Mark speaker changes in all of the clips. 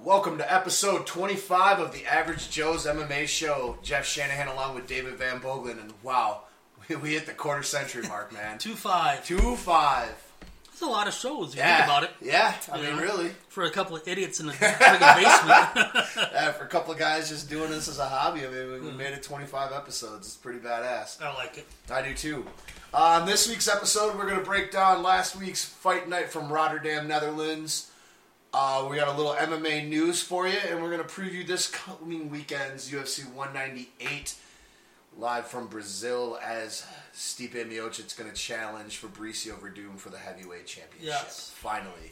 Speaker 1: Welcome to episode 25 of the Average Joe's MMA show. Jeff Shanahan along with David Van Boglin, and wow, we, we hit the quarter century mark, man.
Speaker 2: Two five.
Speaker 1: Two five.
Speaker 2: That's a lot of shows. You
Speaker 1: Yeah,
Speaker 2: think about it.
Speaker 1: Yeah, I
Speaker 2: You
Speaker 1: mean,
Speaker 2: know?
Speaker 1: really.
Speaker 2: For a couple of idiots in a friggin' basement.
Speaker 1: Yeah, for a couple of guys just doing this as a hobby, I mean, we we made it 25 episodes. It's pretty badass.
Speaker 2: I like it.
Speaker 1: I do too. Uh, on this week's episode, we're going to break down last week's fight night from Rotterdam, Netherlands. Uh, we got a little MMA news for you, and we're going to preview this coming weekend's UFC 198 live from Brazil as Stipe Miocic's going to challenge Fabricio Werdum for the heavyweight championship.
Speaker 2: Yes.
Speaker 1: Finally.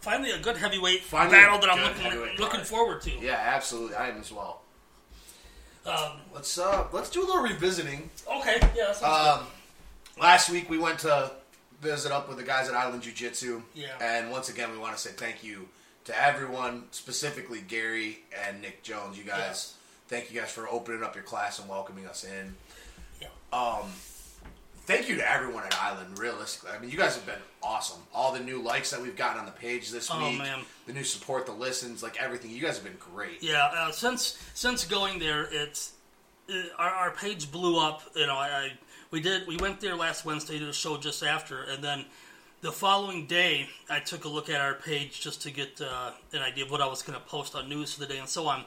Speaker 2: Finally, a good heavyweight
Speaker 1: Finally,
Speaker 2: battle that I'm looking, looking forward to.
Speaker 1: Yeah, absolutely. I am as well.
Speaker 2: Um,
Speaker 1: Let's uh, let's do a little revisiting.
Speaker 2: okay, yeah, that sounds
Speaker 1: Um, last week we went to visit up with the guys at Island Jiu Jitsu.
Speaker 2: Yeah.
Speaker 1: And once again, we want to say thank you to everyone, specifically Gary and Nick Jones. You guys, thank you guys for opening up your class and welcoming us in.
Speaker 2: good.
Speaker 1: Um, thank you to everyone at Island. Realistically, I mean, you guys have been awesome. All the new likes that we've gotten on the page this
Speaker 2: Oh,
Speaker 1: week,
Speaker 2: man.
Speaker 1: the new support, the listens, like everything. You guys have been great.
Speaker 2: Yeah, uh, since since going there, it's our, our page blew up. You know, I, I we did we went there last Wednesday to the show just after, and then the following day, I took a look at our page just to get uh, an idea of what I was going to post on news for the day and so on,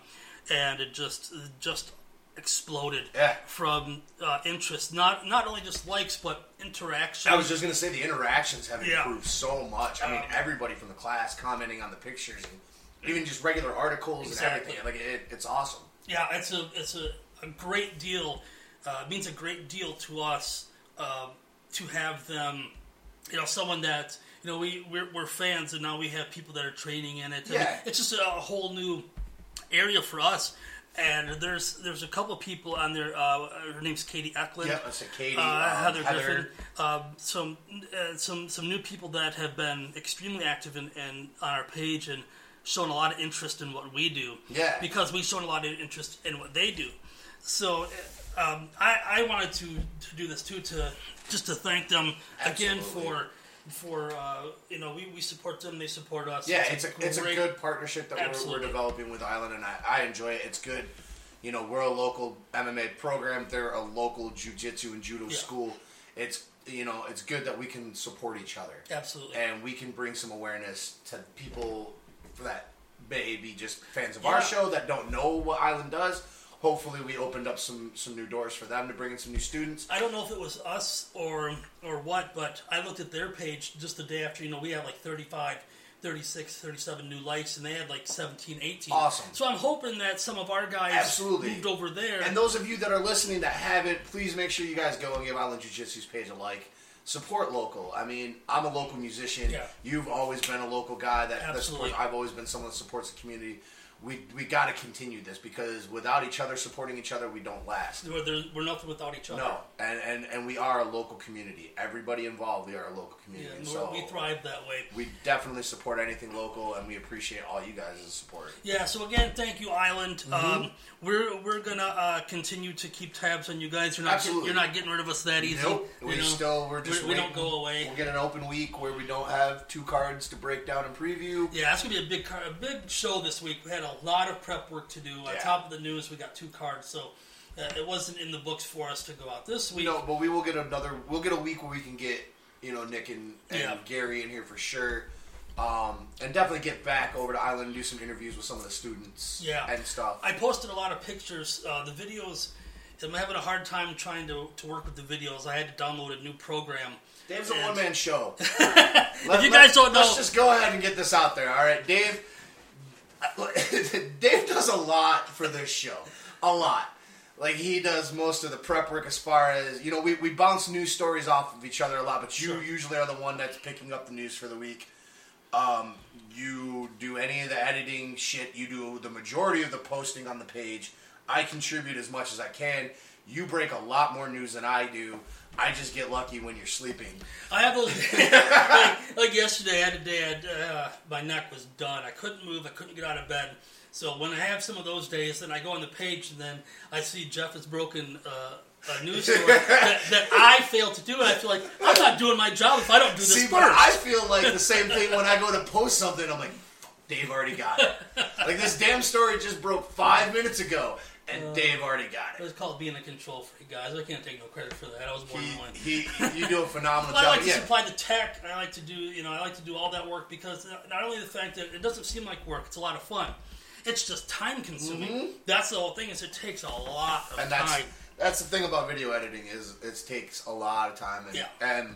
Speaker 2: and it just just exploded
Speaker 1: Yeah.
Speaker 2: from uh, interest. Not not only just likes, but interaction.
Speaker 1: I was just gonna say the interactions have
Speaker 2: Yeah.
Speaker 1: improved so much. I mean,
Speaker 2: Um,
Speaker 1: everybody from the class commenting on the pictures and even just regular articles
Speaker 2: Exactly.
Speaker 1: and everything. Like it, it's awesome.
Speaker 2: Yeah, it's a it's a, a great deal. Uh, it means a great deal to us uh, to have them. You know, someone that you know we we're, we're fans, and now we have people that are training in it.
Speaker 1: Yeah.
Speaker 2: it's just a whole new area for us. And there's there's a couple people on there. Uh, her name's Katie Eklund.
Speaker 1: Yeah, that's Katie,
Speaker 2: uh,
Speaker 1: um,
Speaker 2: Heather,
Speaker 1: Heather.
Speaker 2: Griffin. Um, some uh, some some new people that have been extremely active in, in on our page and shown a lot of interest in what we do.
Speaker 1: Yeah.
Speaker 2: Because we've shown a lot of interest in what they do. So um, I, I wanted to, to do this too to just to thank them again
Speaker 1: Absolutely.
Speaker 2: for for uh, you know we, we support them they support us
Speaker 1: Yeah, it's a it's a good partnership that we're, we're developing with Island, and I, I enjoy it. It's good. You know, we're a local MMA program. They're a local jiu-jitsu and judo
Speaker 2: Yeah.
Speaker 1: school. It's you know, it's good that we can support each other.
Speaker 2: absolutely
Speaker 1: and we can bring some awareness to people that may be just fans of
Speaker 2: Yeah.
Speaker 1: our show that don't know what Island does. Hopefully, we opened up some some new doors for them to bring in some new students.
Speaker 2: I don't know if it was us or or what, but I looked at their page just the day after. You know, we had like 35, 36, 37 new likes, and they had like 17, 18.
Speaker 1: Awesome.
Speaker 2: So I'm hoping that some of our guys
Speaker 1: Absolutely.
Speaker 2: moved over there.
Speaker 1: And those of you that are listening that haven't, please make sure you guys go and give Island Jiu Jitsu's page a like. Support local. I mean, I'm a local musician.
Speaker 2: Yeah.
Speaker 1: You've always been a local guy that, that supports. I've always been someone that supports the community. We we got to continue this because without each other supporting each other, we don't last.
Speaker 2: we're, there- we're nothing without each other.
Speaker 1: No, and, and and we are a local community. Everybody involved, we are a local
Speaker 2: Yeah,
Speaker 1: community.
Speaker 2: and
Speaker 1: so
Speaker 2: we're- thrive that way.
Speaker 1: we definitely support anything local, and we appreciate all you guys' support.
Speaker 2: Yeah. So again, thank you, Island.
Speaker 1: Mm-hmm.
Speaker 2: Um, we're we're gonna uh, continue to keep tabs on you guys. You're not get, you're not getting rid of us that easy.
Speaker 1: Nope,
Speaker 2: you
Speaker 1: we
Speaker 2: know?
Speaker 1: still we're just
Speaker 2: we, we don't go away.
Speaker 1: We'll get an open week where we don't have two cards to break down and preview.
Speaker 2: Yeah, that's gonna be a big car- a big show this week. We had a lot of prep work to do. On top of the news, we got two cards, so uh, it wasn't in the books for us to go out this week.
Speaker 1: No, but we will get another. We'll get a week where we can get you know Nick and, and
Speaker 2: Yeah.
Speaker 1: Gary in here for sure. Um, and definitely get back over to Island and do some interviews with some of the students
Speaker 2: Yeah.
Speaker 1: and stuff.
Speaker 2: I posted a lot of pictures. Uh, the videos, I'm having a hard time trying to, to work with the videos. I had to download a new program.
Speaker 1: Dave's a one man show.
Speaker 2: If you guys don't know,
Speaker 1: let's just go ahead and get this out there. All right, Dave. Dave does a lot for this show, a lot. Like he does most of the prep work as far as you know. We, we bounce news stories off of each other a lot, but you
Speaker 2: Sure.
Speaker 1: usually are the one that's picking up the news for the week. Um, you do any of the editing shit. You do the majority of the posting on the page. I contribute as much as I can. You break a lot more news than I do. I just get lucky when you're sleeping.
Speaker 2: I have those. like, like yesterday, I had a day. I had, uh, my neck was done. I couldn't move. I couldn't get out of bed. So when I have some of those days, then I go on the page and then I see Jeff has broken uh, a news story that, that I failed to do, and I feel like I'm not doing my job if I don't do this
Speaker 1: See,
Speaker 2: first.
Speaker 1: but I feel like the same thing when I go to post something. I'm like, Dave already got it. like this damn story just broke five minutes ago, and Dave already got
Speaker 2: It
Speaker 1: it.
Speaker 2: was called being a control freak, guys. I can't take no credit for that. I was born in one.
Speaker 1: He, he, you do a phenomenal
Speaker 2: Well, I
Speaker 1: job.
Speaker 2: like to
Speaker 1: yeah.
Speaker 2: supply the tech. and I like to do, you know, I like to do all that work because not only the fact that it doesn't seem like work, it's a lot of fun. It's just time consuming. That's the whole thing. Is it takes a lot of
Speaker 1: Mm-hmm. and that's
Speaker 2: time.
Speaker 1: that's the thing about video editing is it takes a lot of time and,
Speaker 2: Yeah.
Speaker 1: and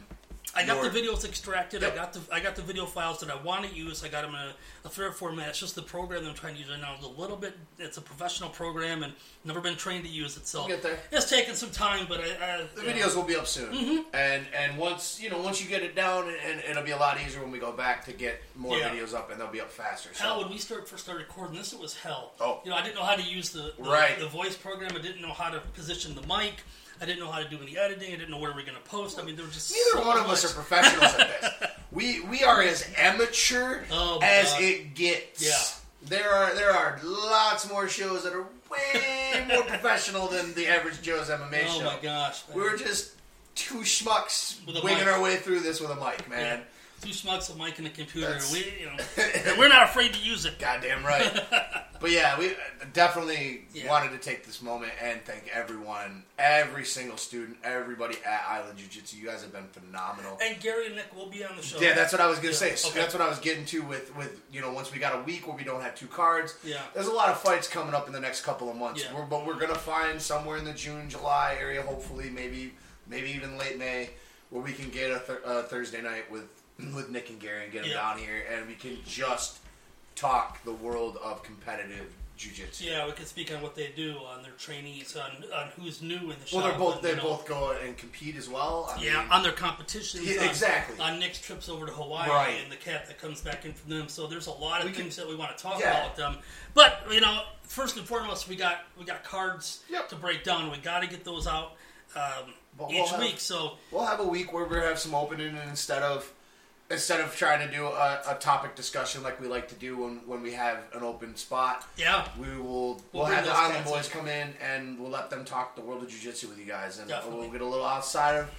Speaker 2: I got
Speaker 1: your-
Speaker 2: the videos extracted.
Speaker 1: Yep.
Speaker 2: I got the I got the video files that I want to use. I got them in a, a fair format. It's just the program that I'm trying to use right now is a little bit. It's a professional program and never been trained to use it. So
Speaker 1: We'll get there.
Speaker 2: it's taking some time, but I, I
Speaker 1: the
Speaker 2: you know,
Speaker 1: videos will be up soon.
Speaker 2: Mm-hmm.
Speaker 1: And and once you know once you get it down, and, it'll be a lot easier when we go back to get more
Speaker 2: Yeah.
Speaker 1: videos up, and they'll be up faster. So
Speaker 2: Hell, when we start first started recording this, it was hell.
Speaker 1: Oh.
Speaker 2: You know, I didn't know how to use the the,
Speaker 1: Right.
Speaker 2: the voice program. I didn't know how to position the mic. I didn't know how to do any editing. I didn't know where we were going to post. I mean, there was just
Speaker 1: Neither
Speaker 2: so
Speaker 1: one of us are professionals at this. We we are as amateur
Speaker 2: Oh,
Speaker 1: as
Speaker 2: God.
Speaker 1: it gets.
Speaker 2: Yeah.
Speaker 1: There are there are lots more shows that are way more professional than the average Joe's MMA
Speaker 2: Oh
Speaker 1: show.
Speaker 2: Oh my gosh!
Speaker 1: We were just two schmucks winging
Speaker 2: mic.
Speaker 1: our way through this with a mic, man.
Speaker 2: Two schmucks, a mic, and a computer.
Speaker 1: That's-
Speaker 2: We, you know, and we're not afraid to use it.
Speaker 1: Goddamn right. but yeah, we uh, definitely
Speaker 2: Yeah.
Speaker 1: wanted to take this moment and thank everyone, every single student, everybody at Island Jiu Jitsu. You guys have been phenomenal.
Speaker 2: And Gary and Nick will be on the show.
Speaker 1: Yeah, that's what I was gonna say. So
Speaker 2: okay.
Speaker 1: That's what I was getting to with with you know once we got a week where we don't have two cards.
Speaker 2: Yeah.
Speaker 1: there's a lot of fights coming up in the next couple of months.
Speaker 2: Yeah.
Speaker 1: We're, but we're gonna find somewhere in the June July area, hopefully maybe maybe even late May, where we can get a, th- a uh, Thursday night with with Nick and Gary and get them
Speaker 2: Yeah.
Speaker 1: down here, and we can just talk the world of competitive jujitsu.
Speaker 2: Yeah, we can speak on what they do on their trainees, on, on who's new in the shop.
Speaker 1: Well, they're both
Speaker 2: and,
Speaker 1: they
Speaker 2: know,
Speaker 1: both go and compete as well. I
Speaker 2: Yeah,
Speaker 1: mean,
Speaker 2: on their competitions.
Speaker 1: Yeah, exactly.
Speaker 2: On Nick's trips over to Hawaii
Speaker 1: Right.
Speaker 2: and the cat that comes back in from them. So there's a lot of
Speaker 1: We can-
Speaker 2: things that we want to talk
Speaker 1: Yeah.
Speaker 2: about with them. But you know, first and foremost, we got we got cards
Speaker 1: Yep.
Speaker 2: to break down. We got to get those out um, each
Speaker 1: we'll have-
Speaker 2: week. So
Speaker 1: We'll have a week where we have some opening, and instead of instead of trying to do a, a topic discussion like we like to do when, when we have an open spot,
Speaker 2: yeah,
Speaker 1: we will we'll,
Speaker 2: We'll
Speaker 1: have the Island Boys
Speaker 2: in.
Speaker 1: come in and we'll let them talk the world of jiu-jitsu with you guys, and
Speaker 2: Definitely.
Speaker 1: we'll get a little outside of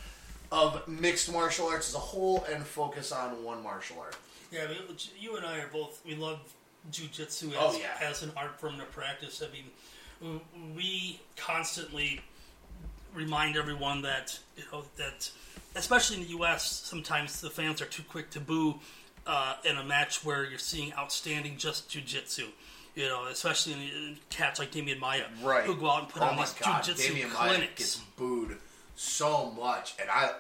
Speaker 1: of mixed martial arts as a whole and focus on one martial art.
Speaker 2: yeah. You and I are both we love jujitsu oh, as,
Speaker 1: Oh, yeah.
Speaker 2: as an art form to practice. I mean, we constantly remind everyone that you know that especially in the U.S. sometimes the fans are too quick to boo uh, in a match where you're seeing outstanding just jujitsu. You know, especially in, cats like Demian Maia,
Speaker 1: Right.
Speaker 2: who go out and put
Speaker 1: oh
Speaker 2: on these
Speaker 1: god,
Speaker 2: jujitsu
Speaker 1: Demian
Speaker 2: Maia
Speaker 1: gets booed so much, and I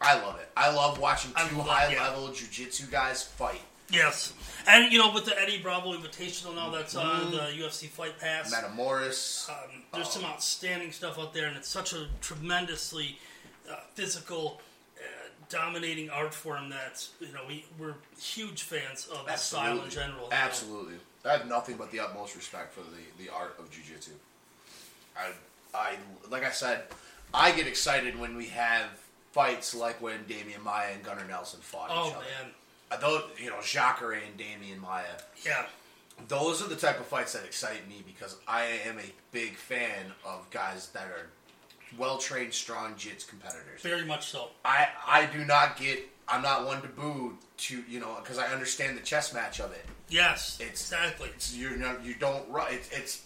Speaker 1: I love it. I love watching two high level jiu-jitsu guys fight.
Speaker 2: Yes, and you know with the Eddie Bravo Invitational now that's on
Speaker 1: Mm-hmm.
Speaker 2: the UFC Fight Pass.
Speaker 1: Metamoris.
Speaker 2: Um, there's some outstanding stuff out there, and it's such a tremendously uh, physical, uh, dominating art form that you know we we're huge fans of the style in general.
Speaker 1: Absolutely. I have nothing but the utmost respect for the, the art of jiu-jitsu. I, I, like I said, I get excited when we have fights like when Demian Maia and Gunnar Nelson fought
Speaker 2: Oh
Speaker 1: each other.
Speaker 2: man,
Speaker 1: Uh, Those, you know, Jacare and Demian Maia.
Speaker 2: yeah,
Speaker 1: Those are the type of fights that excite me because I am a big fan of guys that are well-trained, strong jits competitors.
Speaker 2: very much so.
Speaker 1: I I do not get. I'm not one to boo to you know because I understand the chess match of it.
Speaker 2: Yes,
Speaker 1: It's-
Speaker 2: exactly.
Speaker 1: It's you know you don't It's it's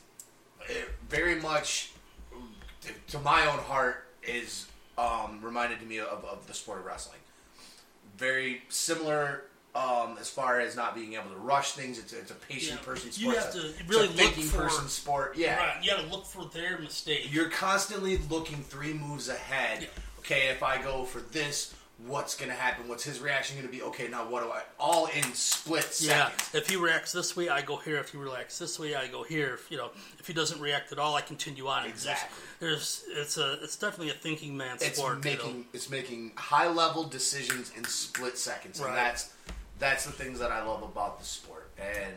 Speaker 1: it very much to my own heart is um, reminded to me of, of the sport of wrestling. Very similar um, as far as not being able to rush things. It's, it's a patient
Speaker 2: Yeah.
Speaker 1: person
Speaker 2: You
Speaker 1: sport.
Speaker 2: have
Speaker 1: it's a-
Speaker 2: to really look for-
Speaker 1: person sport. Yeah,
Speaker 2: Right, you got to look for their mistake.
Speaker 1: you're constantly looking three moves ahead.
Speaker 2: Yeah.
Speaker 1: Okay, if I go for this, what's going to happen? What's his reaction going to be? Okay, now what do I? All in split seconds.
Speaker 2: Yeah, if he reacts this way, I go here. If he reacts this way, I go here. If you know, if he doesn't react at all, I continue on.
Speaker 1: Exactly.
Speaker 2: There's, it's a, it's definitely a thinking man's
Speaker 1: It's
Speaker 2: sport. you know.
Speaker 1: making it's making high level decisions in split seconds, and that's that's the things that I love about the sport. And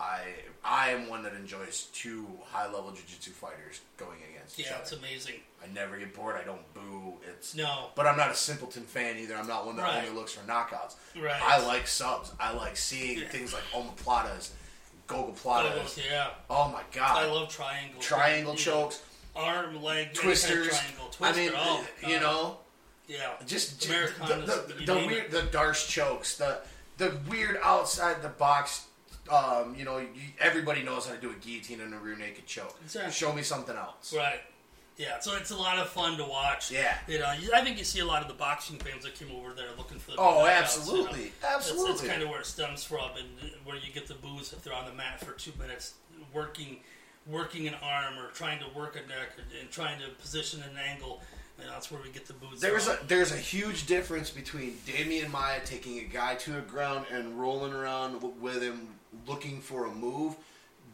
Speaker 1: I I am one that enjoys two high level jiu-jitsu fighters going against each
Speaker 2: Yeah,
Speaker 1: other.
Speaker 2: it's amazing.
Speaker 1: I never get bored. I don't boo. It's
Speaker 2: No.
Speaker 1: But I'm not a simpleton fan either. I'm not one that
Speaker 2: Right.
Speaker 1: only looks for knockouts.
Speaker 2: Right.
Speaker 1: I like subs. I like seeing
Speaker 2: Yeah.
Speaker 1: things like omoplatas, gogoplatas.
Speaker 2: yeah.
Speaker 1: Oh my god.
Speaker 2: I love triangle.
Speaker 1: triangle
Speaker 2: know,
Speaker 1: chokes,
Speaker 2: Arm, leg, any kind of
Speaker 1: twisters.
Speaker 2: triangle,
Speaker 1: I mean,
Speaker 2: oh,
Speaker 1: you know,
Speaker 2: Yeah.
Speaker 1: just just
Speaker 2: Americana,
Speaker 1: the, the, the weird the Darce chokes, the the weird outside the box Um, you know, you, everybody knows how to do a guillotine and a rear naked choke.
Speaker 2: Exactly.
Speaker 1: Show me something else.
Speaker 2: Right. Yeah, so it's a lot of fun to watch.
Speaker 1: Yeah.
Speaker 2: You know, I think you see a lot of the boxing fans that came over there looking for the
Speaker 1: Oh, absolutely.
Speaker 2: You know. That's,
Speaker 1: Absolutely.
Speaker 2: that's kind of where it stems from, and where you get the booze if they're on the mat for two minutes, working, working an arm or trying to work a neck and, and trying to position an angle. And that's where we get the booze.
Speaker 1: There's a there's a huge difference between Demian Maia taking a guy to the ground and rolling around with him looking for a move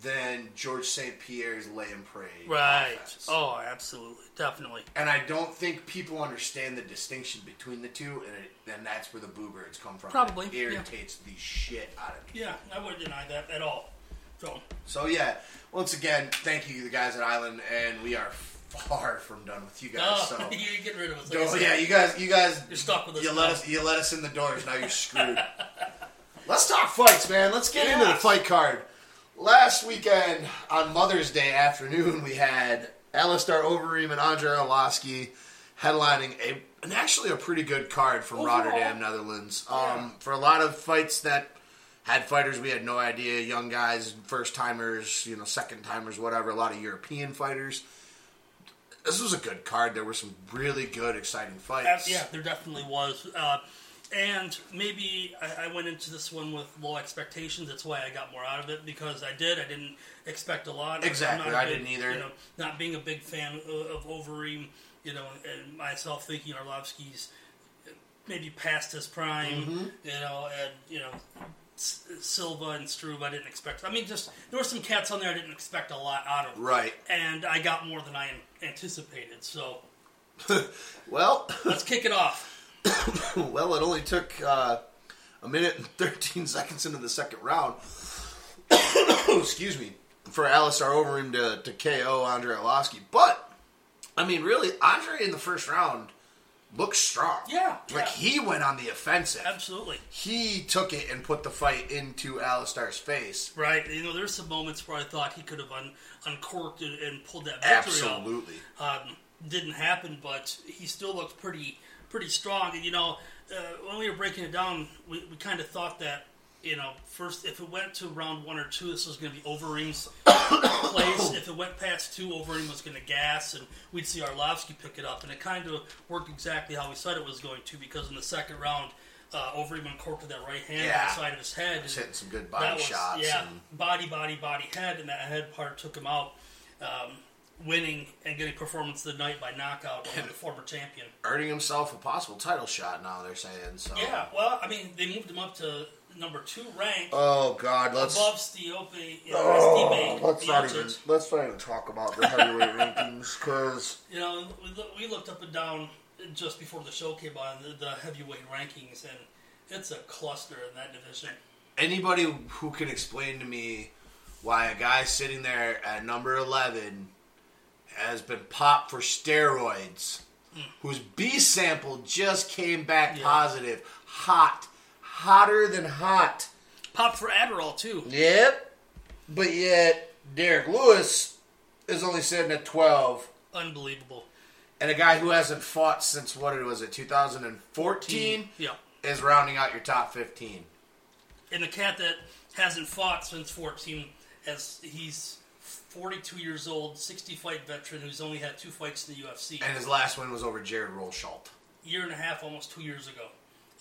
Speaker 1: than George St. Pierre's lay and pray.
Speaker 2: right.
Speaker 1: offense.
Speaker 2: Oh, absolutely, definitely.
Speaker 1: And I don't think people understand the distinction between the two, and it, and that's where the boo birds come from.
Speaker 2: Probably,
Speaker 1: it
Speaker 2: yeah.
Speaker 1: irritates the shit out of me.
Speaker 2: Yeah, I wouldn't deny that at all. So,
Speaker 1: So yeah, once again, thank you the guys at Island, and we are far from done with you guys.
Speaker 2: oh,
Speaker 1: so
Speaker 2: you get rid of us. like
Speaker 1: yeah, you guys, you guys,
Speaker 2: You're stuck with us
Speaker 1: You
Speaker 2: now.
Speaker 1: let us, you let us in the doors. Now you're screwed. Let's talk fights, man. Let's get into the fight card. Last weekend on Mother's Day afternoon, we had Alistair Overeem and Andre Arlovski headlining a and actually a pretty good card from
Speaker 2: Overall.
Speaker 1: Rotterdam, Netherlands. Um,
Speaker 2: Yeah.
Speaker 1: For a lot of fights that had fighters we had no idea, young guys, first timers, you know, second timers, whatever. A lot of European fighters. This was a good card. There were some really good, exciting fights.
Speaker 2: Uh, yeah, there definitely was. Uh, and maybe I, I went into this one with low expectations. That's why I got more out of it because I did. I didn't expect a lot. I'm
Speaker 1: Exactly, I
Speaker 2: big-
Speaker 1: didn't either.
Speaker 2: You know, not being a big fan of, of Overeem, you know, and myself thinking Arlovski's maybe past his prime,
Speaker 1: Mm-hmm.
Speaker 2: you know, and you know. S- Silva and Struve, I didn't expect. I mean, just there were some cats on there I didn't expect a lot out of,
Speaker 1: Right.
Speaker 2: and I got more than I anticipated. So
Speaker 1: Well,
Speaker 2: let's kick it off.
Speaker 1: well, it only took uh, a minute and 13 seconds into the second round. Excuse me. For Alistair Overeem to, to KO Andre Arlovski. But, I mean, really, Andre in the first round looked strong.
Speaker 2: Yeah,
Speaker 1: Like,
Speaker 2: yeah.
Speaker 1: he went on the offensive.
Speaker 2: Absolutely.
Speaker 1: He took it and put the fight into Alistair's face.
Speaker 2: Right. You know, there's some moments where I thought he could have un- uncorked it and pulled that victory.
Speaker 1: Absolutely.
Speaker 2: Um, didn't happen, but he still looked pretty pretty strong. And, you know, uh, when we were breaking it down, we, we kind of thought that, you know, first, if it went to round one or two, this was going to be Overeem's place. If it went past two, Overeem was going to gas, and we'd see Arlovski pick it up. And it kind of worked exactly how we said it was going to, because in the second round, uh, Overeem uncorked that right hand
Speaker 1: Yeah.
Speaker 2: on the side of his head.
Speaker 1: He's hitting some good body
Speaker 2: was,
Speaker 1: shots.
Speaker 2: Yeah,
Speaker 1: and-
Speaker 2: body, body, body, head, and that head part took him out, um, winning and getting performance of the night by knockout over the former champion.
Speaker 1: earning himself a possible title shot now, they're saying. So.
Speaker 2: Yeah, well, I mean, they moved him up to number two rank
Speaker 1: Oh, God. Let's.
Speaker 2: above Stipe. You know,
Speaker 1: Oh,
Speaker 2: Stipe
Speaker 1: let's not even let's not even talk about the heavyweight rankings because
Speaker 2: You know, we, look, we looked up and down just before the show came on the, the heavyweight rankings, and it's a cluster in that division.
Speaker 1: anybody who can explain to me why a guy sitting there at number eleven has been popped for steroids, hmm. whose B sample just came back
Speaker 2: Yeah.
Speaker 1: positive, hot, hotter than hot.
Speaker 2: Popped for Adderall too.
Speaker 1: Yep, but yet Derrick Lewis is only sitting at twelve.
Speaker 2: Unbelievable.
Speaker 1: And a guy who hasn't fought since what it was it 2014 mm-hmm.
Speaker 2: Yeah.
Speaker 1: is rounding out your top 15.
Speaker 2: and the cat that hasn't fought since 14 as he's 42 years old 60 fight veteran who's only had two fights in the ufc
Speaker 1: And his last win was over Jared Rosholt,
Speaker 2: year and a half almost two years ago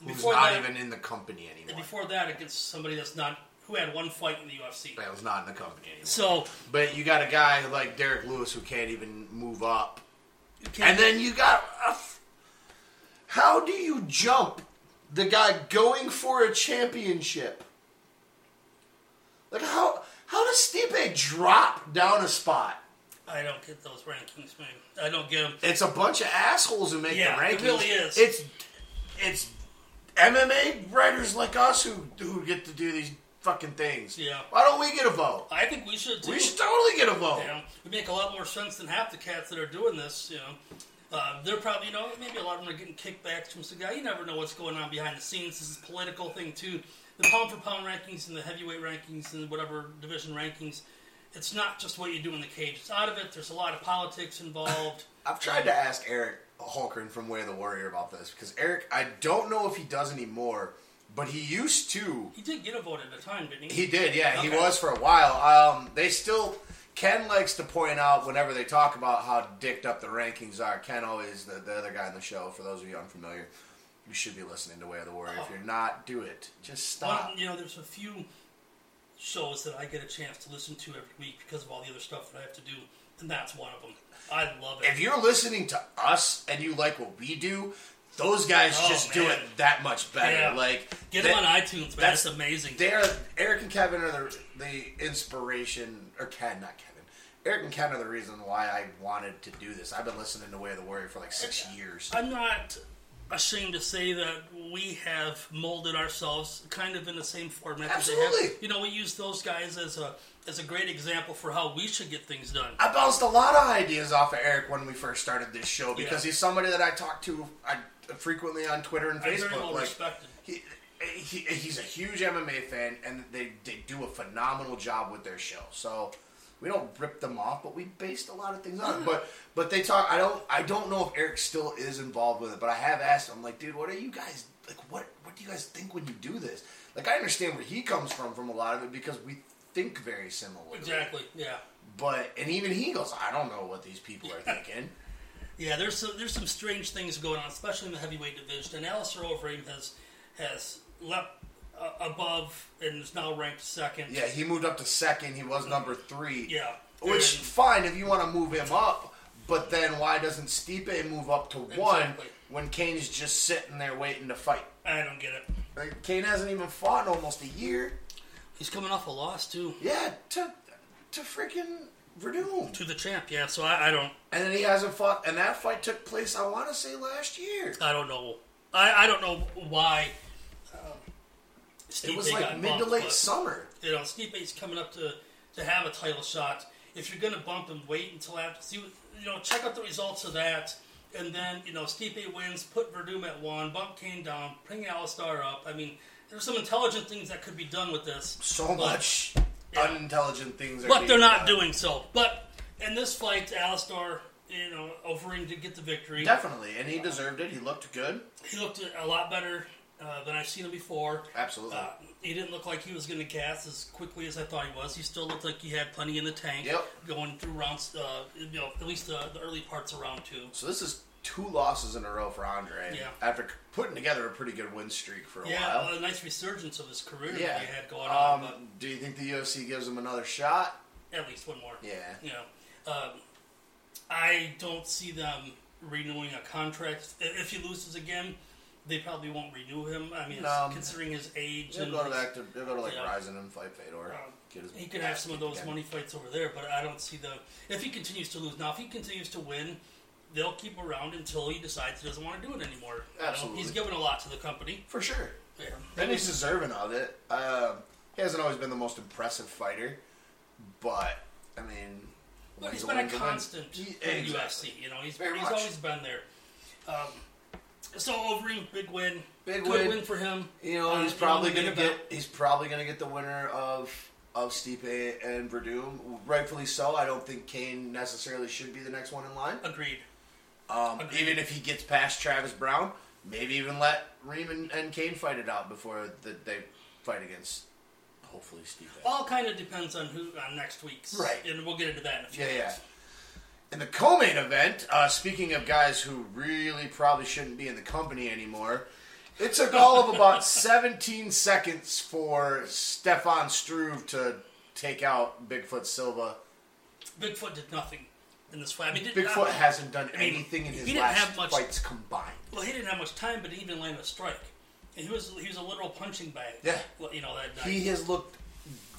Speaker 1: Who's not
Speaker 2: that,
Speaker 1: even in the company
Speaker 2: and
Speaker 1: anymore.
Speaker 2: before that against somebody that's not who had one fight in the ufc
Speaker 1: That was not in the company anymore.
Speaker 2: so
Speaker 1: But you got a guy like Derrick Lewis who can't even move up.
Speaker 2: you can't-
Speaker 1: And then you got. A f- how do you jump the guy going for a championship? Like, how, how does Stipe drop down a spot?
Speaker 2: i don't get those rankings man i don't get them
Speaker 1: It's a bunch of assholes who make
Speaker 2: Yeah,
Speaker 1: the rankings.
Speaker 2: it really is.
Speaker 1: It's it's MMA writers like us who who get to do these fucking things.
Speaker 2: Yeah.
Speaker 1: Why don't we get a vote?
Speaker 2: i think we should too
Speaker 1: We should totally get a vote.
Speaker 2: You know, it make a lot more sense than half the cats that are doing this. You know, uh, they're probably you know maybe a lot of them are getting kickbacks from some guy. You never know what's going on behind the scenes. This is a political thing too. The pound for pound rankings and the heavyweight rankings and whatever division rankings. It's not just what you do in the cage. It's out of it. There's a lot of politics involved.
Speaker 1: I've tried to ask Eric Holkern from Way of the Warrior about this because Eric, I don't know if he does anymore, but he used to.
Speaker 2: He did get a vote at a time, didn't he?
Speaker 1: He did, yeah, he was for a while. Um, they still. Ken likes to point out whenever they talk about how dicked up the rankings are. Ken always the, the other guy in the show. For those of you unfamiliar, you should be listening to Way of the Warrior. If
Speaker 2: Oh.
Speaker 1: you're not, do it. Just
Speaker 2: Well,
Speaker 1: stop.
Speaker 2: you know, there's a few shows that I get a chance to listen to every week because of all the other stuff that I have to do, and that's one of them. I love it.
Speaker 1: if you're listening to us and you like what we do, those guys
Speaker 2: Oh,
Speaker 1: just do it that much better.
Speaker 2: Yeah.
Speaker 1: Like
Speaker 2: Get
Speaker 1: they-
Speaker 2: them on iTunes, man.
Speaker 1: that's-
Speaker 2: It's amazing.
Speaker 1: They're Eric and Kevin are the the inspiration, or Ken, not Kevin. Eric and Ken are the reason why I wanted to do this. I've been listening to Way of the Warrior for like six years.
Speaker 2: I'm not ashamed to say that we have molded ourselves kind of in the same format. that they have.
Speaker 1: Absolutely.
Speaker 2: You know, we use those guys as a as a great example for how we should get things done.
Speaker 1: I bounced a lot of ideas off of Eric when we first started this show because
Speaker 2: Yeah.
Speaker 1: he's somebody that I talk to I, frequently on Twitter and
Speaker 2: I'm very
Speaker 1: Facebook.
Speaker 2: well
Speaker 1: like
Speaker 2: respected.
Speaker 1: he, he, he's a huge MMA fan, and they, they do a phenomenal job with their show. So we don't rip them off, but we based a lot of things on. But but they talk. I don't I don't know if Eric still is involved with it, but I have asked him. Like, dude, what are you guys like? What what do you guys think when you do this? Like, I understand where he comes from from a lot of it because we think very similarly.
Speaker 2: Exactly. Yeah.
Speaker 1: But and even he goes, I don't know what these people are thinking.
Speaker 2: Yeah, there's some, there's some strange things going on, especially in the heavyweight division. And Alistair Overeem has has leapt uh, above and is now ranked second.
Speaker 1: yeah, he moved up to second. He was number three.
Speaker 2: Yeah.
Speaker 1: Which
Speaker 2: And-
Speaker 1: fine if you want to move him up, but then why doesn't Stipe move up to one
Speaker 2: Exactly.
Speaker 1: when Cain's just sitting there waiting to fight?
Speaker 2: I don't get it.
Speaker 1: Like, Cain hasn't even fought in almost a year.
Speaker 2: He's coming off a loss too
Speaker 1: Yeah, to to freaking Werdum,
Speaker 2: to the champ. Yeah, so I, I don't
Speaker 1: and then he hasn't fought. And that fight took place, I want to say, last year.
Speaker 2: I don't know. I, I don't know why. Um,
Speaker 1: It was like mid to late summer.
Speaker 2: You know, Stipe's coming up to to have a title shot. If you're going to bump him, wait until after. See, you know, check out the results of that, and then you know, Stipe wins, put Werdum at one, bump Cain down, bring Alistair up. I mean, there's some intelligent things that could be done with this.
Speaker 1: So
Speaker 2: but-
Speaker 1: much
Speaker 2: Yeah.
Speaker 1: unintelligent things are.
Speaker 2: but they're not
Speaker 1: done.
Speaker 2: doing so. But in this fight, Alistair, you know, Overeem did get the victory.
Speaker 1: Definitely, and he deserved it. He looked good.
Speaker 2: He looked a lot better uh, than I've seen him before.
Speaker 1: Absolutely.
Speaker 2: Uh, he didn't look like he was going to gas as quickly as I thought he was. He still looked like he had plenty in the tank.
Speaker 1: Yep.
Speaker 2: Going through rounds, uh, you know, at least the, the early parts of round two.
Speaker 1: So this is two losses in a row for Andre.
Speaker 2: Yeah.
Speaker 1: After putting together a pretty good win streak for a
Speaker 2: Yeah,
Speaker 1: while.
Speaker 2: a nice resurgence of his career
Speaker 1: yeah.
Speaker 2: that he had going on,
Speaker 1: Um, do you think the UFC gives him another shot?
Speaker 2: at least one more.
Speaker 1: Yeah.
Speaker 2: You know, um, I don't see them renewing a contract. If he loses again, they probably won't renew him. I mean,
Speaker 1: No.
Speaker 2: considering his age
Speaker 1: He'll go to back to he'll go to like
Speaker 2: Yeah.
Speaker 1: Rizin and fight Fedor.
Speaker 2: Um, He could have some of those
Speaker 1: again.
Speaker 2: money fights over there, but I don't see the. If he continues to lose, now if he continues to win, they'll keep around until he decides he doesn't want to do it anymore. You know,
Speaker 1: Absolutely.
Speaker 2: he's given a lot to the company.
Speaker 1: for sure.
Speaker 2: Yeah.
Speaker 1: And he's deserving of it. Um, he hasn't always been the most impressive fighter, but I mean,
Speaker 2: But he's been a constant
Speaker 1: He-
Speaker 2: in
Speaker 1: exactly.
Speaker 2: UFC. You know, he's
Speaker 1: Very
Speaker 2: he's
Speaker 1: much.
Speaker 2: always been there. Um, so Overeem, big win,
Speaker 1: Big
Speaker 2: good
Speaker 1: win.
Speaker 2: for him.
Speaker 1: You know,
Speaker 2: Uh,
Speaker 1: he's probably gonna get
Speaker 2: event-
Speaker 1: he's probably gonna get the winner of of Stipe and Werdum. Rightfully so. I don't think Cain necessarily should be the next one in line.
Speaker 2: Agreed.
Speaker 1: Um, even if he gets past Travis Browne, maybe even let Reem and, and Cain fight it out before the, they fight against hopefully Stipe.
Speaker 2: All kind of depends on who on next week's.
Speaker 1: Right.
Speaker 2: And we'll get into that in a few
Speaker 1: Yeah, yeah.
Speaker 2: minutes.
Speaker 1: In the co-main event, uh, speaking of guys who really probably shouldn't be in the company anymore, it took all of about 17 seconds for Stefan Struve to take out Bigfoot Silva.
Speaker 2: Bigfoot did nothing in this fight. I mean,
Speaker 1: Bigfoot
Speaker 2: not-
Speaker 1: hasn't done
Speaker 2: I mean,
Speaker 1: anything in his last
Speaker 2: much-
Speaker 1: fights combined.
Speaker 2: Well, he didn't have much time, but he even landed a strike. And he was he was a literal punching bag.
Speaker 1: Yeah.
Speaker 2: You know that night.
Speaker 1: He has looked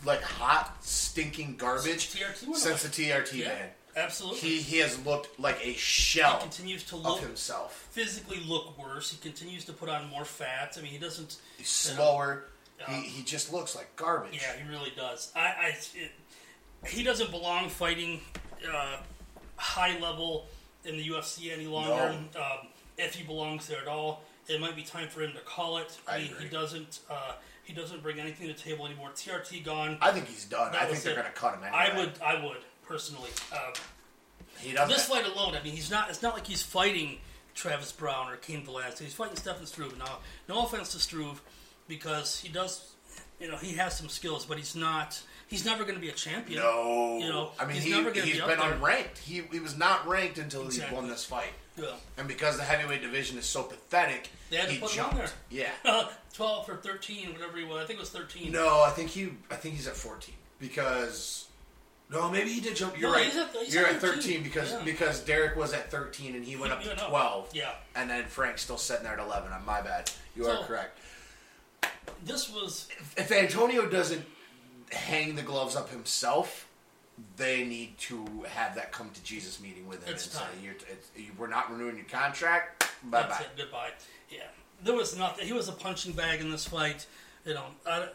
Speaker 1: like hot, stinking garbage
Speaker 2: TRT
Speaker 1: since the. TRT
Speaker 2: yeah,
Speaker 1: ban.
Speaker 2: absolutely.
Speaker 1: He he has looked like a shell.
Speaker 2: He continues to look
Speaker 1: himself.
Speaker 2: physically look worse. He continues to put on more fat. I mean, he doesn't.
Speaker 1: He's
Speaker 2: you know,
Speaker 1: slower. He, he just looks like garbage.
Speaker 2: Yeah, he really does. I, I it, he doesn't belong fighting uh, high level in the UFC any longer. Um, if he belongs there at all, it might be time for him to call it.
Speaker 1: I
Speaker 2: mean,
Speaker 1: agree.
Speaker 2: he doesn't. Uh, he doesn't bring anything to the table anymore. TRT gone.
Speaker 1: I think he's done.
Speaker 2: That
Speaker 1: I think they're going to cut him anyway.
Speaker 2: I would. I would personally. Um,
Speaker 1: He doesn't.
Speaker 2: this fight alone, I mean, he's not. It's not like he's fighting Travis Browne or Cain Velasquez. He's fighting Stefan Struve. Now, no offense to Struve, because he does, you know, he has some skills, but he's not. He's never going to be a champion.
Speaker 1: No,
Speaker 2: You know,
Speaker 1: I mean
Speaker 2: he's
Speaker 1: he,
Speaker 2: never be up
Speaker 1: been
Speaker 2: there.
Speaker 1: unranked. He he was not ranked until
Speaker 2: Exactly.
Speaker 1: he won this fight,
Speaker 2: Yeah.
Speaker 1: and because the heavyweight division is so pathetic,
Speaker 2: They had to
Speaker 1: he
Speaker 2: put him
Speaker 1: jumped.
Speaker 2: on there.
Speaker 1: Yeah, uh,
Speaker 2: Twelve or thirteen, whatever he was. I think it was thirteen.
Speaker 1: no, I think he I think he's at fourteen because. No, maybe he did jump. You're
Speaker 2: No,
Speaker 1: right.
Speaker 2: he's at- he's
Speaker 1: You're
Speaker 2: at
Speaker 1: at
Speaker 2: 13,
Speaker 1: 13 because
Speaker 2: yeah.
Speaker 1: because Derrick was at 13 and he went up
Speaker 2: He
Speaker 1: to
Speaker 2: went up.
Speaker 1: 12.
Speaker 2: Yeah.
Speaker 1: And then Frank's still sitting there at 11. I'm my bad. You
Speaker 2: So-
Speaker 1: are correct.
Speaker 2: This was
Speaker 1: if Antonio doesn't hang the gloves up himself, they need to have that come to Jesus meeting with him
Speaker 2: It's
Speaker 1: and say,
Speaker 2: time.
Speaker 1: You're, it's, you, "We're not renewing your contract. Bye bye."
Speaker 2: Goodbye. Yeah. There was nothing. He was a punching bag in this fight. You know, I,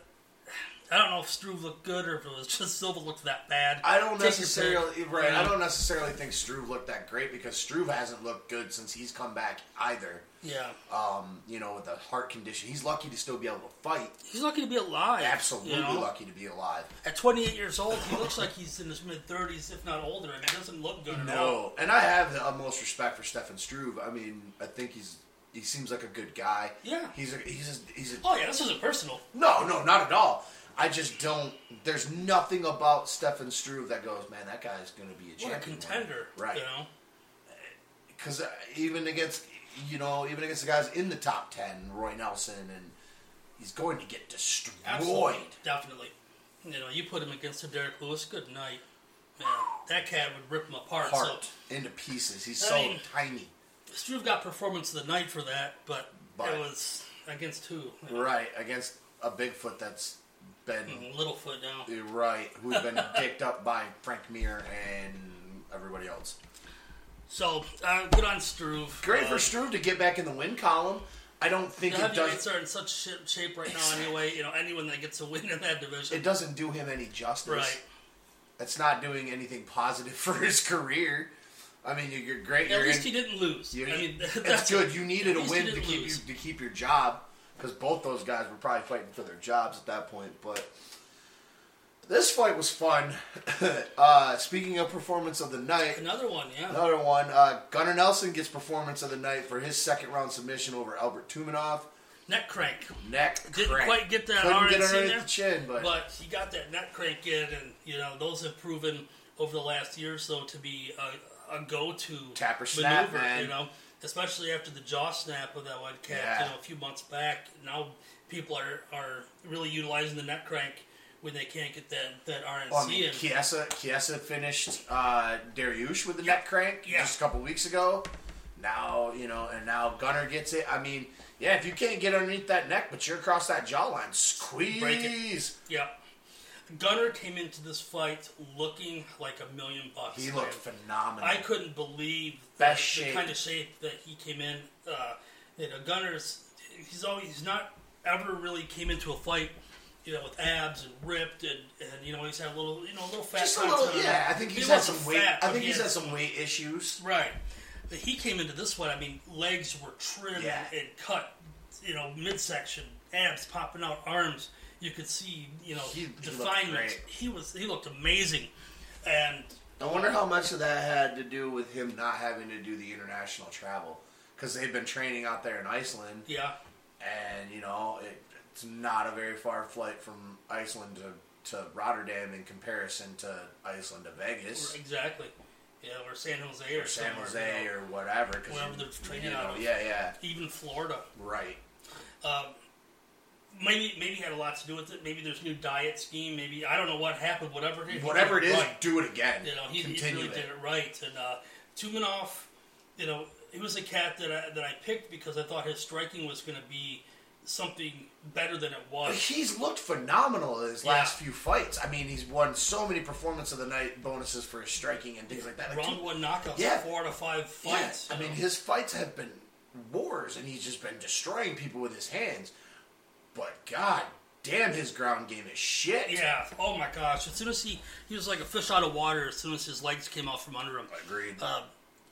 Speaker 2: I don't know if Struve looked good or if it was just Silva looked that bad.
Speaker 1: I don't
Speaker 2: Take
Speaker 1: necessarily right. I don't necessarily think Struve looked that great because Struve hasn't looked good since he's come back either.
Speaker 2: Yeah.
Speaker 1: Um, you know, with the heart condition, he's lucky to still be able to fight.
Speaker 2: He's lucky to be alive.
Speaker 1: Absolutely
Speaker 2: you know?
Speaker 1: lucky to be alive.
Speaker 2: At 28 years old, he looks like he's in his mid 30s, if not older, and he doesn't look good at all.
Speaker 1: No, and I have the utmost respect for Stefan Struve. I mean, I think he's he seems like a good guy.
Speaker 2: Yeah.
Speaker 1: he's a he's a, he's a
Speaker 2: Oh yeah, this isn't personal.
Speaker 1: No, no, not at all. I just don't. There's nothing about Stefan Struve that goes, man, that guy's going to be a
Speaker 2: What a contender,
Speaker 1: right?
Speaker 2: You know,
Speaker 1: Because uh, even against, you know, even against the guys in the top ten, Roy Nelson, and he's going to get destroyed.
Speaker 2: absolutely, definitely. You know, you put him against a Derrick Lewis. Good night, man. That cat would rip him apart.
Speaker 1: Apart into pieces. He's
Speaker 2: I
Speaker 1: so
Speaker 2: mean-
Speaker 1: tiny.
Speaker 2: Struve got performance of the night for that, but,
Speaker 1: But-
Speaker 2: it was against who? You know,
Speaker 1: Right against a Bigfoot that's been
Speaker 2: Littlefoot now.
Speaker 1: right, who's been picked up by Frank Mir and everybody else.
Speaker 2: So uh, good on Struve.
Speaker 1: Great for Struve to get back in the win column. I don't think
Speaker 2: The
Speaker 1: it does.
Speaker 2: are in such shit shape right now. Anyway, you know anyone that gets a win in that division,
Speaker 1: it doesn't do him any justice.
Speaker 2: right?
Speaker 1: It's not doing anything positive for his career. I mean, you're, you're great.
Speaker 2: At
Speaker 1: you're
Speaker 2: least
Speaker 1: in,
Speaker 2: he didn't lose.
Speaker 1: you-
Speaker 2: I mean,
Speaker 1: it's
Speaker 2: that's
Speaker 1: good. You needed a win to keep you to keep your job because both those guys were probably fighting for their jobs at that point. But this fight was fun. uh, speaking of performance of the night,
Speaker 2: Another one, yeah.
Speaker 1: Another one. Uh, Gunnar Nelson gets performance of the night for his second round submission over Albert Tumenov.
Speaker 2: Neck crank.
Speaker 1: Neck
Speaker 2: Didn't quite get that
Speaker 1: Couldn't get underneath
Speaker 2: there,
Speaker 1: the chin, but,
Speaker 2: But he got that neck crank in, and you know those have proven over the last year or so to be a, a go-to
Speaker 1: Tapper snap,
Speaker 2: maneuver.
Speaker 1: man.
Speaker 2: You know, especially after the jaw snap of that one cat.
Speaker 1: Yeah.
Speaker 2: You know, a few months back. Now people are are really utilizing the neck crank when they can't get that that RNC
Speaker 1: well, I mean,
Speaker 2: in.
Speaker 1: Chiesa, Chiesa finished uh, Dariush with the neck crank just a couple weeks ago. Now you know, and now Gunnar gets it. I mean, yeah, if you can't get underneath that neck, but you're across that jawline, squeeze.
Speaker 2: Break it. Yeah. Gunnar came into this fight looking like a million bucks.
Speaker 1: He
Speaker 2: man.
Speaker 1: looked phenomenal.
Speaker 2: I couldn't believe
Speaker 1: Best
Speaker 2: the,
Speaker 1: shape.
Speaker 2: kind of shape that he came in. Uh, you know, Gunnar's he's always he's not ever really came into a fight, you know, with abs and ripped and, and you know he's had a little you know a little fat.
Speaker 1: just a little, yeah.
Speaker 2: him.
Speaker 1: I think
Speaker 2: He
Speaker 1: he's had some weight. I think he's
Speaker 2: had
Speaker 1: had some weight issues.
Speaker 2: Right. But he came into this one, I mean, legs were trimmed
Speaker 1: Yeah.
Speaker 2: and cut, you know, midsection, abs popping out, arms. You could see, you know,
Speaker 1: He- he
Speaker 2: definement.
Speaker 1: great.
Speaker 2: He was he looked amazing. And
Speaker 1: I wonder how much of that had to do with him not having to do the international travel because they've been training out there in Iceland,
Speaker 2: yeah,
Speaker 1: and you know it, it's not a very far flight from Iceland to, to Rotterdam in comparison to Iceland to Vegas
Speaker 2: exactly. Yeah, or San Jose or,
Speaker 1: or San Jose
Speaker 2: you know,
Speaker 1: or whatever. 'cause
Speaker 2: Wherever they're training
Speaker 1: you know,
Speaker 2: out of.
Speaker 1: Yeah, yeah,
Speaker 2: even Florida.
Speaker 1: right.
Speaker 2: Um, Maybe maybe had a lot to do with it. Maybe there's new diet scheme. Maybe I don't know what happened. Whatever it is,
Speaker 1: Whatever it
Speaker 2: did right.
Speaker 1: do it again.
Speaker 2: You know, he, he really
Speaker 1: it.
Speaker 2: did it right. And uh, Tumenov, you know, he was a cat that I, that I picked because I thought his striking was going to be something better than it was.
Speaker 1: He's looked phenomenal in his last few fights. I mean, he's won so many performance of the night bonuses for his striking and things like that. Like,
Speaker 2: Round one knockouts,
Speaker 1: Yeah.
Speaker 2: four out of five fights.
Speaker 1: Yeah, I
Speaker 2: you
Speaker 1: mean, his fights have been wars, and he's just been destroying people with his hands. But god damn, his ground game is shit.
Speaker 2: yeah. Oh my gosh! As soon as he he was like a fish out of water. As soon as his legs came out from under him.
Speaker 1: agreed.
Speaker 2: Uh,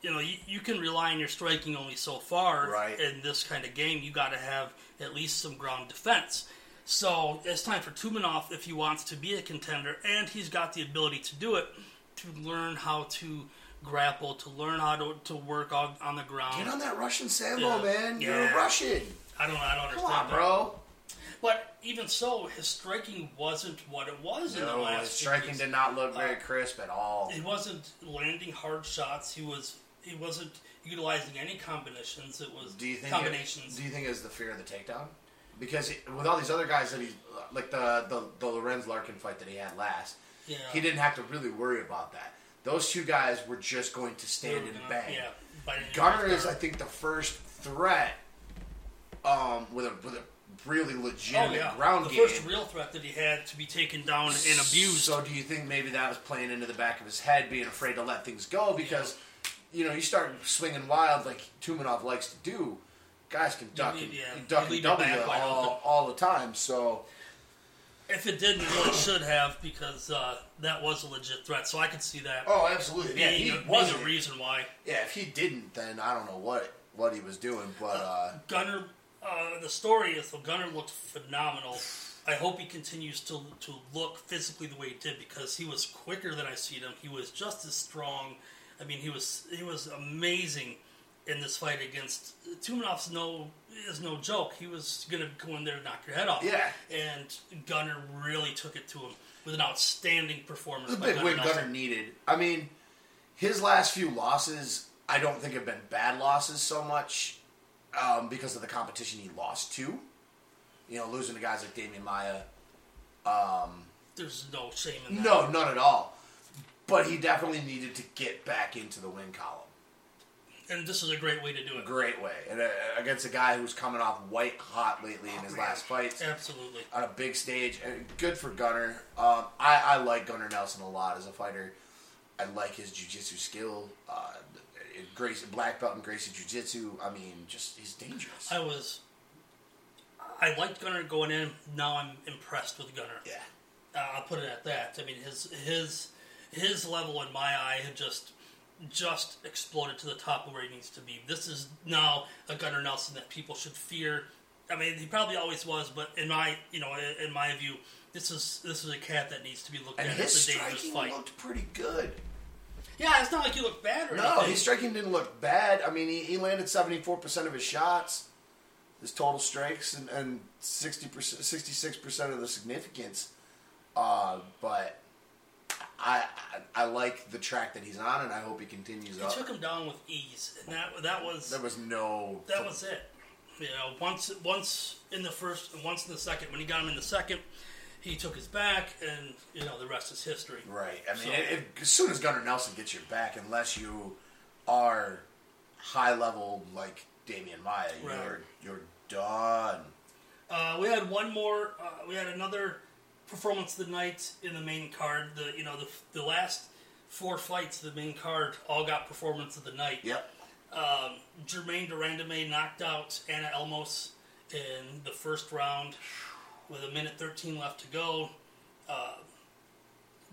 Speaker 2: you know, you, you can rely on your striking only so far.
Speaker 1: Right.
Speaker 2: In this kind of game, you got to have at least some ground defense. So it's time for Tumenov if he wants to be a contender, and he's got the ability to do it, to learn how to grapple, to learn how to, to work on, on the ground.
Speaker 1: Get on that Russian sambo,
Speaker 2: Yeah.
Speaker 1: man. You're
Speaker 2: Yeah.
Speaker 1: a Russian.
Speaker 2: I don't. I don't understand.
Speaker 1: Come on,
Speaker 2: that.
Speaker 1: bro.
Speaker 2: But even so, his striking wasn't what it was in the
Speaker 1: No,
Speaker 2: last.
Speaker 1: his
Speaker 2: few
Speaker 1: striking did not look very
Speaker 2: Uh,
Speaker 1: crisp at all.
Speaker 2: He wasn't landing hard shots. He was. He wasn't utilizing any combinations. It was
Speaker 1: Do you think
Speaker 2: combinations.
Speaker 1: It, do you think it's the fear of the takedown? Because he, with all these other guys that he like the the the Lorenz Larkin fight that he had last,
Speaker 2: yeah.
Speaker 1: he didn't have to really worry about that. Those two guys were just going to stand and bang.
Speaker 2: Yeah. biting Gunnar
Speaker 1: is, I think, the first threat um, with a with a really
Speaker 2: Oh
Speaker 1: legitimate
Speaker 2: yeah,
Speaker 1: ground
Speaker 2: the
Speaker 1: game.
Speaker 2: first real threat that he had to be taken down and abused.
Speaker 1: So do you think maybe that was playing into the back of his head, being afraid to let things go because you know you start swinging wild like Tumanov likes to do. Guys can duck
Speaker 2: leave-
Speaker 1: and,
Speaker 2: yeah,
Speaker 1: duck and double all, all the time. So
Speaker 2: If it didn't, well, it should have because uh, that was a legit threat. So I could see that
Speaker 1: oh, absolutely. Yeah, he
Speaker 2: a,
Speaker 1: wasn't.
Speaker 2: a reason why
Speaker 1: Yeah, if he didn't, then I don't know what what he was doing. But uh,
Speaker 2: Gunnar. Uh, the story is the Gunnar looked phenomenal. I hope he continues to to look physically the way he did because he was quicker than I seen him. He was just as strong. I mean, he was he was amazing in this fight against Tumenov's. No is no joke. He was gonna go in there and knock your head off.
Speaker 1: Yeah.
Speaker 2: and Gunnar really took it to him with an outstanding performance. By
Speaker 1: big win
Speaker 2: Nelson.
Speaker 1: Gunnar needed. I mean, his last few losses, I don't think have been bad losses so much um, because of the competition he lost to. You know, losing to guys like Demian Maia.
Speaker 2: There's no shame in that.
Speaker 1: No, none at all. But he definitely needed to get back into the win column.
Speaker 2: and this is a great way to do it.
Speaker 1: Great way. And uh, against a guy who's coming off white hot lately in his last fights.
Speaker 2: Absolutely.
Speaker 1: on a big stage. And good for Gunnar. Um, I, I like Gunnar Nelson a lot as a fighter. I like his jiu-jitsu skill. Uh, Gracie, black belt in Gracie Jiu-Jitsu. I mean, just he's dangerous.
Speaker 2: I was. I liked Gunnar going in. Now I'm impressed with Gunnar.
Speaker 1: yeah.
Speaker 2: Uh, I'll put it at that. I mean, his his his level in my eye had just just exploded to the top of where he needs to be. This is now a Gunnar Nelson that people should fear. I mean, he probably always was, but in my you know in my view, this is this is a cat that needs to be looked
Speaker 1: And
Speaker 2: at.
Speaker 1: his
Speaker 2: It's a dangerous
Speaker 1: striking
Speaker 2: fight.
Speaker 1: looked pretty good.
Speaker 2: Yeah, it's not like you look bad or
Speaker 1: No,
Speaker 2: anything.
Speaker 1: his striking didn't look bad. I mean, he, he landed 74% of his shots, his total strikes, and, and 60%, 66% of the significance. Uh, but I, I I like the track that he's on, and I hope he continues
Speaker 2: He
Speaker 1: up.
Speaker 2: took him down with ease, and that that was
Speaker 1: There was no.
Speaker 2: that was it. You know, once once in the first, and once in the second. When he got him in the second, he took his back, and you know the rest is history.
Speaker 1: Right. I mean,
Speaker 2: So-
Speaker 1: if, as soon as Gunnar Nelson gets your back, unless you are high level like Demian Maia,
Speaker 2: Right.
Speaker 1: you're you're done.
Speaker 2: Uh, we had one more. Uh, we had another performance of the night in the main card. The you know the the last four fights of the main card all got performance of the night.
Speaker 1: Yep.
Speaker 2: Um, Germaine de Randamie knocked out Anna Elmose in the first round with a minute 13 left to go. Uh,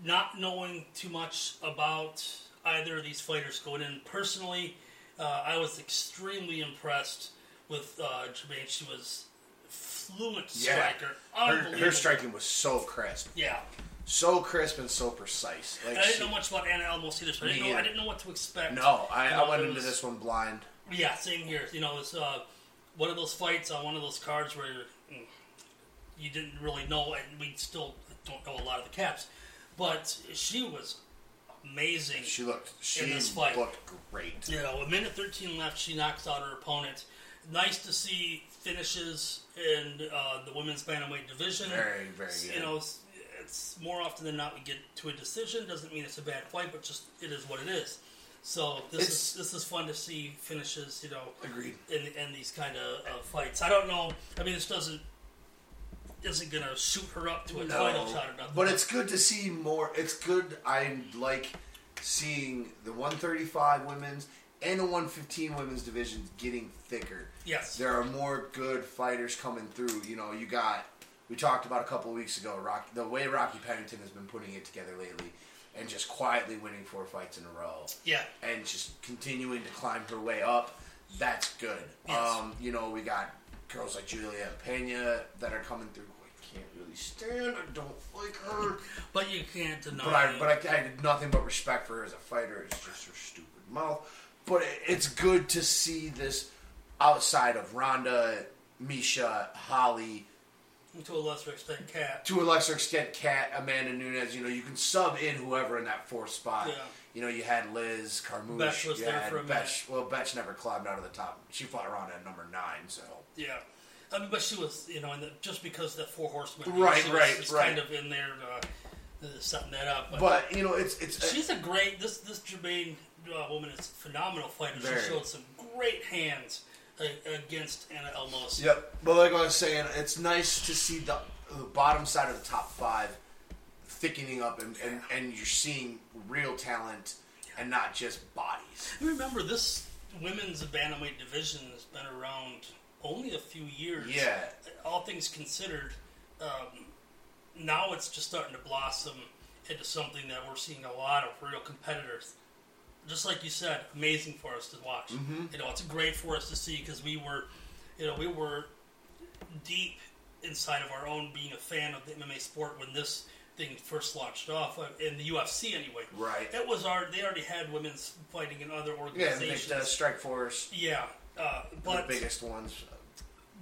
Speaker 2: not knowing too much about either of these fighters going in personally, uh, I was extremely impressed with uh, Germaine. She was fluent
Speaker 1: Yeah.
Speaker 2: striker.
Speaker 1: Her,
Speaker 2: Unbelievable.
Speaker 1: her striking was so crisp,
Speaker 2: Yeah.
Speaker 1: so crisp and so precise. Like
Speaker 2: I didn't
Speaker 1: she-
Speaker 2: know much about Anna Elmose either, so I didn't, know, I didn't know what to expect.
Speaker 1: No, I,
Speaker 2: You
Speaker 1: I went into
Speaker 2: was-
Speaker 1: this one blind.
Speaker 2: Yeah, same here. You know, it's uh, one of those fights on one of those cards where you didn't really know, and we still don't know a lot of the caps. But she was amazing.
Speaker 1: She looked. She
Speaker 2: this fight.
Speaker 1: looked great.
Speaker 2: You know, a minute 13 left, she knocks out her opponent. Nice to see finishes in uh, the women's bantamweight division.
Speaker 1: Very, very good.
Speaker 2: You know, it's, it's more often than not we get to a decision. Doesn't mean it's a bad fight, but just it is what it is. So this
Speaker 1: It's-
Speaker 2: is this is fun to see finishes. You know,
Speaker 1: Agreed.
Speaker 2: in, in these kind of uh, fights. I don't know. I mean, this doesn't isn't gonna suit her up to a title shot or nothing.
Speaker 1: But it's good to see more. It's good. I like seeing the 135 women's and the 115 women's divisions getting thicker.
Speaker 2: yes,
Speaker 1: There are more good fighters coming through. You know, you got. We talked about a couple of weeks ago. Rock, the way Rocky Pennington has been putting it together lately, and just quietly winning four fights in a row,
Speaker 2: yeah,
Speaker 1: and just continuing to climb her way up. That's good.
Speaker 2: Yes.
Speaker 1: Um, you know, we got girls like Julia Pena that are coming through. Who I can't really stand. I don't like her.
Speaker 2: but you can't deny.
Speaker 1: But I, but I, I had nothing but respect for her as a fighter. It's just her stupid mouth. But it, it's good to see this outside of Ronda, Miesha, Holly,
Speaker 2: To a lesser extent, Cat.
Speaker 1: to a lesser extent, Kat, Amanda Nunes. You know, you can sub in whoever in that fourth spot.
Speaker 2: Yeah.
Speaker 1: You know, you had Liz Carmouche.
Speaker 2: Betch was there for a
Speaker 1: Betch. Well, Betch never climbed out of the top. She fought around at number nine. So
Speaker 2: Yeah. I mean, but she was, you know, in the, just because the Four Horsemen.
Speaker 1: Right,
Speaker 2: was,
Speaker 1: right,
Speaker 2: was
Speaker 1: right.
Speaker 2: kind of in there uh, uh, setting that up. But,
Speaker 1: but you know, it's it's
Speaker 2: she's a great. This this Germaine uh, woman is a phenomenal fighter.
Speaker 1: Very.
Speaker 2: She showed some great hands uh, against Anna Elmose.
Speaker 1: Yep. But like I was saying, it's nice to see the, the bottom side of the top five thickening up, and, and, and you're seeing real talent and not just bodies.
Speaker 2: Remember, this women's bantamweight division has been around only a few years.
Speaker 1: Yeah.
Speaker 2: All things considered, um, now it's just starting to blossom into something that we're seeing a lot of real competitors. Just like you said, amazing for us to watch.
Speaker 1: Mm-hmm.
Speaker 2: You know, it's great for us to see because we were, you know, we were deep inside of our own being a fan of the MMA sport when this thing first launched off uh, in the UFC anyway.
Speaker 1: Right.
Speaker 2: It was our they already had women's fighting in other
Speaker 1: Yeah,
Speaker 2: organizations.
Speaker 1: they, uh, Strikeforce,
Speaker 2: yeah, uh,
Speaker 1: the biggest ones.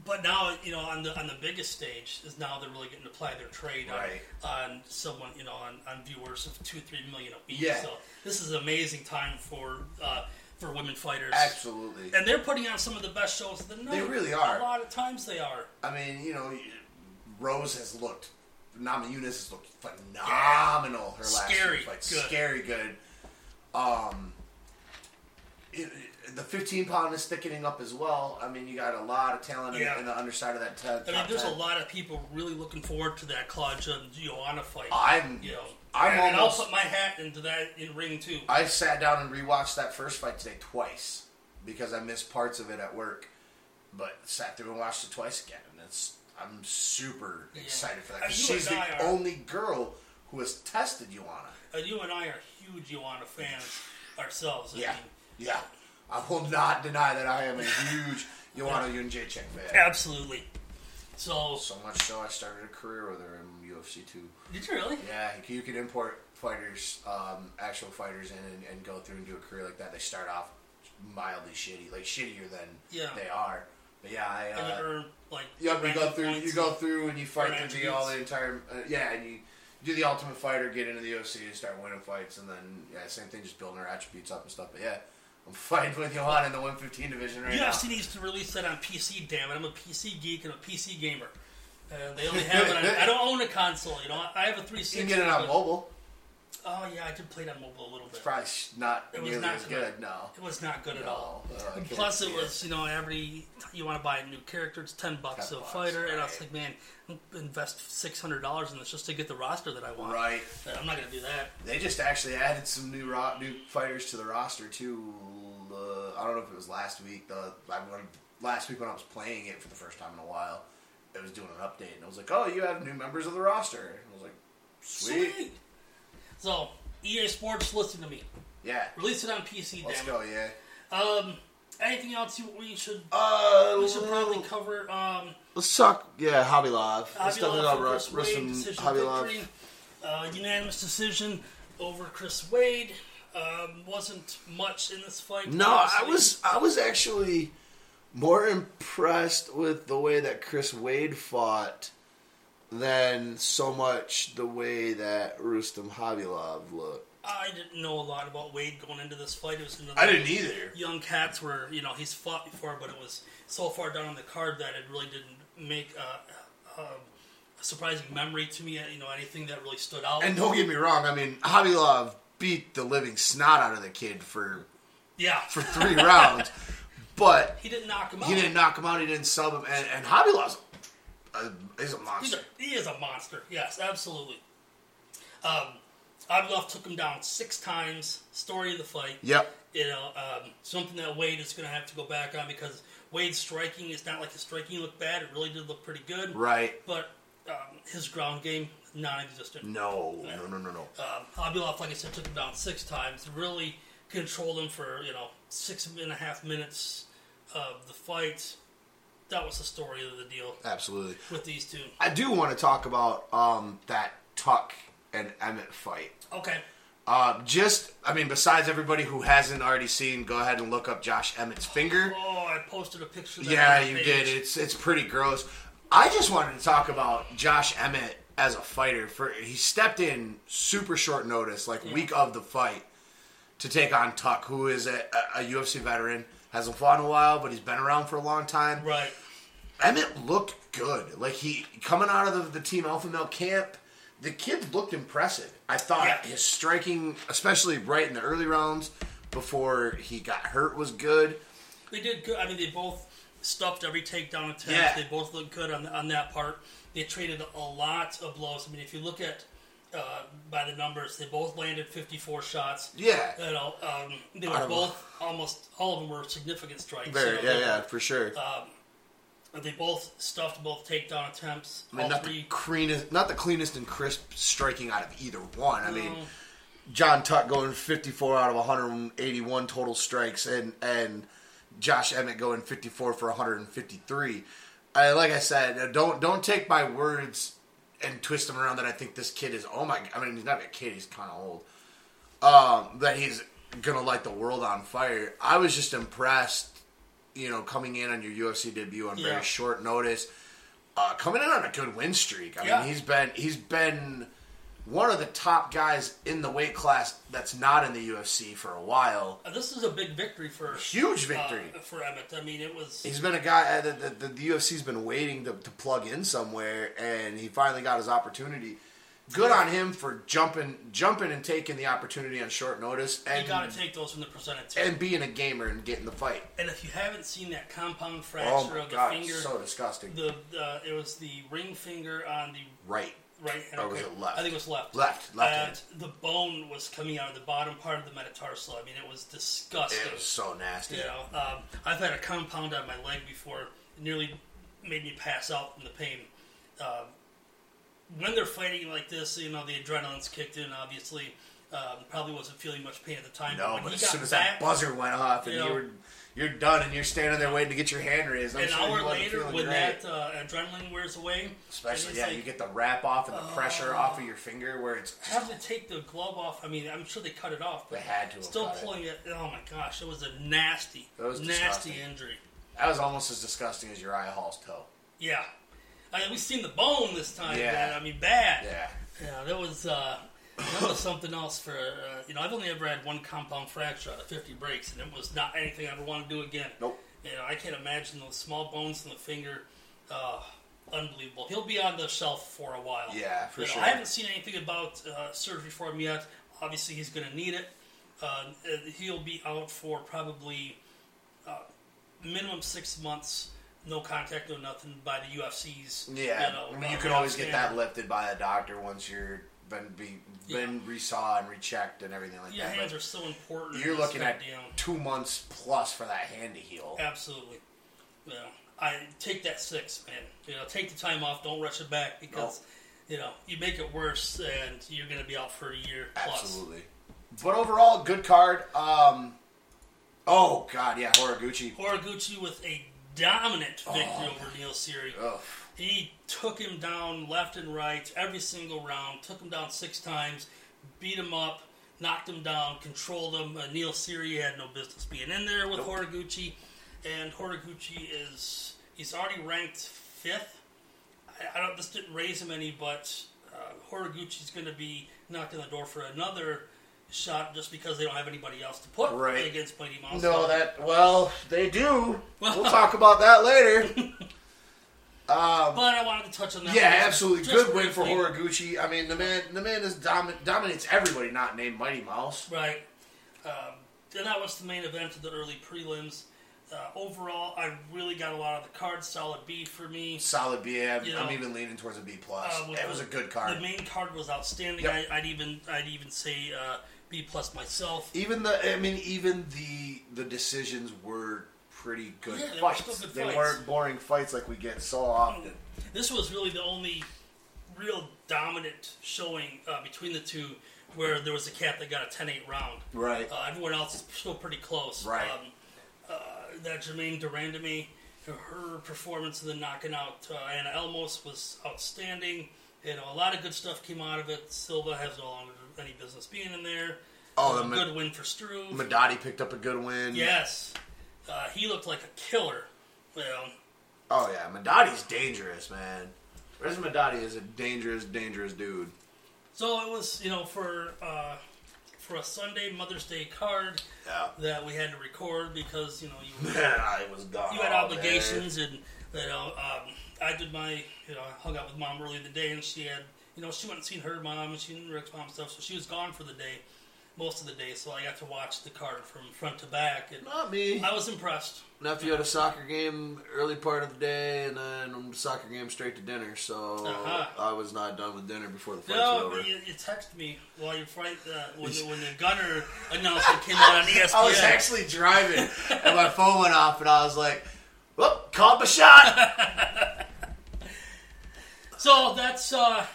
Speaker 2: but now you know on the on the biggest stage is now they're really getting to apply their trade
Speaker 1: Right.
Speaker 2: on, on someone you know on, on viewers of two three million a week.
Speaker 1: Yeah.
Speaker 2: So this is an amazing time for uh, for women fighters.
Speaker 1: Absolutely.
Speaker 2: And they're putting on some of the best shows of the night.
Speaker 1: They really are.
Speaker 2: A lot of times they are.
Speaker 1: I mean, you know, Rose has looked. Namajunas has looked phenomenal. Her last
Speaker 2: Scary
Speaker 1: few fights,
Speaker 2: good.
Speaker 1: scary good. Um, it, the 15 pound is thickening up as well. I mean, you got a lot of talent in,
Speaker 2: Yeah.
Speaker 1: in the underside of that. T-
Speaker 2: I mean, there's a lot of people really looking forward to that Claudia and Joanna fight.
Speaker 1: I'm,
Speaker 2: you know,
Speaker 1: I'm
Speaker 2: and
Speaker 1: almost.
Speaker 2: I'll put my hat into that in ring too.
Speaker 1: I sat down and rewatched that first fight today twice because I missed parts of it at work, but sat through and watched it twice again, and it's I'm super
Speaker 2: Yeah.
Speaker 1: excited for that
Speaker 2: Uh,
Speaker 1: 'cause
Speaker 2: you
Speaker 1: she's the
Speaker 2: are-
Speaker 1: only girl who has tested Joanna.
Speaker 2: Uh, you and I are huge Joanna fans ourselves. I
Speaker 1: Yeah,
Speaker 2: mean,
Speaker 1: yeah. I will not deny that I am a huge Joanna Jędrzejczyk fan.
Speaker 2: absolutely. So,
Speaker 1: So much so, I started a career with her in UFC too.
Speaker 2: did you really?
Speaker 1: Yeah, you can import fighters, um, actual fighters in, and, and go through and do a career like that. They start off mildly shitty, like shittier than
Speaker 2: Yeah.
Speaker 1: they are. But yeah, I.
Speaker 2: And
Speaker 1: Uh,
Speaker 2: earn like
Speaker 1: yeah, you go through. You go through and you fight through the all the entire. Uh, yeah, and you do the Ultimate Fighter, get into the UFC, and start winning fights, and then yeah, same thing, just building our attributes up and stuff. But yeah, I'm fighting with Joanna in the 115 division right
Speaker 2: UFC
Speaker 1: now.
Speaker 2: needs to release that on PC. Damn it! I'm a PC geek and a PC gamer. Uh, they only have it. on... I don't own a console. You know, I have a 360.
Speaker 1: You can get it on
Speaker 2: but-
Speaker 1: mobile.
Speaker 2: Oh yeah, I did play it on mobile a little bit.
Speaker 1: It's probably not
Speaker 2: It was not good.
Speaker 1: good. No.
Speaker 2: It was not good at all.
Speaker 1: can't
Speaker 2: Plus, it was you know every you want to buy a new character, it's ten bucks
Speaker 1: 10
Speaker 2: a
Speaker 1: bucks,
Speaker 2: fighter, and I was like, man, invest six hundred dollars in this just to get the roster that I want.
Speaker 1: Right.
Speaker 2: Uh, I'm not gonna do that.
Speaker 1: They just actually added some new ro- new fighters to the roster too. I don't know if it was last week. The I went, last week when I was playing it for the first time in a while, it was doing an update, and it was like, "Oh, you have new members of the roster." And I was like, "Sweet,
Speaker 2: So EA Sports, listen to me.
Speaker 1: yeah,
Speaker 2: Release it on PC.
Speaker 1: let's
Speaker 2: damn
Speaker 1: go, yeah."
Speaker 2: Um, anything else you, we should
Speaker 1: Uh,
Speaker 2: we should probably cover? Um,
Speaker 1: let's talk. Yeah, Habilov. Let's
Speaker 2: Hobby
Speaker 1: talk
Speaker 2: Love
Speaker 1: Russ,
Speaker 2: Chris
Speaker 1: Russ
Speaker 2: Wade,
Speaker 1: and Habilov.
Speaker 2: victory. Uh, unanimous decision over Chris Wade. Um, wasn't much in this fight.
Speaker 1: No, I was I was actually more impressed with the way that Chris Wade fought than so much the way that Rustam Habilov looked.
Speaker 2: I didn't know a lot about Wade going into this fight. It was another
Speaker 1: I didn't either.
Speaker 2: Young cats were, you know, he's fought before, but it was so far down on the card that it really didn't make uh, uh, a surprising memory to me. You know, anything that really stood out.
Speaker 1: And don't get me wrong, I mean Habilov beat the living snot out of the kid for
Speaker 2: yeah,
Speaker 1: for three rounds, but
Speaker 2: he didn't knock him out.
Speaker 1: he didn't knock him out. He didn't sub him, and, and Habilov's a, is a monster.
Speaker 2: a, he is a monster. Yes, absolutely. Um, Abdullah took him down six times. Story of the fight.
Speaker 1: Yep.
Speaker 2: You know, um, something that Wade is going to have to go back on because Wade's striking is not like his striking looked bad. It really did look pretty good.
Speaker 1: Right.
Speaker 2: But um, his ground game non-existent.
Speaker 1: No. No. No. No. No.
Speaker 2: Um, Abdullah, like I said, took him down six times. Really controlled him for you know six and a half minutes of the fight. That was the story of the deal
Speaker 1: Absolutely.
Speaker 2: with these two.
Speaker 1: I do want to talk about um, that Tuck and Emmett fight.
Speaker 2: Okay.
Speaker 1: Uh, just, I mean, besides everybody who hasn't already seen, go ahead and look up Josh Emmett's finger.
Speaker 2: Oh, I posted a picture. Of that
Speaker 1: Yeah, you
Speaker 2: page.
Speaker 1: did. It's it's pretty gross. I just wanted to talk about Josh Emmett as a fighter. For he stepped in super short notice, like week of the fight, to take on Tuck, who is a, a, a UFC veteran, hasn't fought in a while, but he's been around for a long time.
Speaker 2: Right.
Speaker 1: Emmett looked good. Like he coming out of the, the team Alpha Male camp, the kid looked impressive. I thought
Speaker 2: Yeah.
Speaker 1: his striking, especially right in the early rounds before he got hurt, was good.
Speaker 2: They did good. I mean, they both stuffed every takedown attempt.
Speaker 1: Yeah.
Speaker 2: They both looked good on, on that part. They traded a lot of blows. I mean, if you look at uh, by the numbers, they both landed 54 shots.
Speaker 1: Yeah.
Speaker 2: You know, um, they were both almost all of them were significant strikes.
Speaker 1: Very,
Speaker 2: So
Speaker 1: yeah,
Speaker 2: they
Speaker 1: yeah, for sure.
Speaker 2: They both stuffed both takedown attempts.
Speaker 1: I mean, not
Speaker 2: three.
Speaker 1: the cleanest, not the cleanest and crisp striking out of either one. I mean, John Tuck going 54 out of 181 total strikes, and and Josh Emmett going 54 for 153. I, like I said, uh, don't don't take my words and twist them around that I think this kid is. Oh my! I mean, he's not a kid; he's kind of old. Um, that he's gonna light the world on fire. I was just impressed, you know, coming in on your UFC debut on
Speaker 2: Yeah.
Speaker 1: very short notice, uh, coming in on a good win streak. I
Speaker 2: Yeah.
Speaker 1: mean, he's been he's been one of the top guys in the weight class that's not in the UFC for a while.
Speaker 2: Uh, This is a big victory for
Speaker 1: Huge victory.
Speaker 2: uh, for Emmett. I mean, it was.
Speaker 1: He's been a guy uh, that the, the, the UFC's been waiting to, to plug in somewhere, and he finally got his opportunity. Good on him for jumping, jumping and taking the opportunity on short notice, And You
Speaker 2: got to take those from the to.
Speaker 1: and being a gamer and getting the fight.
Speaker 2: And if you haven't seen that compound
Speaker 1: Oh
Speaker 2: fracture
Speaker 1: my
Speaker 2: of the
Speaker 1: god,
Speaker 2: finger,
Speaker 1: so disgusting.
Speaker 2: the uh, it was the ring finger on the
Speaker 1: right,
Speaker 2: right hand.
Speaker 1: Or was it left?
Speaker 2: I think it was left.
Speaker 1: Left, left
Speaker 2: And
Speaker 1: hand.
Speaker 2: the bone was coming out of the bottom part of the metatarsal. I mean, it was disgusting.
Speaker 1: it was so nasty.
Speaker 2: You know, um, I've had a compound on my leg before. It nearly made me pass out from the pain. Um, when they're fighting like this, you know, the adrenaline's kicked in. Obviously, um, probably wasn't feeling much pain at the time.
Speaker 1: No, but
Speaker 2: he
Speaker 1: as
Speaker 2: got
Speaker 1: soon as
Speaker 2: back,
Speaker 1: that buzzer went off and
Speaker 2: you
Speaker 1: you were you're done and you're standing there waiting to get your hand raised, I'm
Speaker 2: an
Speaker 1: sure
Speaker 2: hour later, when
Speaker 1: great.
Speaker 2: that uh, adrenaline wears away,
Speaker 1: Especially, yeah,
Speaker 2: it's
Speaker 1: you get the wrap off and the pressure
Speaker 2: Oh.
Speaker 1: off of your finger where it's You
Speaker 2: have to take the glove off. I mean, I'm sure they cut it off, But they
Speaker 1: had to
Speaker 2: still
Speaker 1: cut it.
Speaker 2: pulling it. Oh my gosh, it was a nasty,
Speaker 1: was
Speaker 2: nasty injury.
Speaker 1: That was almost as disgusting as Uriah Hall's toe.
Speaker 2: Yeah, I mean, we seen the bone this time.
Speaker 1: Yeah.
Speaker 2: man. I mean, bad.
Speaker 1: Yeah.
Speaker 2: Yeah, that was uh, that was something else for uh, you know. I've only ever had one compound fracture out of 50 breaks, and it was not anything I ever want to do again.
Speaker 1: Nope.
Speaker 2: You know, I can't imagine those small bones in the finger. Uh, unbelievable. He'll be on the shelf for a while.
Speaker 1: Yeah, for
Speaker 2: You know,
Speaker 1: sure.
Speaker 2: I haven't seen anything about uh, surgery for him yet. Obviously, he's going to need it. Uh, uh, he'll be out for probably uh, minimum six months. No contact, no nothing by the UFC's.
Speaker 1: Yeah.
Speaker 2: you know,
Speaker 1: I mean, you can always get that lifted by a doctor once you're been be been resaw and rechecked and everything like
Speaker 2: Your
Speaker 1: that.
Speaker 2: Yeah, hands
Speaker 1: But
Speaker 2: are so important.
Speaker 1: you're looking at
Speaker 2: deal.
Speaker 1: two months plus for that hand to heal.
Speaker 2: absolutely. Know, I take that six, man. You know, take the time off. Don't rush it back because you know you make it worse, and you're going to be out for a year plus.
Speaker 1: Absolutely. But overall, good card. Um, oh God, yeah, Horiguchi.
Speaker 2: Horiguchi with a dominant victory
Speaker 1: Oh.
Speaker 2: over Neil Seery.
Speaker 1: Ugh.
Speaker 2: He took him down left and right every single round. Took him down six times, beat him up, knocked him down, controlled him. Uh, Neil Seery had no business being in there with
Speaker 1: Nope.
Speaker 2: Horiguchi, and Horiguchi is he's already ranked fifth. I, I don't this didn't raise him any, but uh, Horiguchi's going to be knocked on the door for another shot just because they don't have anybody else to put
Speaker 1: Right.
Speaker 2: against Mighty Mouse.
Speaker 1: No, that well, they do.
Speaker 2: Well-
Speaker 1: we'll talk about that later. um,
Speaker 2: But I wanted to touch on that.
Speaker 1: yeah,
Speaker 2: one
Speaker 1: absolutely.
Speaker 2: just
Speaker 1: Good win for
Speaker 2: briefly.
Speaker 1: Horiguchi. I mean, the man, the man is domin- dominates everybody not named Mighty Mouse.
Speaker 2: Right. Um, and that was the main event of the early prelims. Uh, overall, I really got a lot of the cards. Solid B for me.
Speaker 1: Solid B. I'm,
Speaker 2: You
Speaker 1: I'm even leaning towards a B plus.
Speaker 2: Uh,
Speaker 1: it was
Speaker 2: the-
Speaker 1: a good card.
Speaker 2: The main card was outstanding.
Speaker 1: Yep.
Speaker 2: I, I'd even I'd even say uh, B plus myself.
Speaker 1: even the, I mean, even the the decisions were pretty good
Speaker 2: Yeah, they were
Speaker 1: fights.
Speaker 2: still good
Speaker 1: they
Speaker 2: fights.
Speaker 1: weren't boring fights like we get so often.
Speaker 2: This was really the only real dominant showing uh, between the two, where there was a cat that got a 10-8 round.
Speaker 1: Right.
Speaker 2: Uh, everyone else is still pretty close.
Speaker 1: Right.
Speaker 2: Um, uh, that Germaine de Randamie, her performance in the knocking out uh, Anna Elmose was outstanding. You know, a lot of good stuff came out of it. Silva has no longer any business being in there.
Speaker 1: Oh,
Speaker 2: a
Speaker 1: the Ma-
Speaker 2: good win for Struve.
Speaker 1: Madadi picked up a good win.
Speaker 2: yes, uh, he looked like a killer. Well,
Speaker 1: Oh yeah, Madadi's dangerous, man. Reza Madadi is a dangerous, dangerous dude.
Speaker 2: So it was, you know, for uh, for a Sunday Mother's Day card
Speaker 1: Yeah.
Speaker 2: that we had to record because you know you
Speaker 1: Man, I was gone.
Speaker 2: you had
Speaker 1: day.
Speaker 2: obligations and you know um, I did my you know I hung out with mom early in the day and she had you know she went and seen her mom and she and Rick's mom stuff so she was gone for the day most of the day so I got to watch the card from front to back and
Speaker 1: Not me.
Speaker 2: I was impressed.
Speaker 1: Nephew had a soccer game early part of the day, and then soccer game straight to dinner. So
Speaker 2: Uh-huh.
Speaker 1: I was not done with dinner before the fights were
Speaker 2: No,
Speaker 1: over.
Speaker 2: but you, you texted me while you fight uh, when, the, when the Gunnar announcement came out on ESPN.
Speaker 1: I was actually driving, and my phone went off, and I was like, "Whoop, called my shot."
Speaker 2: so that's uh,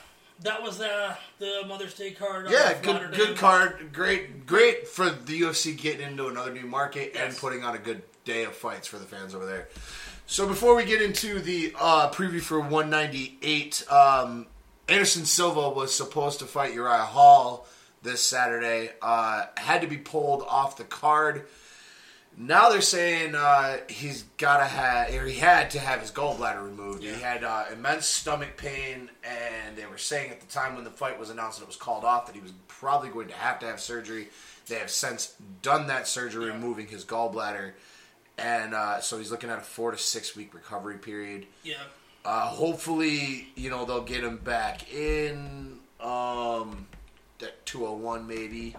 Speaker 2: that was uh, the Mother's Day card.
Speaker 1: yeah, good, good card. Great, great for the UFC getting into another new market and putting on a good day of fights for the fans over there. So before we get into the uh, preview for 198, um, Anderson Silva was supposed to fight Uriah Hall this Saturday. Uh, had to be pulled off the card. Now they're saying uh, he's got to have, or he had to have his gallbladder removed. He had uh, immense stomach pain, and they were saying at the time when the fight was announced that it was called off that he was probably going to have to have surgery. They have since done that surgery,
Speaker 2: Yeah.
Speaker 1: removing his gallbladder, and uh, so he's looking at a four to six week recovery period.
Speaker 2: Yeah,
Speaker 1: Uh, hopefully, you know they'll get him back in um, at 201 maybe.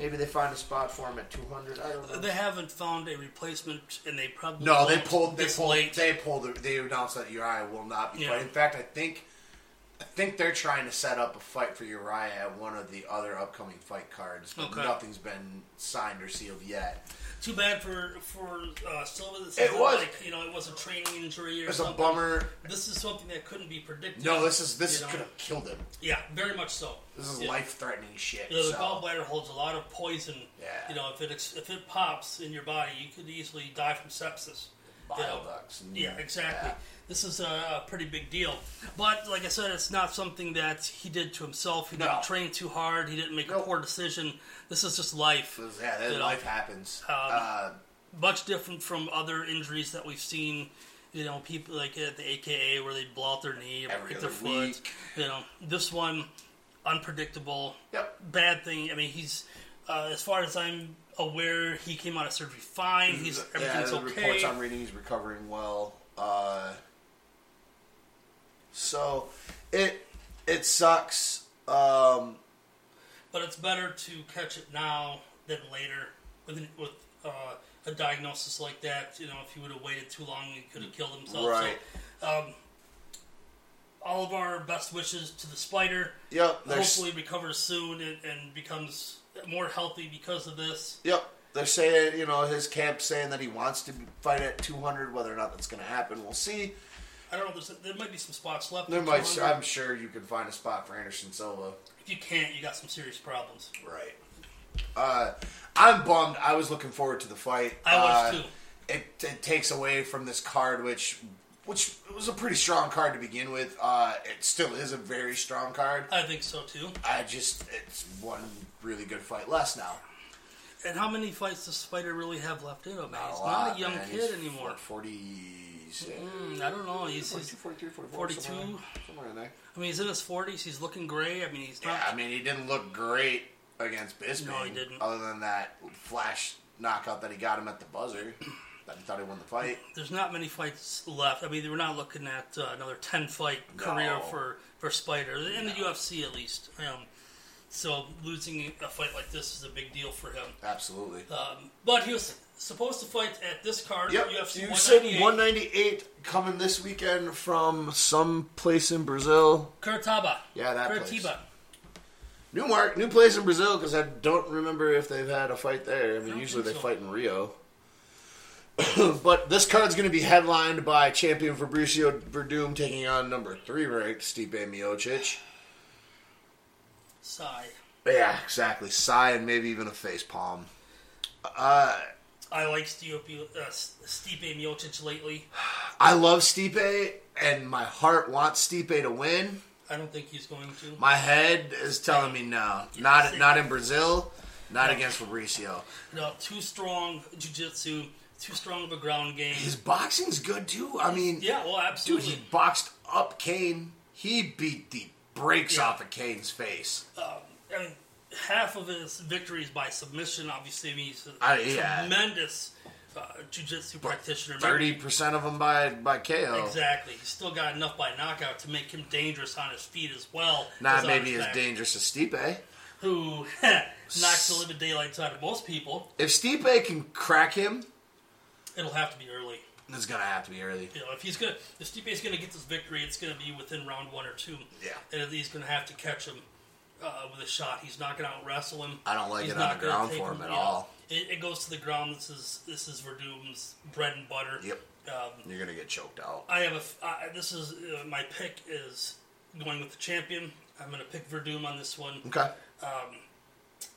Speaker 1: Maybe they find a spot for him at 200. I don't know.
Speaker 2: they haven't found a replacement, and they probably
Speaker 1: No, they pulled. They pulled.
Speaker 2: late.
Speaker 1: They pulled. They announced that Uriah will not be
Speaker 2: Yeah.
Speaker 1: fighting. In fact, I think, I think they're trying to set up a fight for Uriah at one of the other upcoming fight cards, but
Speaker 2: Okay.
Speaker 1: nothing's been signed or sealed yet.
Speaker 2: Too bad for for uh, Silva. This
Speaker 1: It was-
Speaker 2: like you know it was a training injury or
Speaker 1: It's a
Speaker 2: something.
Speaker 1: bummer.
Speaker 2: This is something that couldn't be predicted.
Speaker 1: No, this is this
Speaker 2: know?
Speaker 1: could have killed him.
Speaker 2: Yeah, very much so.
Speaker 1: This is
Speaker 2: Yeah.
Speaker 1: life threatening shit.
Speaker 2: You know, the
Speaker 1: so-
Speaker 2: gallbladder holds a lot of poison.
Speaker 1: Yeah.
Speaker 2: You know, if it ex- if it pops in your body, you could easily die from sepsis. You know?
Speaker 1: Bile ducts. and-
Speaker 2: Yeah, exactly.
Speaker 1: yeah.
Speaker 2: This is a, pretty big deal. But like I said, it's not something that he did to himself. He
Speaker 1: No.
Speaker 2: didn't train too hard. He didn't make a poor decision. This is just life.
Speaker 1: Is- Yeah, that
Speaker 2: You know,
Speaker 1: life happens.
Speaker 2: um,
Speaker 1: uh,
Speaker 2: Much different from other injuries that we've seen. You know, people like at the AKA where they blow out their knee or break their foot.
Speaker 1: week.
Speaker 2: You know, this one unpredictable.
Speaker 1: yep.
Speaker 2: Bad thing. I mean, he's uh, as far as I'm aware, he came out of surgery fine. He's everything's yeah,
Speaker 1: the
Speaker 2: okay.
Speaker 1: reports I'm reading, he's recovering well. Uh, so it it sucks. Um,
Speaker 2: But it's better to catch it now than later with an, with uh, a diagnosis like that. You know, if he would have waited too long, he could have killed himself.
Speaker 1: Right.
Speaker 2: So, um, all of our best wishes to the spider.
Speaker 1: yep.
Speaker 2: Hopefully, recovers soon and, and becomes more healthy because of this.
Speaker 1: Yep. They're saying, you know, his camp saying that he wants to fight at 200. Whether or not that's going to happen, we'll see.
Speaker 2: I don't know. There's, there might be some spots left.
Speaker 1: There might, I'm sure you can find a spot for Anderson Silva.
Speaker 2: If you can't, you got some serious problems.
Speaker 1: Right. Uh, I'm bummed. I was looking forward to the fight.
Speaker 2: I was
Speaker 1: Uh,
Speaker 2: too.
Speaker 1: It, it takes away from this card, which which was a pretty strong card to begin with. Uh, it still is a very strong card.
Speaker 2: I think so too.
Speaker 1: I just it's one really good fight less now.
Speaker 2: And how many fights does Spider really have left in him? man?
Speaker 1: Not
Speaker 2: He's
Speaker 1: a
Speaker 2: not a young
Speaker 1: man.
Speaker 2: kid
Speaker 1: He's
Speaker 2: anymore.
Speaker 1: 46.
Speaker 2: Mm, I don't know. He's,
Speaker 1: 42,
Speaker 2: he's
Speaker 1: 43, 44,
Speaker 2: 42?
Speaker 1: Somewhere, somewhere in there.
Speaker 2: I mean, he's in his forties. He's looking gray. I mean, he's not.
Speaker 1: Yeah, I mean, he didn't look great against Bisping.
Speaker 2: No, he didn't.
Speaker 1: Other than that flash knockout that he got him at the buzzer, that he thought he won the fight.
Speaker 2: There's not many fights left. I mean, we're not looking at uh, another ten fight career
Speaker 1: No.
Speaker 2: for for Spider in the UFC at least. Um, so losing a fight like this is a big deal for him.
Speaker 1: Absolutely.
Speaker 2: Um, but he was supposed to fight at this card.
Speaker 1: Yep.
Speaker 2: UFC
Speaker 1: You
Speaker 2: 198.
Speaker 1: said 198 coming this weekend from some place in Brazil.
Speaker 2: Curitiba.
Speaker 1: Yeah, that place. New mark, new place in Brazil because I don't remember if they've had a fight there. I mean,
Speaker 2: don't
Speaker 1: usually they
Speaker 2: so.
Speaker 1: fight in Rio. but this card's going to be headlined by champion Fabricio Werdum taking on number three ranked Stipe Miocic.
Speaker 2: Sigh.
Speaker 1: Yeah, exactly. Sigh and maybe even a face palm. Uh,
Speaker 2: I like Stipe, uh, Stipe Miocic lately.
Speaker 1: I love Stipe, and my heart wants Stipe to win.
Speaker 2: I don't think he's going to.
Speaker 1: My head is telling me no. Not not in Brazil. Not against Fabricio.
Speaker 2: No, too strong jiu-jitsu, too strong of a ground game.
Speaker 1: His boxing's good too. I mean,
Speaker 2: yeah, well, absolutely.
Speaker 1: dude, he boxed up Cain. He beat the brakes
Speaker 2: Yeah.
Speaker 1: off of Cain's face.
Speaker 2: I mean, half of his victories by submission. Obviously, I mean, he's a
Speaker 1: yeah.
Speaker 2: tremendous uh, jiu-jitsu practitioner.
Speaker 1: Thirty percent of them by by KO.
Speaker 2: Exactly. He's still got enough by knockout to make him dangerous on his feet as well.
Speaker 1: Not
Speaker 2: as
Speaker 1: maybe as dangerous as Stipe.
Speaker 2: Who knocks the living daylights out of most people.
Speaker 1: If Stipe can crack him,
Speaker 2: It'll have to be early.
Speaker 1: it's gonna have to be early.
Speaker 2: You know, if he's gonna, if Stipe's gonna get this victory, it's gonna be within round one or two.
Speaker 1: Yeah.
Speaker 2: and he's gonna have to catch him uh, with a shot. He's not gonna out wrestle him.
Speaker 1: I don't like
Speaker 2: He's
Speaker 1: it on the ground for him at all.
Speaker 2: It, it goes to the ground. This is this is Werdum's bread and butter.
Speaker 1: Yep.
Speaker 2: Um,
Speaker 1: You're gonna get choked out.
Speaker 2: I have a. this is uh, my pick is going with the champion. I'm gonna pick Werdum on this one.
Speaker 1: Okay.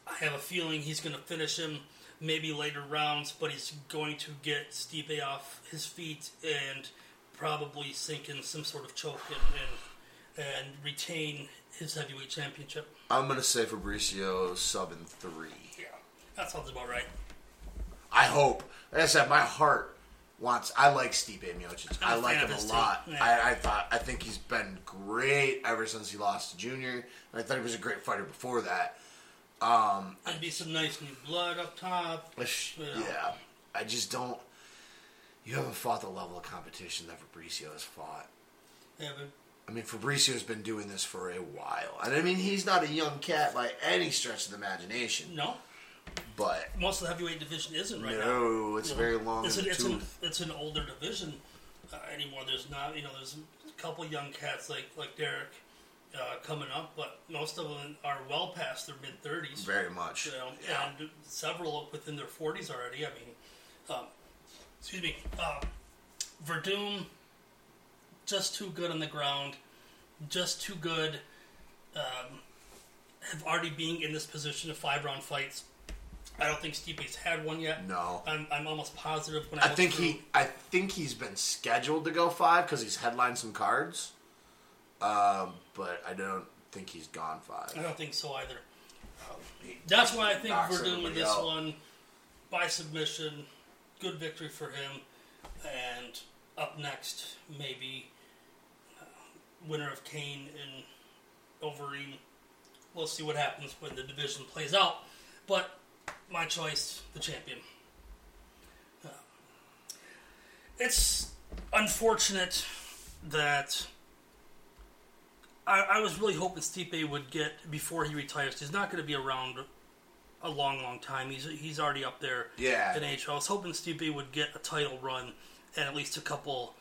Speaker 2: I have a feeling he's going to finish him maybe later rounds, but he's going to get Stipe off his feet and probably sink in some sort of choke and, and, and retain his heavyweight championship.
Speaker 1: I'm gonna say Fabricio sub in three.
Speaker 2: Yeah, that sounds about right.
Speaker 1: I hope. Like I said, my heart wants. I like Stipe Miocic. I like him a lot.
Speaker 2: Yeah.
Speaker 1: I, I thought. I think he's been great ever since he lost to Junior. And I thought he was a great fighter before that.
Speaker 2: There'd be some nice new blood up top. Yeah.
Speaker 1: yeah, I just don't. You haven't fought the level of competition that Fabricio has fought.
Speaker 2: But
Speaker 1: I mean, Fabricio's been doing this for a while, and I mean, he's not a young cat by any stretch of the imagination.
Speaker 2: no,
Speaker 1: But
Speaker 2: most of the heavyweight division isn't right now.
Speaker 1: no, it's
Speaker 2: You know,
Speaker 1: very long
Speaker 2: It's an, it's, an, it's an older division uh, anymore. There's not, you know, there's a couple young cats like like Derrick uh, coming up, but most of them are well past their mid thirties.
Speaker 1: Very much.
Speaker 2: You know,
Speaker 1: yeah.
Speaker 2: and several within their forties already. I mean, um, excuse me, um, Werdum, just too good on the ground, just too good. Um, have already being in this position of five round fights. I don't think Stipe's had one yet.
Speaker 1: No.
Speaker 2: I'm, I'm almost positive when I,
Speaker 1: I think
Speaker 2: through-
Speaker 1: he. I think he's been scheduled to go five because he's headlined some cards. Um, but I don't think he's gone five.
Speaker 2: I don't think so either.
Speaker 1: He
Speaker 2: That's why I think we're doing this
Speaker 1: out.
Speaker 2: one by submission. Good victory for him. And up next, maybe uh, winner of Cain and Overeem. We'll see what happens when the division plays out. But my choice, the champion. Uh, it's unfortunate that I, I was really hoping Stipe would get before he retires. He's not going to be around a long, long time. He's he's already up there
Speaker 1: Yeah.
Speaker 2: in age. I was hoping Stipe would get a title run and at least a couple,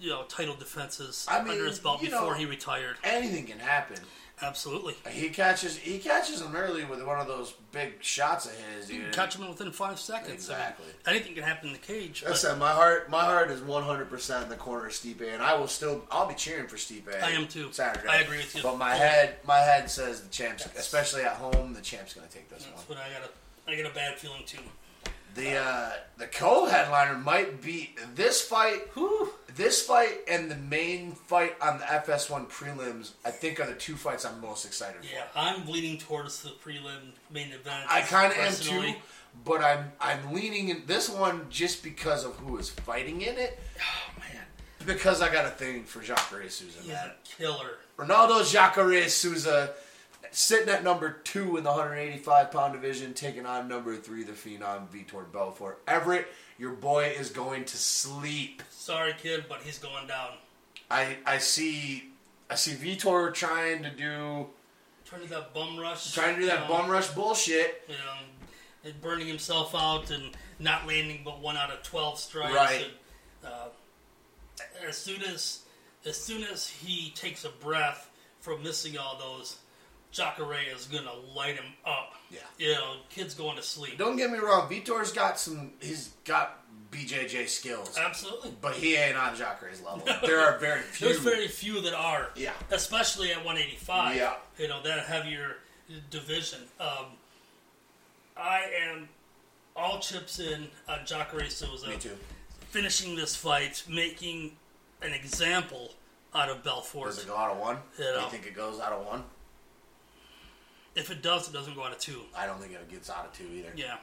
Speaker 2: you know, title defenses
Speaker 1: I mean,
Speaker 2: under his belt before
Speaker 1: know-
Speaker 2: he retired.
Speaker 1: Anything can happen.
Speaker 2: Absolutely.
Speaker 1: He catches. He catches him early with one of those big shots of his. Dude.
Speaker 2: You can catch him within five seconds. I mean,
Speaker 1: Exactly.
Speaker 2: anything can happen in the cage. But.
Speaker 1: My heart. My heart is one hundred percent in the corner of Stipe, and I will still. I'll be cheering for Stipe.
Speaker 2: I am too.
Speaker 1: Saturday.
Speaker 2: I agree with you.
Speaker 1: But my head. My head says the champs, especially at home. The champs going to take this
Speaker 2: That's
Speaker 1: one.
Speaker 2: what I got. A, I got a bad feeling too.
Speaker 1: The uh, the co-headliner might be this fight.
Speaker 2: Whew.
Speaker 1: This fight and the main fight on the FS1 prelims, I think, are the two fights I'm most excited for.
Speaker 2: Yeah, I'm leaning towards the prelim main event.
Speaker 1: I kind of am too, but I'm I'm leaning in this one just because of who is fighting in it.
Speaker 2: Oh man,
Speaker 1: Because I got a thing for Jacare Souza,
Speaker 2: he's
Speaker 1: man.
Speaker 2: a killer.
Speaker 1: Ronaldo Jacare Souza sitting at number two in the 185 pound division, taking on number three, the Phenom Vitor Belfort. Everett, your boy is going to sleep.
Speaker 2: Sorry, kid, but he's going down.
Speaker 1: I I see I see Vitor trying to do
Speaker 2: Trying to do that bum rush.
Speaker 1: trying to do that
Speaker 2: know,
Speaker 1: bum rush bullshit.
Speaker 2: You know, burning himself out and not landing but one out of twelve strikes.
Speaker 1: Right.
Speaker 2: And, uh, as soon as as soon as he takes a breath from missing all those, Jacare is gonna light him up.
Speaker 1: Yeah.
Speaker 2: You know, kid's going to sleep.
Speaker 1: Don't get me wrong, Vitor's got some he's got BJJ skills.
Speaker 2: Absolutely.
Speaker 1: But he ain't on Jacare's level. There are very few.
Speaker 2: There's very few that are.
Speaker 1: Yeah.
Speaker 2: Especially at 185.
Speaker 1: Yeah.
Speaker 2: You know, that heavier division. Um, I am all chips in on Jacare Souza.
Speaker 1: Me too.
Speaker 2: Finishing this fight, making an example out of Belfort.
Speaker 1: Does it go out of one?
Speaker 2: You
Speaker 1: Do
Speaker 2: know.
Speaker 1: you think it goes out of one?
Speaker 2: If it does, it doesn't go out of two.
Speaker 1: I don't think it gets out of two either.
Speaker 2: Yeah.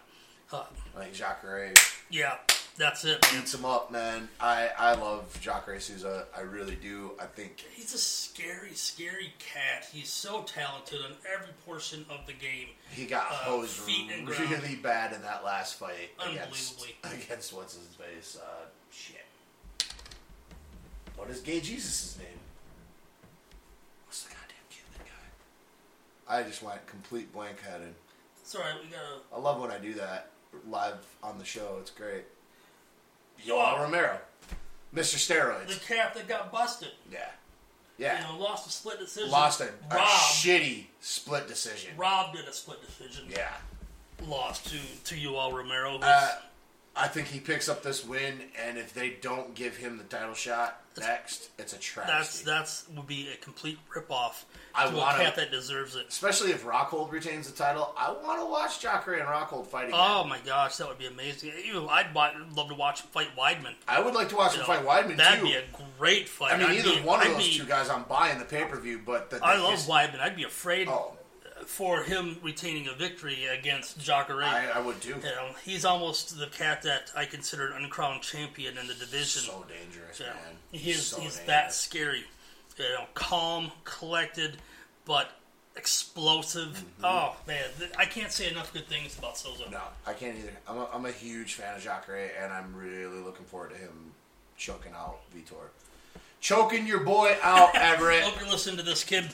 Speaker 2: Uh,
Speaker 1: I think Jacare.
Speaker 2: yeah. That's it. Man.
Speaker 1: Beats him up, man. I, I love Jacare Souza. I really do. I think
Speaker 2: He's a scary, scary cat. He's so talented on every portion of the game.
Speaker 1: he got
Speaker 2: Uh,
Speaker 1: hosed
Speaker 2: feet and ground.
Speaker 1: really bad in that last fight against
Speaker 2: Unbelievably.
Speaker 1: against what's his face. Uh, shit. What is Gay Jesus' name? What's the goddamn Cuban guy? I just went complete blank headed.
Speaker 2: It's all right. We gotta.
Speaker 1: I love when I do that live on the show. It's great.
Speaker 2: Yo,
Speaker 1: Yoel Romero, Mr. Steroids, the
Speaker 2: cat that got busted.
Speaker 1: Yeah,
Speaker 2: You
Speaker 1: yeah.
Speaker 2: know, lost a split decision.
Speaker 1: Lost a, a shitty split decision.
Speaker 2: Rob did a split decision.
Speaker 1: Yeah.
Speaker 2: Lost to to Yoel Romero.
Speaker 1: Uh, I think he picks up this win, and if they don't give him the title shot next, it's a trash.
Speaker 2: that's
Speaker 1: travesty.
Speaker 2: that's would be a complete ripoff
Speaker 1: I
Speaker 2: to
Speaker 1: wanna-
Speaker 2: a cat that deserves it.
Speaker 1: Especially if Rockhold retains the title, I want to watch Jacare and Rockhold fight again.
Speaker 2: Oh my gosh, that would be amazing. Even I'd love to watch him fight Weidman.
Speaker 1: I would like to watch
Speaker 2: You
Speaker 1: him
Speaker 2: know,
Speaker 1: fight Weidman
Speaker 2: That'd
Speaker 1: too.
Speaker 2: be a great fight.
Speaker 1: I mean,
Speaker 2: I'd
Speaker 1: either
Speaker 2: be-
Speaker 1: one of
Speaker 2: I'd
Speaker 1: those
Speaker 2: be-
Speaker 1: two guys, I'm buying the pay per view. But the,
Speaker 2: I love
Speaker 1: his-
Speaker 2: Weidman. I'd be afraid
Speaker 1: Oh,
Speaker 2: for him retaining a victory against Jacare.
Speaker 1: I, I would too.
Speaker 2: You know, he's almost the cat that I consider an uncrowned champion in the division.
Speaker 1: So dangerous,
Speaker 2: You know,
Speaker 1: man.
Speaker 2: he's
Speaker 1: so
Speaker 2: he's
Speaker 1: dangerous.
Speaker 2: that scary. You know, calm, collected, but explosive. Oh man, I can't say enough good things about Souza.
Speaker 1: Mm-hmm. No, I can't either. I'm a, I'm a huge fan of Jacare, and I'm really looking forward to him choking out Vitor. Choking your boy out, Everett.
Speaker 2: Hope you're listening to this kid,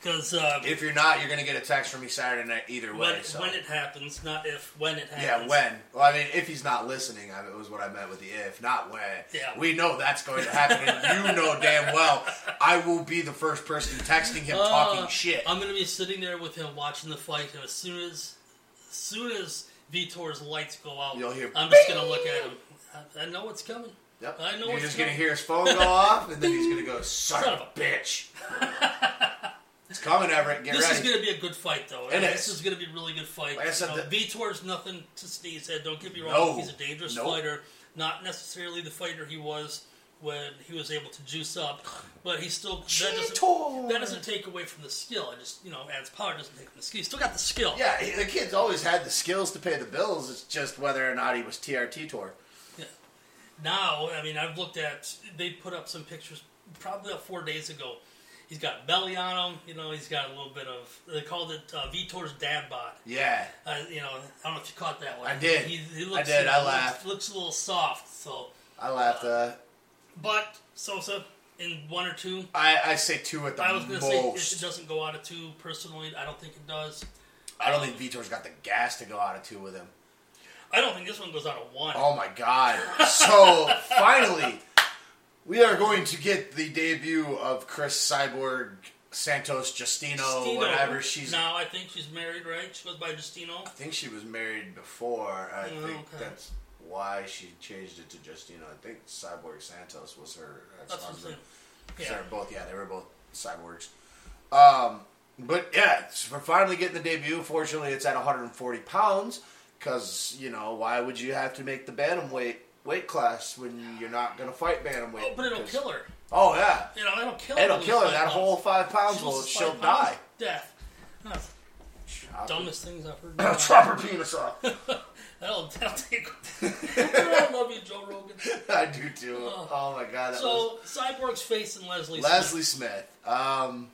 Speaker 2: because uh,
Speaker 1: If you're not, you're gonna get a text from me Saturday night either way.
Speaker 2: when,
Speaker 1: so.
Speaker 2: when it happens, not if, when it happens.
Speaker 1: yeah, when? Well, I mean, if he's not listening, I mean, was what I meant with the if, not when.
Speaker 2: Yeah.
Speaker 1: We know that's going to happen, and you know damn well I will be the first person texting him talking
Speaker 2: Uh,
Speaker 1: shit.
Speaker 2: I'm gonna be sitting there with him watching the fight, and as soon as, as soon as Vitor's lights go out,
Speaker 1: You'll hear
Speaker 2: I'm just gonna look at him. I, I know what's coming.
Speaker 1: Yep.
Speaker 2: I know
Speaker 1: You're just gonna hear his phone go off, and then he's gonna go, "Son,
Speaker 2: Son
Speaker 1: of a bitch." it's coming, Everett. Get
Speaker 2: This
Speaker 1: ready.
Speaker 2: is going to be a good fight, though.
Speaker 1: It
Speaker 2: this
Speaker 1: is.
Speaker 2: going to be a really good fight.
Speaker 1: Like I said,
Speaker 2: You know,
Speaker 1: the-
Speaker 2: Vitor's nothing to sneeze at. Don't get me wrong.
Speaker 1: No.
Speaker 2: He's a dangerous
Speaker 1: Nope.
Speaker 2: fighter. Not necessarily the fighter he was when he was able to juice up, but he still that doesn't, that doesn't take away from the skill. It just you know adds power. Doesn't take from the skill. He's still got the skill.
Speaker 1: Yeah, he- the kid's always had the skills to pay the bills. It's just whether or not he was TRT tour.
Speaker 2: Now, I mean, I've looked at. They put up some pictures probably about four days ago. He's got belly on him. You know, he's got a little bit of. They called it uh, Vitor's dad bod.
Speaker 1: Yeah,
Speaker 2: Uh, you know, I don't know if you caught that one.
Speaker 1: I did.
Speaker 2: He, he
Speaker 1: I
Speaker 2: looks,
Speaker 1: did. I laughed.
Speaker 2: Looks, a little soft. So,
Speaker 1: I laughed. Uh,
Speaker 2: but Souza in one or two.
Speaker 1: I, I say two at the
Speaker 2: I was going to say it, it doesn't go out of two. Personally, I don't think it does.
Speaker 1: I don't think Vitor's got the gas to go out of two with him.
Speaker 2: I don't think this one goes out of one.
Speaker 1: Oh my god. So finally, we are going to get the debut of Cris Cyborg Santos Justino,
Speaker 2: Justino.
Speaker 1: whatever she's.
Speaker 2: Now I think she's married, right? She goes by Justino.
Speaker 1: I think she was married before. I
Speaker 2: Oh,
Speaker 1: think
Speaker 2: okay.
Speaker 1: that's why she changed it to Justino. I think Cyborg Santos was her
Speaker 2: That's what I'm
Speaker 1: ex-husband.
Speaker 2: Yeah.
Speaker 1: They're both, yeah, they were both cyborgs. Um, but yeah, we're finally getting the debut. Fortunately, it's at 140 pounds because you know why would you have to make the bantamweight weight class when you're not going to fight bantamweight?
Speaker 2: Oh, but it'll
Speaker 1: 'Cause-
Speaker 2: kill her.
Speaker 1: Oh yeah,
Speaker 2: You know, it'll kill her.
Speaker 1: it'll kill her. That
Speaker 2: five
Speaker 1: whole five pounds will she'll
Speaker 2: pounds,
Speaker 1: die.
Speaker 2: Death. The dumbest things I've heard.
Speaker 1: Chop her penis off.
Speaker 2: That'll, that'll take. I love you, Joe Rogan.
Speaker 1: I do too. Oh my god, that was
Speaker 2: So, Cyborg's facing Leslie.
Speaker 1: Leslie Smith. Um,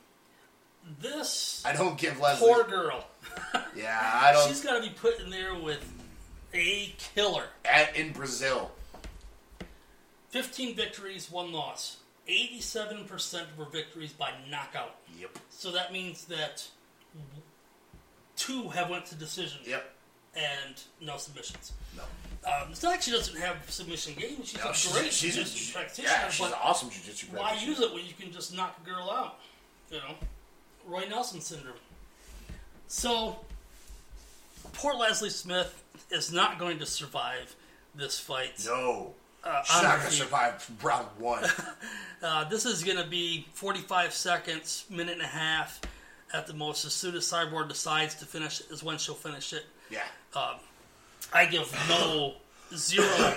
Speaker 2: Smith. This
Speaker 1: I don't give Leslie.
Speaker 2: poor girl.
Speaker 1: Yeah, I don't.
Speaker 2: She's got to be put in there with a killer.
Speaker 1: at in Brazil.
Speaker 2: 15 victories, one loss. 87% of her victories by knockout.
Speaker 1: Yep.
Speaker 2: So that means that two have went to decision
Speaker 1: Yep.
Speaker 2: and no submissions.
Speaker 1: No.
Speaker 2: Um, it's not like she doesn't have submission game. She's
Speaker 1: No,
Speaker 2: a
Speaker 1: she's,
Speaker 2: great
Speaker 1: she's,
Speaker 2: jiu-jitsu
Speaker 1: a,
Speaker 2: practitioner,
Speaker 1: yeah, she's an awesome jiu-jitsu practitioner.
Speaker 2: why use it when you can just knock a girl out? You know, Roy Nelson syndrome. So, poor Leslie Smith is not going to survive this fight.
Speaker 1: No.
Speaker 2: Uh,
Speaker 1: She's
Speaker 2: on
Speaker 1: not going to survive round one.
Speaker 2: Uh, this is going to be 45 seconds, minute and a half at the most. As soon as Cyborg decides to finish it, is when she'll finish it.
Speaker 1: yeah.
Speaker 2: I give no zero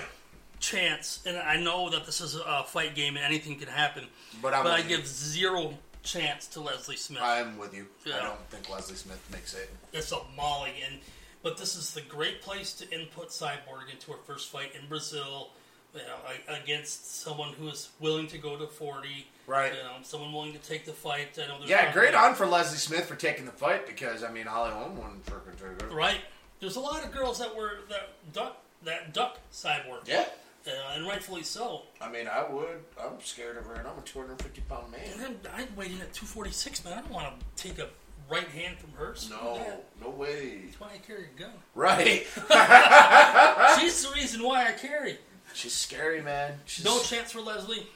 Speaker 2: chance, and I know that this is a fight game and anything can happen.
Speaker 1: But I'm
Speaker 2: I
Speaker 1: with you.
Speaker 2: give zero chance to Leslie Smith.
Speaker 1: I'm with you. I don't think Leslie Smith makes it.
Speaker 2: it's a mauling, and But this is the great place to input Cyborg into her first fight in Brazil, you know, against someone who is willing to go to 40.
Speaker 1: Right.
Speaker 2: You know, someone willing to take the fight. I know
Speaker 1: Yeah, great on for Leslie Smith for taking the fight because I mean Holly Holm won for for-
Speaker 2: Right. There's a lot of girls that were that duck that duck Cyborg.
Speaker 1: Yeah,
Speaker 2: Uh, and rightfully so.
Speaker 1: I mean I would. I'm scared of her, and I'm a 250 pound man.
Speaker 2: And I'm, I'm waiting at 246, man. I don't want to take a right hand from her.
Speaker 1: No,
Speaker 2: that.
Speaker 1: no way.
Speaker 2: That's why I carry a gun.
Speaker 1: Right?
Speaker 2: She's the reason why I carry.
Speaker 1: She's scary, man. She's,
Speaker 2: No chance for Leslie.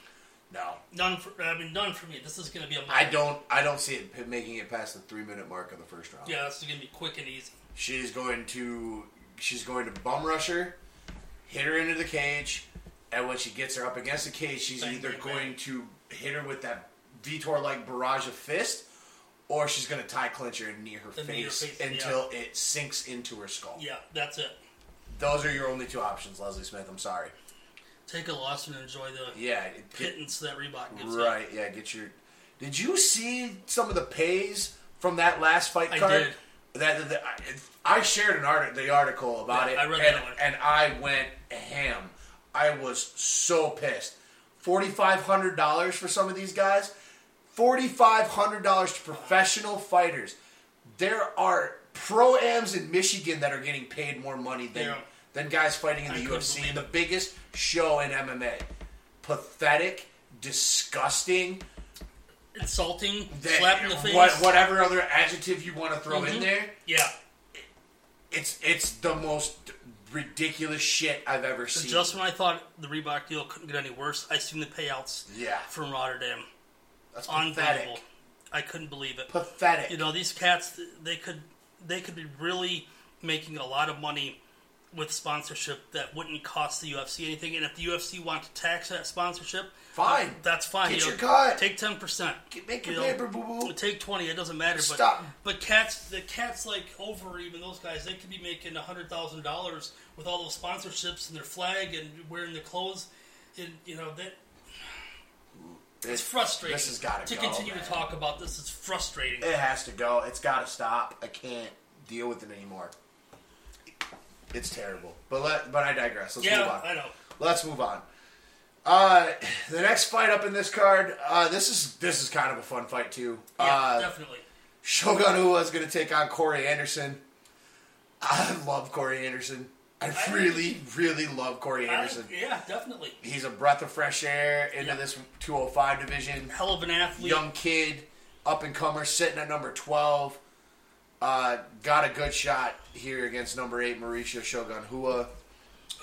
Speaker 1: no.
Speaker 2: None for I mean none for me. This is gonna be a
Speaker 1: I don't. I don't see it making it past the three minute mark of the first round.
Speaker 2: Yeah, this is gonna be quick and easy.
Speaker 1: She's going to. She's going to bum rush her, hit her into the cage, and when she gets her up against the cage, she's either going to hit her with that Vitor like barrage of fist, or she's going to tie clinch her near her
Speaker 2: knee her
Speaker 1: face,
Speaker 2: face, yeah.
Speaker 1: until it sinks into her skull.
Speaker 2: Yeah, that's it.
Speaker 1: Those are your only two options, Leslie Smith. I'm sorry.
Speaker 2: Take a loss and enjoy the
Speaker 1: Yeah, it, it-
Speaker 2: pittance that Reebok gives
Speaker 1: right. Yeah, get your. Did you see some of the pays from that last fight
Speaker 2: I
Speaker 1: card?
Speaker 2: did.
Speaker 1: That, that- I I shared an art the article about
Speaker 2: Yeah,
Speaker 1: it,
Speaker 2: I read
Speaker 1: and,
Speaker 2: that one.
Speaker 1: and I went ham. I was so pissed. Forty five hundred dollars for some of these guys. Forty five hundred dollars to professional fighters. There are pro ams in Michigan that are getting paid more money than
Speaker 2: Yeah.
Speaker 1: Than guys fighting in the
Speaker 2: couldn't
Speaker 1: UFC. The biggest show in MMA. Pathetic, disgusting.
Speaker 2: Insulting,
Speaker 1: that-
Speaker 2: slap in the face.
Speaker 1: What, whatever other adjective you want to throw in
Speaker 2: Mhm.
Speaker 1: there.
Speaker 2: Yeah,
Speaker 1: It's it's the most ridiculous shit I've ever seen.
Speaker 2: just when I thought the Reebok deal couldn't get any worse, I seen the payouts
Speaker 1: yeah,
Speaker 2: from Rotterdam.
Speaker 1: that's
Speaker 2: Unbelievable.
Speaker 1: pathetic.
Speaker 2: I couldn't believe it.
Speaker 1: Pathetic.
Speaker 2: You know, these cats they could they could be really making a lot of money with sponsorship that wouldn't cost the UFC anything. And if the UFC want to tax that sponsorship,
Speaker 1: Fine.
Speaker 2: uh, that's fine.
Speaker 1: Get
Speaker 2: You
Speaker 1: your
Speaker 2: know,
Speaker 1: cut.
Speaker 2: Take ten percent.
Speaker 1: Make your
Speaker 2: you
Speaker 1: paper, boo boo.
Speaker 2: Take twenty. It doesn't matter. But
Speaker 1: Stop.
Speaker 2: but cats, the cats like over even those guys, they could be making a hundred thousand dollars with all those sponsorships and their flag and wearing the clothes. And you know that it's frustrating.
Speaker 1: This has got
Speaker 2: to
Speaker 1: go,
Speaker 2: continue
Speaker 1: man.
Speaker 2: to talk about this. It's frustrating.
Speaker 1: It has to go. It's got to stop. I can't deal with it anymore. It's terrible. But let but I digress. Let's move on.
Speaker 2: I know.
Speaker 1: Let's move on. Uh, the next fight up in this card. Uh, this is this is kind of a fun fight too.
Speaker 2: Yeah,
Speaker 1: uh,
Speaker 2: definitely.
Speaker 1: Shogun Rua is going to take on Corey Anderson. I love Corey Anderson. I
Speaker 2: I-
Speaker 1: really, really love Corey
Speaker 2: I-
Speaker 1: Anderson.
Speaker 2: yeah, definitely.
Speaker 1: He's a breath of fresh air into
Speaker 2: Yeah.
Speaker 1: this 205 division.
Speaker 2: Hell of an athlete.
Speaker 1: Young kid, up and comer, sitting at number 12. Uh, got a good shot here against number 8, Mauricio Shogun Rua.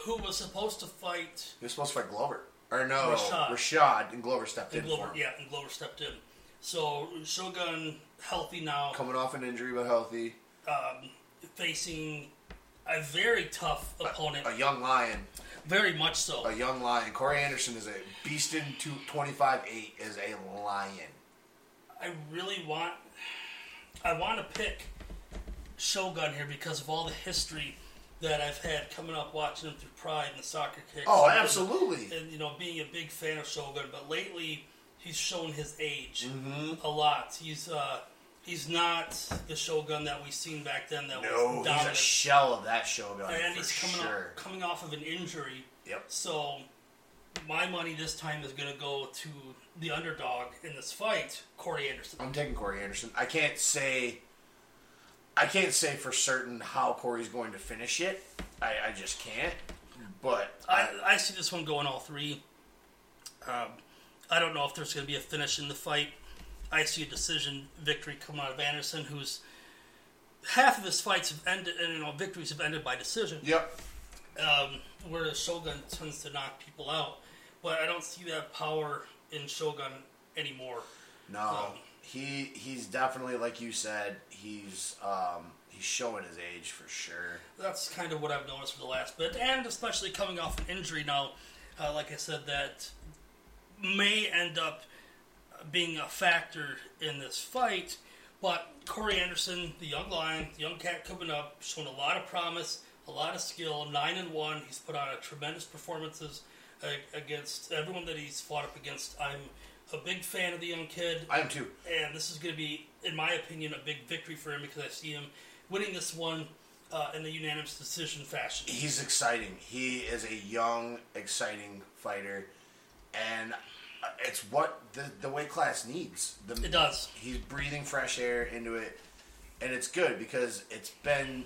Speaker 2: who was supposed to fight
Speaker 1: He was supposed to fight Glover. Or no,
Speaker 2: Rashad.
Speaker 1: Rashad, and Glover stepped
Speaker 2: and
Speaker 1: in
Speaker 2: Glover.
Speaker 1: for him.
Speaker 2: Yeah, and Glover stepped in. So Shogun healthy now,
Speaker 1: Coming off an injury, but healthy.
Speaker 2: um, facing a very tough opponent.
Speaker 1: A young lion.
Speaker 2: very much so.
Speaker 1: A young lion. Corey Anderson is a beast in 25-8 is a lion.
Speaker 2: I really want. I want to pick Shogun here because of all the history that I've had coming up watching him through Pride and the soccer kicks.
Speaker 1: Oh,
Speaker 2: and-
Speaker 1: absolutely.
Speaker 2: And you know, being a big fan of Shogun, but lately he's shown his age
Speaker 1: Mm-hmm.
Speaker 2: a lot. He's uh, he's not the Shogun that we seen back then. That
Speaker 1: No,
Speaker 2: was
Speaker 1: he's a shell of that Shogun
Speaker 2: and he's coming
Speaker 1: sure.
Speaker 2: off, coming off of an injury.
Speaker 1: Yep.
Speaker 2: So my money this time is going to go to the underdog in this fight, Corey Anderson.
Speaker 1: I'm taking Corey Anderson. I can't say. I can't say for certain how Corey's going to finish it. I, I just can't. But
Speaker 2: I, I see this one going all three. Um, I don't know if there's going to be a finish in the fight. I see a decision victory coming out of Anderson, who's half of his fights have ended, and you know victories have ended by decision.
Speaker 1: yep,
Speaker 2: Um, whereas Shogun tends to knock people out, but I don't see that power in Shogun anymore.
Speaker 1: no,
Speaker 2: Um,
Speaker 1: he he's definitely like you said. He's um he's showing his age for sure.
Speaker 2: That's kind of what I've noticed for the last bit, and especially coming off an injury now. Uh, like I said, that may end up being a factor in this fight. But Corey Anderson, the young lion, the young cat coming up, shown a lot of promise, a lot of skill. Nine and one, he's put on a tremendous performances uh, against everyone that he's fought up against. I'm a big fan of the young kid
Speaker 1: I am too.
Speaker 2: and this is going to be, in my opinion, a big victory for him because I see him winning this one uh, in a unanimous decision fashion.
Speaker 1: He's exciting. He is a young, exciting fighter, and uh, it's what the the weight class needs. The,
Speaker 2: It does.
Speaker 1: He's breathing fresh air into it, and it's good because it's been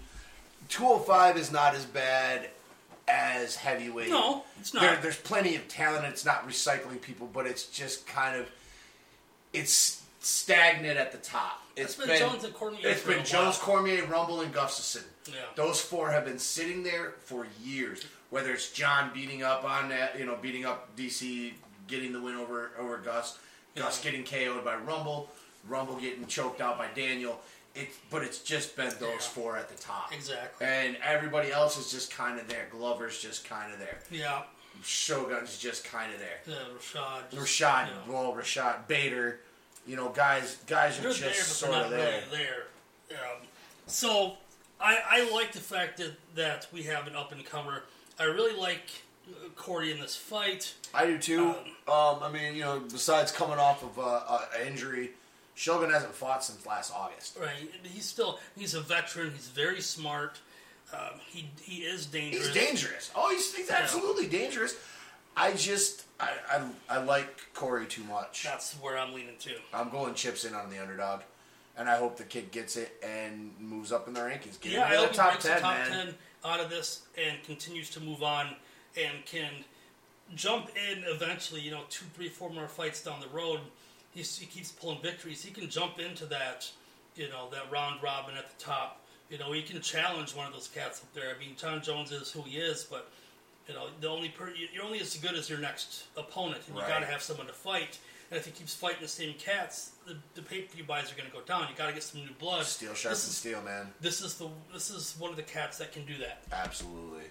Speaker 1: 205 is not as bad as heavyweight.
Speaker 2: No, it's not.
Speaker 1: There, there's plenty of talent. It's not recycling people, but it's just kind of it's stagnant at the top.
Speaker 2: It's
Speaker 1: It's
Speaker 2: been Jones and Cormier
Speaker 1: It's been Jones. Cormier, Rumble, and Gustafsson.
Speaker 2: Yeah.
Speaker 1: Those four have been sitting there for years. Whether it's Jon beating up on that, you know, beating up DC, getting the win over over Gus, Gus getting KO'd by Rumble, Rumble getting choked out by Daniel. It, but it's just been those
Speaker 2: Yeah.
Speaker 1: four at the top.
Speaker 2: Exactly.
Speaker 1: And everybody else is just kind of there. Glover's just kind of there.
Speaker 2: Yeah.
Speaker 1: Shogun's just kind of there.
Speaker 2: Yeah, Rashad. just,
Speaker 1: Rashad,
Speaker 2: you know,
Speaker 1: well, Rashad Bader, you know, guys, guys are
Speaker 2: they're
Speaker 1: just
Speaker 2: there, but
Speaker 1: sort
Speaker 2: they're
Speaker 1: of there.
Speaker 2: really there. Um, so I, I like the fact that, that we have an up and comer. I really like uh, Corey in this fight.
Speaker 1: I do too. Um, I mean, you know, besides coming off of uh, an injury, Shogun hasn't fought since last August.
Speaker 2: Right, he's still he's a veteran. He's very smart. Um, he he is dangerous.
Speaker 1: He's dangerous. Oh, he's, he's absolutely dangerous. I just, I, I, I like Corey too much.
Speaker 2: That's where I'm leaning to.
Speaker 1: I'm going chips in on the underdog, and I hope the kid gets it and moves up in the rankings. Get
Speaker 2: Yeah, I hope
Speaker 1: the
Speaker 2: he
Speaker 1: top
Speaker 2: breaks
Speaker 1: ten,
Speaker 2: the top
Speaker 1: man.
Speaker 2: ten out of this and continues to move on and can jump in eventually. You know, two, three, four more fights down the road. He's, he keeps pulling victories. He can jump into that, you know, that round robin at the top. You know, he can challenge one of those cats up there. I mean, Jon Jones is who he is, but you know, the only per- you're only as good as your next opponent, and you
Speaker 1: Right.
Speaker 2: got to have someone to fight. And if he keeps fighting the same cats, the, the pay per view buys are going to go down. You got to get some new blood.
Speaker 1: Steel sharp
Speaker 2: This
Speaker 1: and
Speaker 2: is-
Speaker 1: steel, man.
Speaker 2: this is the this is one of the cats that can do that.
Speaker 1: Absolutely.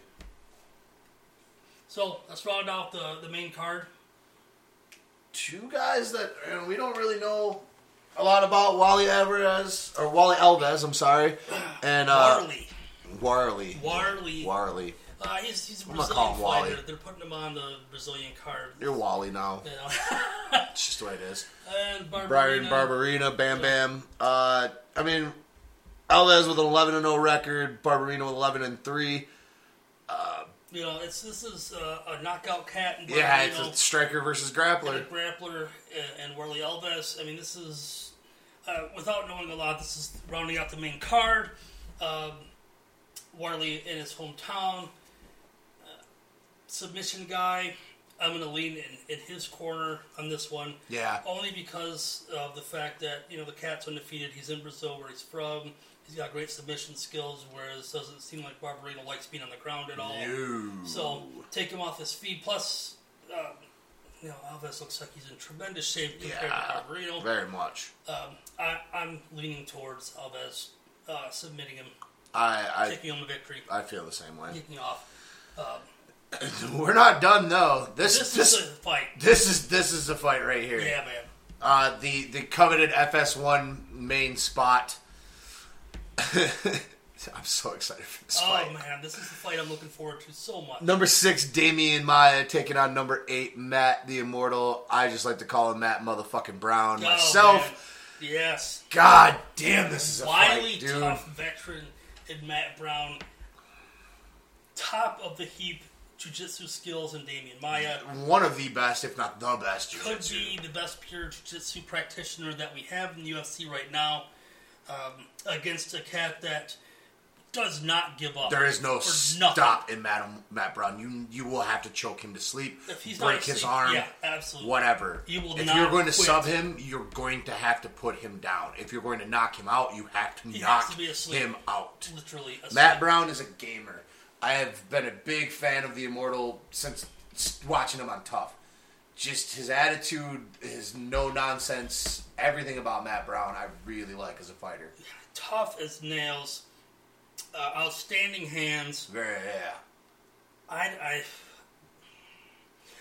Speaker 2: So let's round out the the main card.
Speaker 1: Two guys that you know, we don't really know a lot about Wally Alvarez or Wally Alves. I'm sorry, and uh,
Speaker 2: Warlley,
Speaker 1: Warlley.
Speaker 2: Warlley.
Speaker 1: Warlley.
Speaker 2: Uh, he's, he's a
Speaker 1: I'm gonna
Speaker 2: Brazilian
Speaker 1: call him Wally.
Speaker 2: fighter. They're putting him on the Brazilian card.
Speaker 1: You're Wally now.
Speaker 2: You know.
Speaker 1: It's just the way it is.
Speaker 2: and Barberena.
Speaker 1: Bryan Barberena, Bam Bam. Uh, I mean, Alves with an 11 and 0 record. Barberena with 11 and 3.
Speaker 2: You know, it's this is uh, a knockout cat. And
Speaker 1: Yeah, it's a striker versus
Speaker 2: and
Speaker 1: grappler.
Speaker 2: a grappler and, and Warlley Alves. I mean, this is uh, without knowing a lot. This is rounding out the main card. Um, Warlley in his hometown, uh, submission guy. I'm going to lean in, in his corner on this one.
Speaker 1: Yeah.
Speaker 2: Only because of the fact that you know the cat's undefeated. He's in Brazil, where he's from. He's got great submission skills, whereas it doesn't seem like Barbarino likes being on the ground at all.
Speaker 1: No.
Speaker 2: So take him off his feet. Plus, um, you know, Alves looks like he's in tremendous shape compared
Speaker 1: Yeah,
Speaker 2: to Barbarino.
Speaker 1: very much.
Speaker 2: Um, I, I'm leaning towards Alves uh, submitting him,
Speaker 1: I,
Speaker 2: taking him a victory,
Speaker 1: I I feel the same way.
Speaker 2: kicking off.
Speaker 1: We're not done though. This
Speaker 2: This,
Speaker 1: this
Speaker 2: is a fight.
Speaker 1: this is this is the fight right here.
Speaker 2: Yeah, man.
Speaker 1: Uh, the the coveted FS1 main spot. I'm so excited for this
Speaker 2: Oh
Speaker 1: fight.
Speaker 2: man, this is the fight I'm looking forward to so much.
Speaker 1: Number six, Demian Maia taking on number eight, Matt the Immortal. I just like to call him Matt motherfucking Brown
Speaker 2: Oh,
Speaker 1: myself.
Speaker 2: man. Yes.
Speaker 1: God damn, this is a
Speaker 2: Wily,
Speaker 1: fight, dude.
Speaker 2: tough veteran in Matt Brown. Top of the heap jiu-jitsu skills in Demian Maia.
Speaker 1: One of the best, if not the best,
Speaker 2: Could
Speaker 1: jiu-jitsu.
Speaker 2: be the best pure jiu-jitsu practitioner that we have in the UFC right now. Um, against a cat that does not give up.
Speaker 1: There is no stop in Matt, Matt Brown. You you will have to choke him to sleep,
Speaker 2: If he's
Speaker 1: break his arm,
Speaker 2: yeah, absolutely.
Speaker 1: whatever.
Speaker 2: You will
Speaker 1: if you're going to
Speaker 2: quit.
Speaker 1: sub him, you're going to have to put him down. If you're going to knock him out, you have to
Speaker 2: He
Speaker 1: knock
Speaker 2: to
Speaker 1: him out.
Speaker 2: Literally, asleep.
Speaker 1: Matt Brown is a gamer. I have been a big fan of the Immortal since watching him on Tough. Just his attitude, his no nonsense, everything about Matt Brown, I really like as a fighter.
Speaker 2: tough as nails, uh, outstanding hands.
Speaker 1: Very yeah.
Speaker 2: I, I,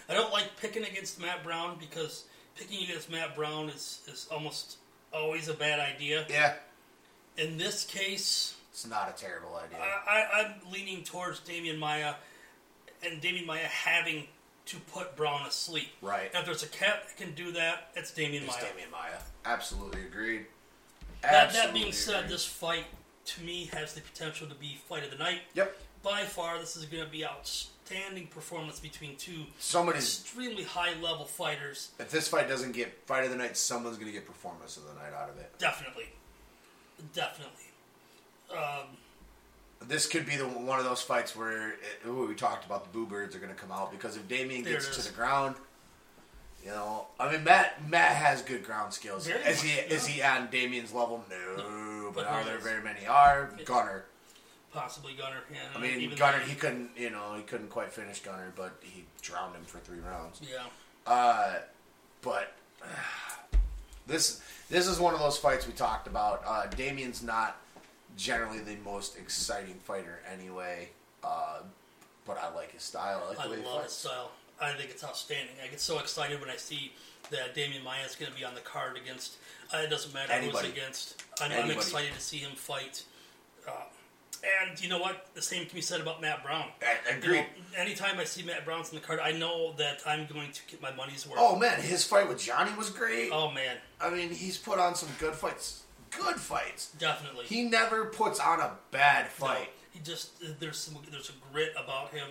Speaker 2: I don't like picking against Matt Brown because picking against Matt Brown is, is almost always a bad idea.
Speaker 1: Yeah,
Speaker 2: In this case,
Speaker 1: it's not a terrible idea.
Speaker 2: I, I, I'm leaning towards Demian Maia and Demian Maia having to put Brown asleep.
Speaker 1: Right.
Speaker 2: If there's a cat that can do that, it's Demian
Speaker 1: It's
Speaker 2: Maia.
Speaker 1: Demian Maia. Absolutely agreed.
Speaker 2: That, that
Speaker 1: Absolutely
Speaker 2: being said,
Speaker 1: agreed.
Speaker 2: this fight to me, has the potential to be fight of the night.
Speaker 1: Yep.
Speaker 2: By far, this is going to be outstanding performance between two
Speaker 1: Somebody's
Speaker 2: extremely high level fighters.
Speaker 1: if this fight doesn't get fight of the night, someone's gonna get performance of the night out of it.
Speaker 2: Definitely, definitely. Um,
Speaker 1: This could be the one of those fights where it, ooh, we talked about the boo birds are gonna come out because if Demian
Speaker 2: There
Speaker 1: gets to the ground, you know, I mean Matt Matt has good ground skills.
Speaker 2: Very
Speaker 1: is he
Speaker 2: much,
Speaker 1: is he on Demian's level? No,
Speaker 2: No,
Speaker 1: but
Speaker 2: but
Speaker 1: are
Speaker 2: he
Speaker 1: there
Speaker 2: is.
Speaker 1: very many? Are Gunnar?
Speaker 2: possibly Gunnar. Yeah,
Speaker 1: I mean
Speaker 2: even Gunnar,
Speaker 1: he couldn't, you know, he couldn't quite finish Gunnar, but he drowned him for three rounds.
Speaker 2: Yeah,
Speaker 1: Uh, but this this is one of those fights we talked about. Uh, Demian's not generally the most exciting fighter anyway, uh, but I like his style. I like
Speaker 2: I
Speaker 1: the way he
Speaker 2: love his
Speaker 1: fights.
Speaker 2: style. I think it's outstanding. I get so excited when I see that Demian Maia is going to be on the card against. Uh, it doesn't matter
Speaker 1: Anybody.
Speaker 2: it's against. I'm, I'm excited to see him fight. Uh, and you know what? The same can be said about Matt Brown.
Speaker 1: I-
Speaker 2: You know, anytime I see Matt Brown's on the card, I know that I'm going to get my money's worth.
Speaker 1: Oh man, his fight with Johnny was great.
Speaker 2: Oh, man,
Speaker 1: I mean, he's put on some good fights. Good fights.
Speaker 2: definitely.
Speaker 1: He never puts on a bad
Speaker 2: No,
Speaker 1: fight.
Speaker 2: he just there's some there's a grit about him.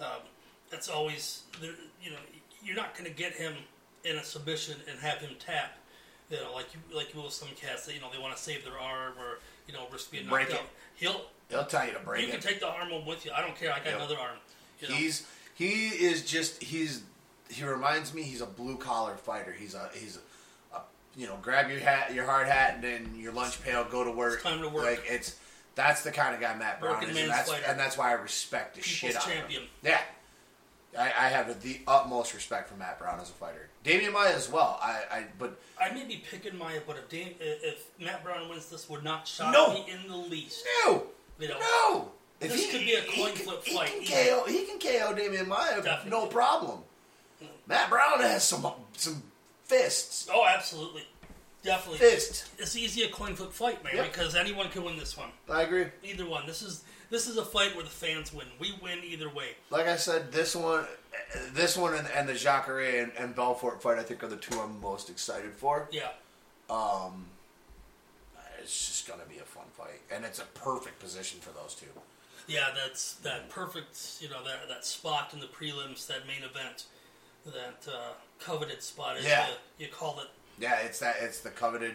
Speaker 2: Um, that's always there, you know you're not going to get him in a submission and have him tap. You know, like you like you will some cats that you know they want to save their arm or you know risk being knocked
Speaker 1: Break it.
Speaker 2: out. He'll
Speaker 1: He'll tell you to break it.
Speaker 2: you
Speaker 1: it.
Speaker 2: can take the arm with you. I don't care. I got
Speaker 1: Yep.
Speaker 2: another arm. You know?
Speaker 1: He's he is just he's he reminds me he's a blue collar fighter. He's a he's a you know grab your hat your hard hat and then your lunch pail go to work.
Speaker 2: It's time to work.
Speaker 1: Like it's that's the kind of guy Matt Brown
Speaker 2: Working
Speaker 1: is, and that's and that's why I respect the shit out
Speaker 2: champion.
Speaker 1: of him. Yeah. I, I have the utmost respect for Matt Brown as a fighter. Demian Maia as well. I, I but
Speaker 2: I may be picking Maia, but if Dame, if Matt Brown wins this, would not shock
Speaker 1: No.
Speaker 2: me in the least.
Speaker 1: no,
Speaker 2: You know,
Speaker 1: no. If
Speaker 2: This
Speaker 1: he,
Speaker 2: could be a
Speaker 1: he
Speaker 2: coin
Speaker 1: can-
Speaker 2: flip
Speaker 1: he
Speaker 2: fight.
Speaker 1: Can KO, he can KO Demian Maia,
Speaker 2: Definitely.
Speaker 1: no problem. Hmm. Matt Brown has some some fists.
Speaker 2: oh, absolutely, definitely.
Speaker 1: Fists.
Speaker 2: It's easy a coin flip fight, man,
Speaker 1: Yep.
Speaker 2: because anyone can win this one.
Speaker 1: I agree.
Speaker 2: Either one. This is this is a fight where the fans win. We win either way.
Speaker 1: Like I said, this one, this one, and, and the Jacare and, and Belfort fight, I think, are the two I'm most excited for.
Speaker 2: Yeah.
Speaker 1: It's just gonna be a fun fight, and it's a perfect position for those two.
Speaker 2: Yeah, that's that perfect, you know, that that spot in the prelims, that main event, that uh, coveted spot,
Speaker 1: Yeah.
Speaker 2: you, you call it.
Speaker 1: Yeah, it's that. It's the coveted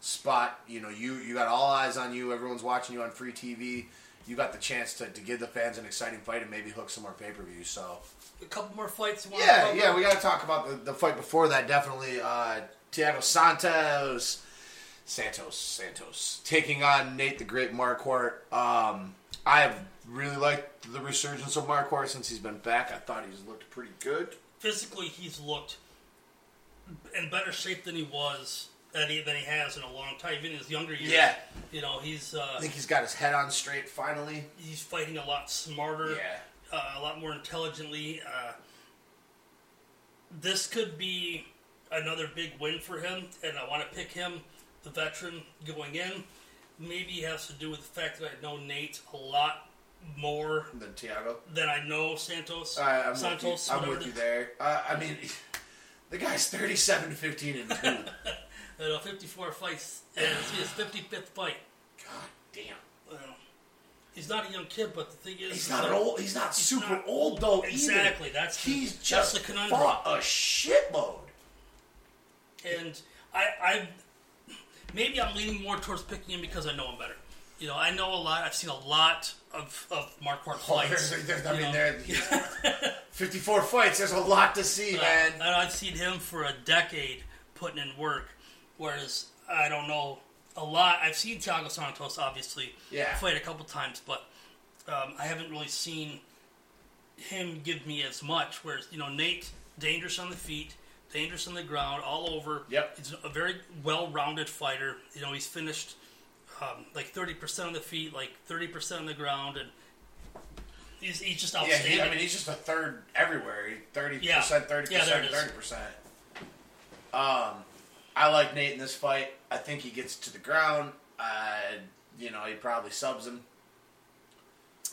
Speaker 1: spot. You know, you you got all eyes on you. Everyone's watching you on free TV. You got the chance to, to give the fans an exciting fight and maybe hook some more pay per views. So
Speaker 2: A couple more fights.
Speaker 1: Yeah, yeah, we got to talk about the, the fight before that. Definitely, uh, Thiago Santos, Santos, Santos taking on Nate the Great Marquardt. Um, I have really liked the resurgence of Marquardt since he's been back. I thought he's looked pretty good.
Speaker 2: Physically, he's looked in better shape than he was that he, than he has in a long time, even in his younger years.
Speaker 1: Yeah.
Speaker 2: You know, he's
Speaker 1: I
Speaker 2: uh,
Speaker 1: think he's got his head on straight finally.
Speaker 2: he's fighting a lot smarter.
Speaker 1: Yeah.
Speaker 2: uh, a lot more intelligently. Uh, this could be another big win for him, and I want to pick him, the veteran, going in. Maybe it has to do with the fact that I know Nate a lot more
Speaker 1: Than Thiago
Speaker 2: than I know Santos.
Speaker 1: Uh, I'm,
Speaker 2: Santos,
Speaker 1: with you. I'm with you there. Uh, I mean, the guy's 37 to 15 and 2. God
Speaker 2: You know, 54 fights, and it's his 55th fight.
Speaker 1: God damn.
Speaker 2: Well, he's not a young kid, but the thing is,
Speaker 1: He's not an old. He's not
Speaker 2: he's
Speaker 1: super
Speaker 2: not
Speaker 1: old though. either.
Speaker 2: Exactly, that's the-
Speaker 1: he's
Speaker 2: that's
Speaker 1: just
Speaker 2: the conundrum.
Speaker 1: fought a shitload.
Speaker 2: and I, I maybe I'm leaning more towards picking him because I know him better. You know, I know a lot. I've seen a lot of of Marquardt
Speaker 1: Oh,
Speaker 2: fights.
Speaker 1: there's- there's- I mean, there 54 fights. There's a lot to see,
Speaker 2: Uh,
Speaker 1: man.
Speaker 2: and I've seen him for a decade putting in work, whereas I don't know a lot. I've seen Thiago Santos obviously
Speaker 1: Yeah.
Speaker 2: fight a couple times, but um, I haven't really seen him give me as much. Whereas you know Nate, dangerous on the feet, dangerous on the ground, all over.
Speaker 1: Yep.
Speaker 2: he's a very well-rounded fighter. You know he's finished um, like thirty percent on the feet, like thirty percent on the ground, and he's, he's just
Speaker 1: Yeah,
Speaker 2: outstanding.
Speaker 1: he, I mean, he's just a third everywhere. Thirty
Speaker 2: Yeah.
Speaker 1: percent, thirty
Speaker 2: Yeah, there
Speaker 1: percent,
Speaker 2: is.
Speaker 1: thirty percent. Um, I like Nate in this fight. I think he gets to the ground. Uh, you know, he probably subs him.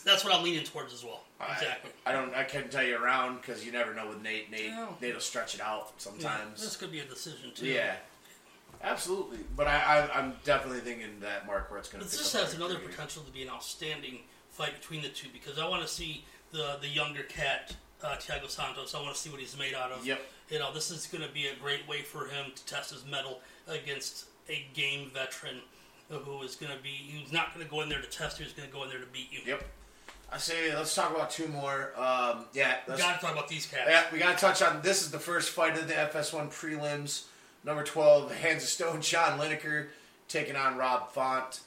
Speaker 2: That's what I'm leaning towards as well.
Speaker 1: I-
Speaker 2: Exactly.
Speaker 1: I, don't. I couldn't tell you around because you never know with Nate. Nate,
Speaker 2: No.
Speaker 1: Nate will stretch it out
Speaker 2: Yeah,
Speaker 1: sometimes.
Speaker 2: this could be a decision too.
Speaker 1: Yeah. Absolutely, but I, I I'm definitely thinking that Marquardt's going to.
Speaker 2: This has another potential to be an outstanding fight between the two because I want to see the the younger cat uh, Thiago Santos. I want to see what he's made out of.
Speaker 1: Yep.
Speaker 2: You know, this is going to be a great way for him to test his mettle against a game veteran who is going to be. He's not going to go in there to test you. He's going to go in there to beat you.
Speaker 1: Yep. I say let's talk about two more. Um, yeah,
Speaker 2: We
Speaker 1: let's,
Speaker 2: got to talk about these cats.
Speaker 1: yeah, we got to touch on this. Is the first fight of the FS1 prelims. Number twelve, Hands of Stone, John Lineker taking on Rob Font.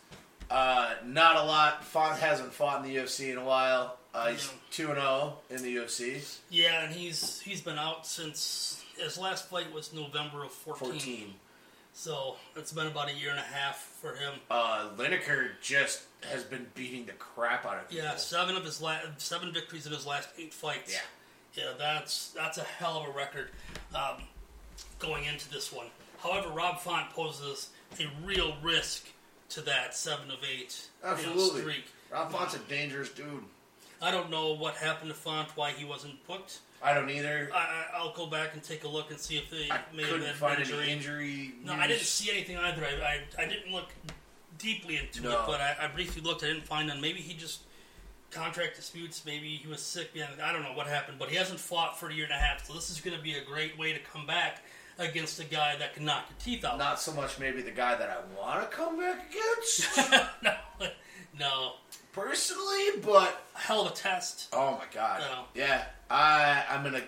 Speaker 1: Uh, not a lot. Font hasn't fought in the UFC in a while. Uh, he's two and zero in the UFC.
Speaker 2: Yeah, and he's he's been out since his last fight was November of 14.
Speaker 1: Fourteen.
Speaker 2: So it's been about a year and a half for him.
Speaker 1: Uh, Lineker just has been beating the crap out of people.
Speaker 2: Yeah, seven of his last seven victories in his last eight fights.
Speaker 1: Yeah.
Speaker 2: yeah, that's that's a hell of a record um, going into this one. However, Rob Font poses a real risk to that seven of eight you know,
Speaker 1: Absolutely.
Speaker 2: streak.
Speaker 1: Rob Font's a dangerous dude.
Speaker 2: I don't know what happened to Font, why he wasn't booked.
Speaker 1: I don't either.
Speaker 2: I, I, I'll go back and take a look and see if they
Speaker 1: I
Speaker 2: may
Speaker 1: couldn't
Speaker 2: had
Speaker 1: find
Speaker 2: injury.
Speaker 1: any injury.
Speaker 2: No, I didn't see anything either. I, I, I didn't look deeply into it, but I, I briefly looked. I didn't find none. Maybe he just contract disputes. Maybe he was sick. Yeah, I don't know what happened, but he hasn't fought for a year and a half. So this is going to be a great way to come back against a guy that can knock your teeth out.
Speaker 1: Not so much maybe the guy that I want to come back against
Speaker 2: no, no,
Speaker 1: personally, but
Speaker 2: hell of a test.
Speaker 1: oh my god,
Speaker 2: No.
Speaker 1: yeah. I I'm gonna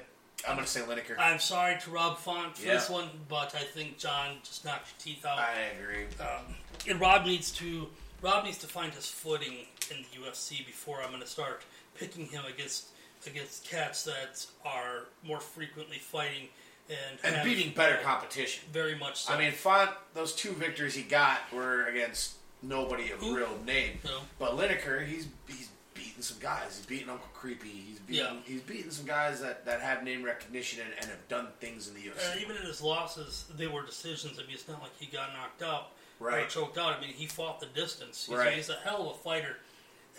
Speaker 1: I'm gonna say Lineker.
Speaker 2: I'm sorry to Rob Font for
Speaker 1: Yeah.
Speaker 2: this one, but I think John just knocked your teeth out.
Speaker 1: I agree.
Speaker 2: Um, and Rob needs to Rob needs to find his footing in the UFC before I'm going to start picking him against against cats that are more frequently fighting and
Speaker 1: And beating better competition.
Speaker 2: Very much so.
Speaker 1: I mean, Font. Those two victories he got were against nobody of
Speaker 2: Who?
Speaker 1: real name.
Speaker 2: No.
Speaker 1: But Lineker, he's he's beating some guys. He's beating Uncle Creepy. He's beating
Speaker 2: Yeah.
Speaker 1: he's beating some guys that, that have name recognition and, and have done things in the UFC.
Speaker 2: and even in his losses, they were decisions. I mean, it's not like he got knocked out or
Speaker 1: Right.
Speaker 2: choked out. I mean, he fought the distance. He's,
Speaker 1: Right.
Speaker 2: he's a hell of a fighter,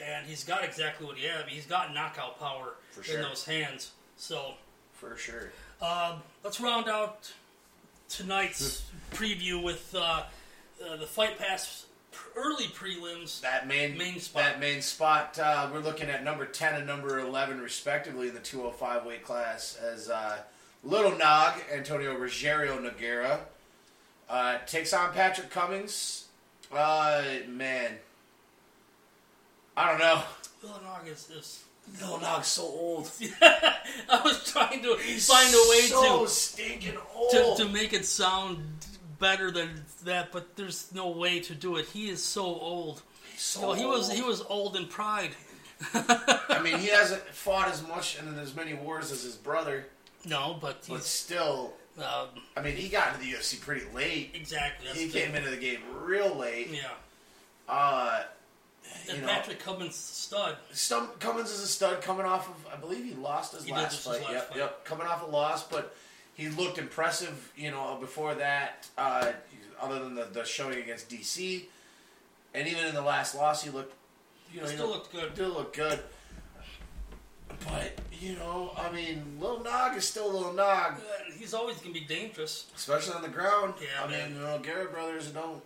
Speaker 2: and he's got exactly what he had. I mean, he's got knockout power
Speaker 1: For
Speaker 2: in those hands. So
Speaker 1: For sure.
Speaker 2: Um, let's round out tonight's preview with uh, uh, the Fight Pass early prelims.
Speaker 1: That main
Speaker 2: Main spot.
Speaker 1: That main spot. Uh, we're looking at number ten and number eleven respectively in the two hundred five weight class as uh, Little Nog Antonio Rogerio Nogueira uh, takes on Patrick Cummings. Uh, man, I don't know.
Speaker 2: Villanova is, is
Speaker 1: Little Nog's so old.
Speaker 2: I was trying to find a way
Speaker 1: so
Speaker 2: to,
Speaker 1: stinking
Speaker 2: to
Speaker 1: old.
Speaker 2: to make it sound better than that, but there's no way to do it. He is so old.
Speaker 1: He's so
Speaker 2: No, he was
Speaker 1: old.
Speaker 2: he was old in pride.
Speaker 1: I mean, he hasn't fought as much and in as many wars as his brother,
Speaker 2: No, but
Speaker 1: but
Speaker 2: he's
Speaker 1: still.
Speaker 2: Um,
Speaker 1: I mean, he got into the UFC pretty late.
Speaker 2: exactly.
Speaker 1: He came into the game real late.
Speaker 2: Yeah,
Speaker 1: Uh,
Speaker 2: and
Speaker 1: know,
Speaker 2: Patrick Cummins stud.
Speaker 1: Stum- Cummins is a stud coming off of, I believe he lost his
Speaker 2: He
Speaker 1: last fight.
Speaker 2: his last
Speaker 1: yep,
Speaker 2: fight.
Speaker 1: yep. Coming off a loss, but he looked impressive, you know, before that, uh, other than the, the showing against DC. And even in the last loss, he looked, you know,
Speaker 2: He
Speaker 1: he
Speaker 2: still looked good.
Speaker 1: Still looked good. But, you know, I mean, Lil Nog is still Lil Nog,
Speaker 2: Uh, He's always gonna be dangerous.
Speaker 1: especially on the ground.
Speaker 2: Yeah,
Speaker 1: I
Speaker 2: man.
Speaker 1: mean, you know, Garrett brothers don't,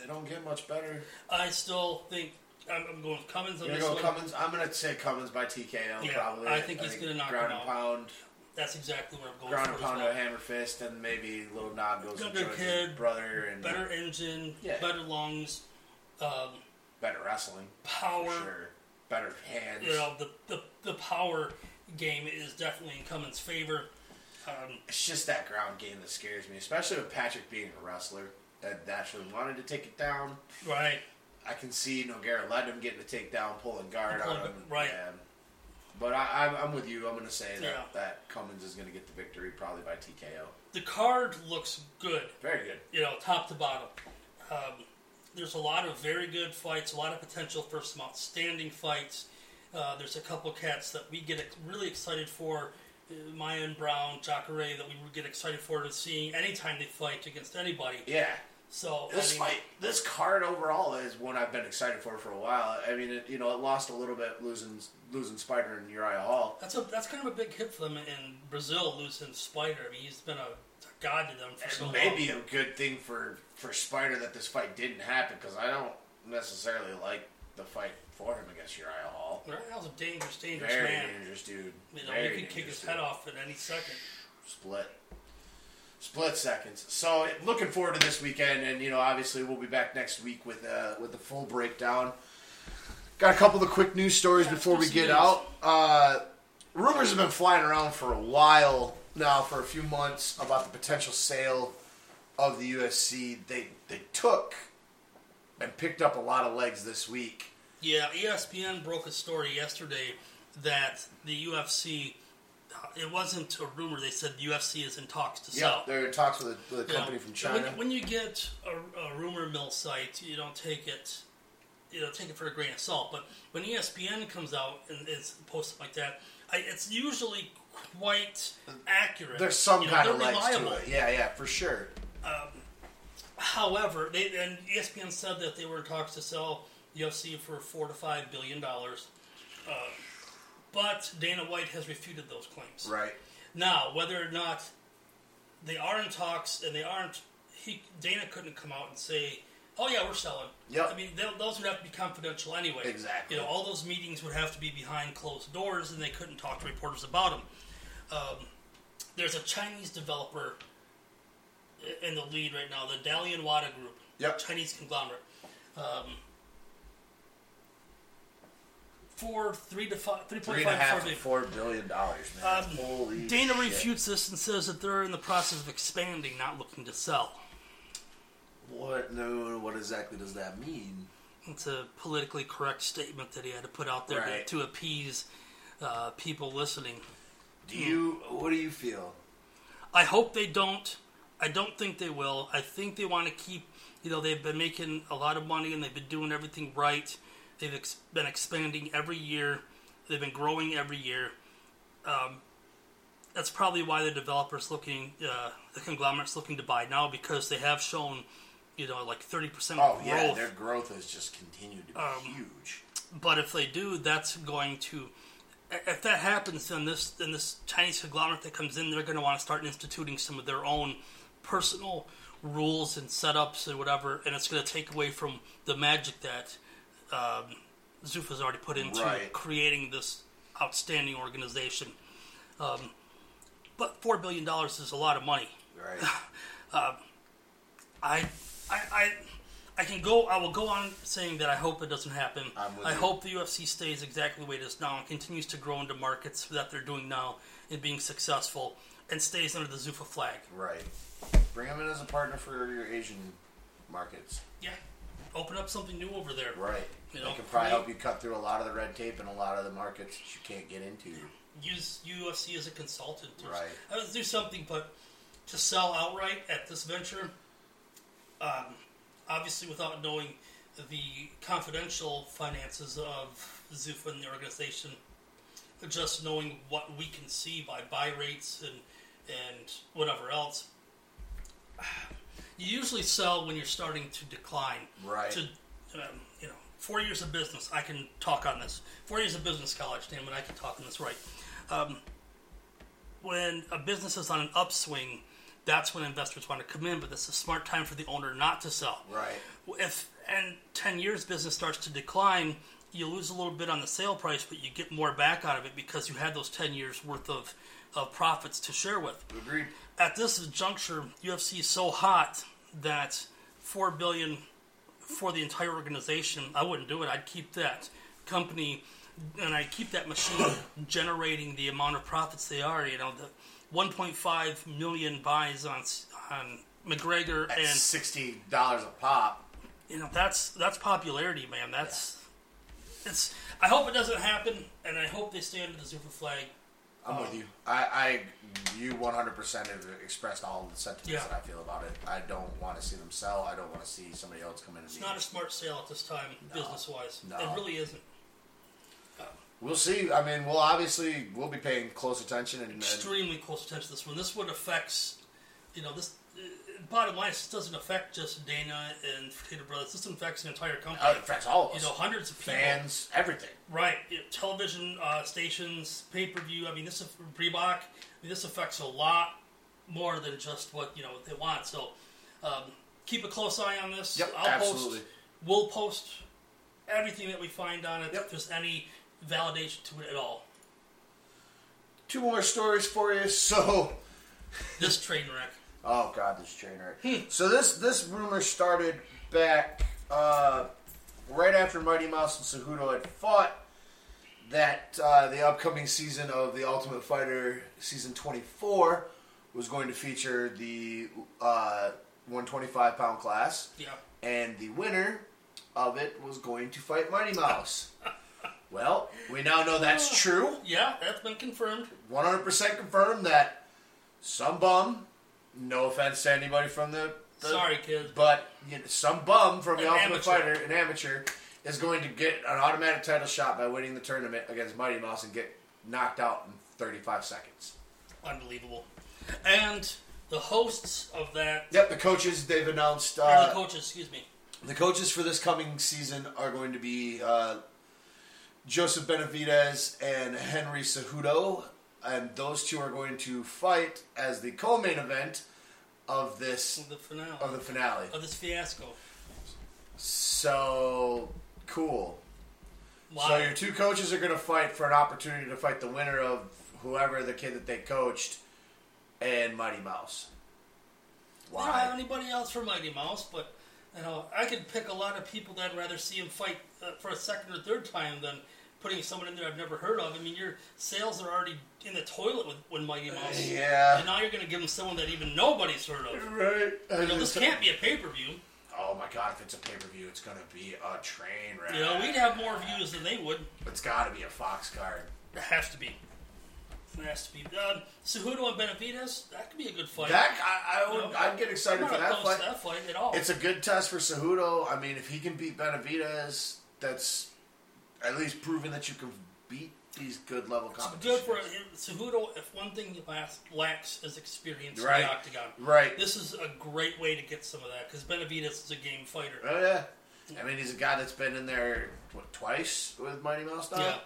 Speaker 1: they don't get much better.
Speaker 2: I still think I'm, I'm going with Cummins on
Speaker 1: You're
Speaker 2: this
Speaker 1: go
Speaker 2: one.
Speaker 1: Cummins. I'm gonna say Cummins by TKO.
Speaker 2: Yeah,
Speaker 1: probably.
Speaker 2: I think he's gonna knock
Speaker 1: ground
Speaker 2: him
Speaker 1: and pound,
Speaker 2: That's exactly where I'm going
Speaker 1: ground
Speaker 2: for
Speaker 1: and
Speaker 2: as
Speaker 1: pound to a hammer fist, and maybe little Nog goes and
Speaker 2: Younger
Speaker 1: joins
Speaker 2: kid,
Speaker 1: his brother and
Speaker 2: Better engine,
Speaker 1: Yeah.
Speaker 2: better lungs, um,
Speaker 1: better wrestling
Speaker 2: power.
Speaker 1: for sure. Better hands.
Speaker 2: You know, the, the the power game is definitely in Cummins' favor. Um,
Speaker 1: It's just that ground game that scares me, especially with Patrick being a wrestler that actually wanted to take it down.
Speaker 2: right.
Speaker 1: I can see Nogueira letting him get the takedown, pulling guard on him.
Speaker 2: right.
Speaker 1: Yeah. But I, I'm, I'm with you. I'm going to say that,
Speaker 2: Yeah.
Speaker 1: that Cummins is going to get the victory, probably by TKO.
Speaker 2: The card looks good.
Speaker 1: Very good.
Speaker 2: you know, top to bottom. Um, there's a lot of very good fights, a lot of potential for some outstanding fights. Uh, there's a couple cats that we get really excited for. Uh, Maia and Brown, Jacare, that we would get excited for to seeing anytime they fight against anybody.
Speaker 1: Yeah.
Speaker 2: So
Speaker 1: This
Speaker 2: I mean,
Speaker 1: fight, this card overall is one I've been excited for for a while. I mean, it, you know, it lost a little bit losing losing Spider and Uriah Hall.
Speaker 2: that's a that's kind of a big hit for them in Brazil losing Spider. I mean, he's been a, god to them for so long.
Speaker 1: maybe a good thing for for Spider that this fight didn't happen because I don't necessarily like the fight for him against Uriah Hall.
Speaker 2: Uriah Hall's a dangerous, dangerous
Speaker 1: Very
Speaker 2: man.
Speaker 1: dangerous dude.
Speaker 2: You know,
Speaker 1: Very
Speaker 2: he could kick his
Speaker 1: dude.
Speaker 2: head off at any second.
Speaker 1: Split. Split seconds. So looking forward to this weekend, and you know, obviously we'll be back next week with uh, with the full breakdown. Got a couple of quick news stories
Speaker 2: Yeah,
Speaker 1: before we get
Speaker 2: news.
Speaker 1: out. Uh, rumors have been flying around for a while now, for a few months, about the potential sale of the UFC. They they took and picked up a lot of legs this week.
Speaker 2: Yeah, ESPN broke a story yesterday that the UFC. uh, It wasn't a rumor. They said the UFC is in talks to
Speaker 1: Yeah,
Speaker 2: sell.
Speaker 1: they're in talks with a, with a
Speaker 2: know,
Speaker 1: company from China.
Speaker 2: When, when you get a, a rumor mill site, you don't take it, you know, take it for a grain of salt. But when ESPN comes out and is posted like that, I, it's usually quite accurate.
Speaker 1: There's some
Speaker 2: You know,
Speaker 1: kind of legs
Speaker 2: reliable.
Speaker 1: to it. Yeah, yeah, for sure.
Speaker 2: However, they and ESPN said that they were in talks to sell UFC for four to five billion dollars. Uh, but Dana White has refuted those claims.
Speaker 1: Right.
Speaker 2: Now, whether or not they are in talks and they aren't, he Dana couldn't come out and say, "Oh yeah, we're selling."
Speaker 1: Yep.
Speaker 2: I mean, they, those would have to be confidential anyway.
Speaker 1: Exactly.
Speaker 2: You know, all those meetings would have to be behind closed doors, and they couldn't talk to reporters about them. Um, there's a Chinese developer in the lead right now, the Dalian Wanda Group,
Speaker 1: Yep.
Speaker 2: Chinese conglomerate. Um, for three to five, three point five,
Speaker 1: half
Speaker 2: four
Speaker 1: to
Speaker 2: billion.
Speaker 1: four billion dollars, man.
Speaker 2: Um,
Speaker 1: Holy
Speaker 2: Dana
Speaker 1: shit.
Speaker 2: refutes this and says that they're in the process of expanding, not looking to sell.
Speaker 1: What? No. What exactly does that mean?
Speaker 2: It's a politically correct statement that he had to put out there
Speaker 1: Right.
Speaker 2: to, to appease uh, people listening.
Speaker 1: Do you? What do you feel?
Speaker 2: I hope they don't. I don't think they will. I think they want to keep. You know, they've been making a lot of money and they've been doing everything right. They've ex- been expanding every year. They've been growing every year. Um, that's probably why the developers looking, uh, the conglomerates looking to buy now because they have shown, you know, like thirty percent
Speaker 1: Oh
Speaker 2: growth.
Speaker 1: yeah, their growth has just continued to be
Speaker 2: Um,
Speaker 1: huge.
Speaker 2: But if they do, that's going to. If that happens, then this then this Chinese conglomerate that comes in, they're going to want to start instituting some of their own personal rules and setups and whatever, and it's going to take away from the magic that um, Zuffa's already put into
Speaker 1: Right.
Speaker 2: creating this outstanding organization. Um, but four billion dollars is a lot of money.
Speaker 1: Right.
Speaker 2: I, I, I, I can go. I will go on saying that I hope it doesn't happen.
Speaker 1: I'm with
Speaker 2: I
Speaker 1: you.
Speaker 2: hope the UFC stays exactly the way it is now and continues to grow into markets that they're doing now and being successful, and stays under the Zuffa flag.
Speaker 1: right. Bring them in as a partner for your Asian markets.
Speaker 2: Yeah, open up something new over there.
Speaker 1: Right.
Speaker 2: You
Speaker 1: they can probably help you cut through a lot of the red tape in a lot of the markets that you can't get into.
Speaker 2: Use UFC as a consultant. Or
Speaker 1: Right.
Speaker 2: uh, do something, but to sell outright at this venture, um, obviously without knowing the confidential finances of Zuffa and the organization, just knowing what we can see by buy rates and and whatever else. You usually sell when you're starting to decline.
Speaker 1: Right.
Speaker 2: To um, you know, four years of business, I can talk on this. Four years of business college, damn it, I can talk on this right. Um, when a business is on an upswing, that's when investors want to come in, but that's a smart time for the owner not to sell.
Speaker 1: Right.
Speaker 2: If and ten years business starts to decline, you lose a little bit on the sale price, but you get more back out of it because you had those ten years worth of, of profits to share with.
Speaker 1: Agreed.
Speaker 2: At this juncture, UFC is so hot that four billion for the entire organization, I wouldn't do it. I'd keep that company and I'd keep that machine generating the amount of profits they are. You know, the 1.5 million buys on on McGregor and
Speaker 1: sixty dollars a pop.
Speaker 2: you know that's that's popularity, man. That's it's. I hope it doesn't happen, and I hope they stay under the Zuffa flag.
Speaker 1: I'm with um, you. I, I you 100 percent have expressed all the sentiments
Speaker 2: Yeah.
Speaker 1: that I feel about it. I don't want to see them sell. I don't want to see somebody else come in and
Speaker 2: It's not a smart sale at this time, business wise.
Speaker 1: No.
Speaker 2: It really isn't.
Speaker 1: Um, we'll see. I mean, we'll obviously we'll be paying close attention and, and
Speaker 2: extremely close attention to this one. This one affects, you know, this bottom line, this doesn't affect just Dana and Fertitta Brothers. This affects the entire company.
Speaker 1: Uh, it affects all of us.
Speaker 2: you know, hundreds of people.
Speaker 1: Fans, everything.
Speaker 2: Right, you know, television uh, stations, pay per view. I mean, this is Reebok. I mean, this affects a lot more than just what you know what they want. So, um, keep a close eye on this.
Speaker 1: Yep,
Speaker 2: I'll
Speaker 1: absolutely.
Speaker 2: post. We'll post everything that we find on it.
Speaker 1: Yep.
Speaker 2: If there's any validation to it at all.
Speaker 1: Two more stories for you. So,
Speaker 2: This train wreck.
Speaker 1: Oh god, this train
Speaker 2: Hmm.
Speaker 1: wreck. so this this rumor started back uh, right after Mighty Mouse and Cejudo had fought. That uh, the upcoming season of the Ultimate Fighter, season 24, was going to feature the uh, 125 pound class.
Speaker 2: Yeah.
Speaker 1: and the winner of it was going to fight Mighty Mouse. well, we now know that's true.
Speaker 2: Yeah, that's been confirmed.
Speaker 1: 100% confirmed that some bum, no offense to anybody from the, the
Speaker 2: Sorry, kids.
Speaker 1: but you know, some bum from the Ultimate
Speaker 2: amateur.
Speaker 1: Fighter, an amateur, is going to get an automatic title shot by winning the tournament against Mighty Mouse and get knocked out in 35 seconds.
Speaker 2: Unbelievable. And the hosts of that,
Speaker 1: Yep, the coaches they've announced. Uh,
Speaker 2: the coaches, excuse me.
Speaker 1: The coaches for this coming season are going to be uh, Joseph Benavidez and Henry Cejudo, and those two are going to fight as the co-main event of this
Speaker 2: The finale
Speaker 1: of the finale.
Speaker 2: of this fiasco.
Speaker 1: So cool.
Speaker 2: Wow.
Speaker 1: So your two coaches are going to fight for an opportunity to fight the winner of whoever the kid that they coached and Mighty Mouse.
Speaker 2: I don't have
Speaker 1: Why?
Speaker 2: anybody else for Mighty Mouse, but you know, I could pick a lot of people that I'd rather see him fight uh, for a second or third time than putting someone in there I've never heard of. I mean, your sales are already in the toilet with, with Mighty Mouse.
Speaker 1: Yeah.
Speaker 2: And now you're going to give him someone that even nobody's heard of.
Speaker 1: Right.
Speaker 2: You know, this can't be a pay per view.
Speaker 1: Oh my god! If it's a pay per view, it's gonna be a train wreck.
Speaker 2: You know, we'd have more views than they would.
Speaker 1: It's got to be a Fox card.
Speaker 2: It has to be. It has to be. Uh, Cejudo and Benavidez, that could be a good fight.
Speaker 1: That I, I would,
Speaker 2: You know,
Speaker 1: I'd get excited
Speaker 2: I'm
Speaker 1: for that fight.
Speaker 2: that fight at all.
Speaker 1: It's a good test for Cejudo. I mean, if he can beat Benavidez, that's at least proving that you can beat these good level
Speaker 2: It's
Speaker 1: competitions.
Speaker 2: good for Cejudo. If one thing he lacks, lacks is experience
Speaker 1: Right.
Speaker 2: in the octagon.
Speaker 1: Right.
Speaker 2: This is a great way to get some of that because Benavidez is a game fighter.
Speaker 1: Oh yeah. I mean, he's a guy that's been in there what twice with Mighty Mouse
Speaker 2: Yeah.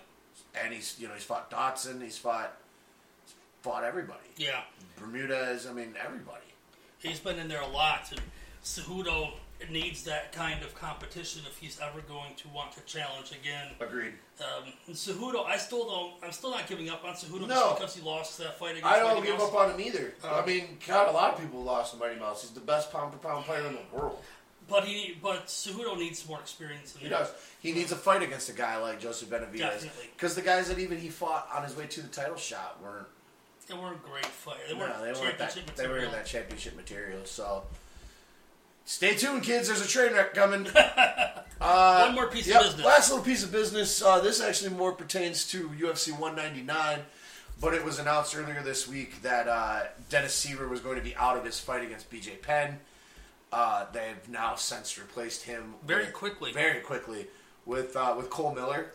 Speaker 1: and he's you know he's fought Dodson, he's fought he's fought everybody.
Speaker 2: Yeah,
Speaker 1: Bermudez, I mean everybody.
Speaker 2: he's been in there a lot, and Cejudo needs that kind of competition if he's ever going to want to challenge again.
Speaker 1: Agreed.
Speaker 2: Um, and Cejudo, I still don't. I'm still not giving up on Cejudo
Speaker 1: No.
Speaker 2: just because he lost that fight against
Speaker 1: I don't
Speaker 2: Mighty
Speaker 1: give
Speaker 2: Mouse.
Speaker 1: up on him either. I mean, God, a lot of people lost to Mighty Mouse. He's the best pound for pound player in the world.
Speaker 2: But he, but Cejudo needs more experience.
Speaker 1: He does. He needs a fight against a guy like Joseph Benavidez.
Speaker 2: Definitely.
Speaker 1: Because the guys that even he fought on his way to the title shot weren't.
Speaker 2: They weren't great fight. They
Speaker 1: No,
Speaker 2: weren't
Speaker 1: they weren't that. They were
Speaker 2: material.
Speaker 1: in that championship material. So, stay tuned, kids. There's a train wreck coming.
Speaker 2: One more piece
Speaker 1: Yep,
Speaker 2: of business.
Speaker 1: Last little piece of business. Uh, this actually more pertains to UFC 199, but it was announced earlier this week that uh, Dennis Siver was going to be out of his fight against BJ Penn. Uh, they've now since replaced him
Speaker 2: Very
Speaker 1: with-
Speaker 2: quickly.
Speaker 1: very quickly with uh, with Cole Miller.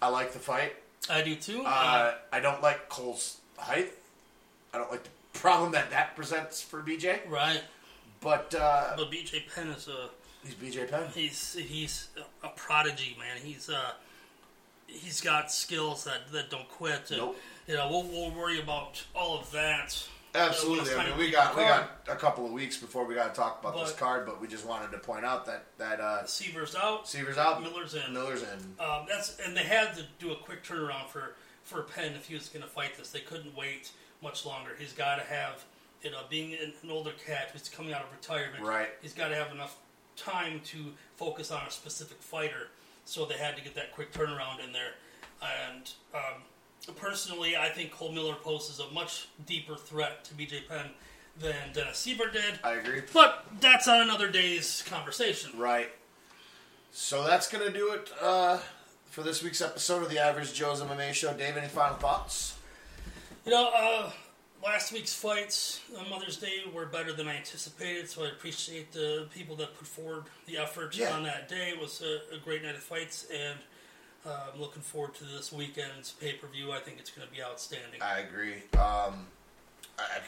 Speaker 1: I like the fight.
Speaker 2: I do too.
Speaker 1: Uh, I don't like Cole's height. I don't like the problem that that presents for BJ.
Speaker 2: right.
Speaker 1: But uh,
Speaker 2: But BJ Penn is a
Speaker 1: he's BJ Penn.
Speaker 2: he's he's a prodigy, man. He's uh he's got skills that, that don't quit. And,
Speaker 1: Nope.
Speaker 2: You know, we'll, we'll worry about all of that.
Speaker 1: Absolutely. I mean, we got we got a couple of weeks before we got to talk about this card, but we just wanted to point out that that uh,
Speaker 2: Siver's out.
Speaker 1: Siver's out,
Speaker 2: Miller's in.
Speaker 1: Miller's in.
Speaker 2: Um, that's and they had to do a quick turnaround for for Penn if he was going to fight this. They couldn't wait much longer. He's got to have you know being an, older cat who's coming out of retirement.
Speaker 1: Right.
Speaker 2: He's got to have enough time to focus on a specific fighter. So they had to get that quick turnaround in there. And um, personally, I think Cole Miller poses a much deeper threat to BJ Penn than Dennis Siver did.
Speaker 1: I agree.
Speaker 2: But that's on another day's conversation.
Speaker 1: Right. So that's gonna do it uh, for this week's episode of the Average Joe's MMA Show. Dave, any final thoughts?
Speaker 2: You know, uh, last week's fights on Mother's Day were better than I anticipated, so I appreciate the people that put forward the effort
Speaker 1: Yeah.
Speaker 2: on that day. It was a, a great night of fights, and uh, I'm looking forward to this weekend's pay per view. I think it's going to be outstanding.
Speaker 1: I agree. Um, I,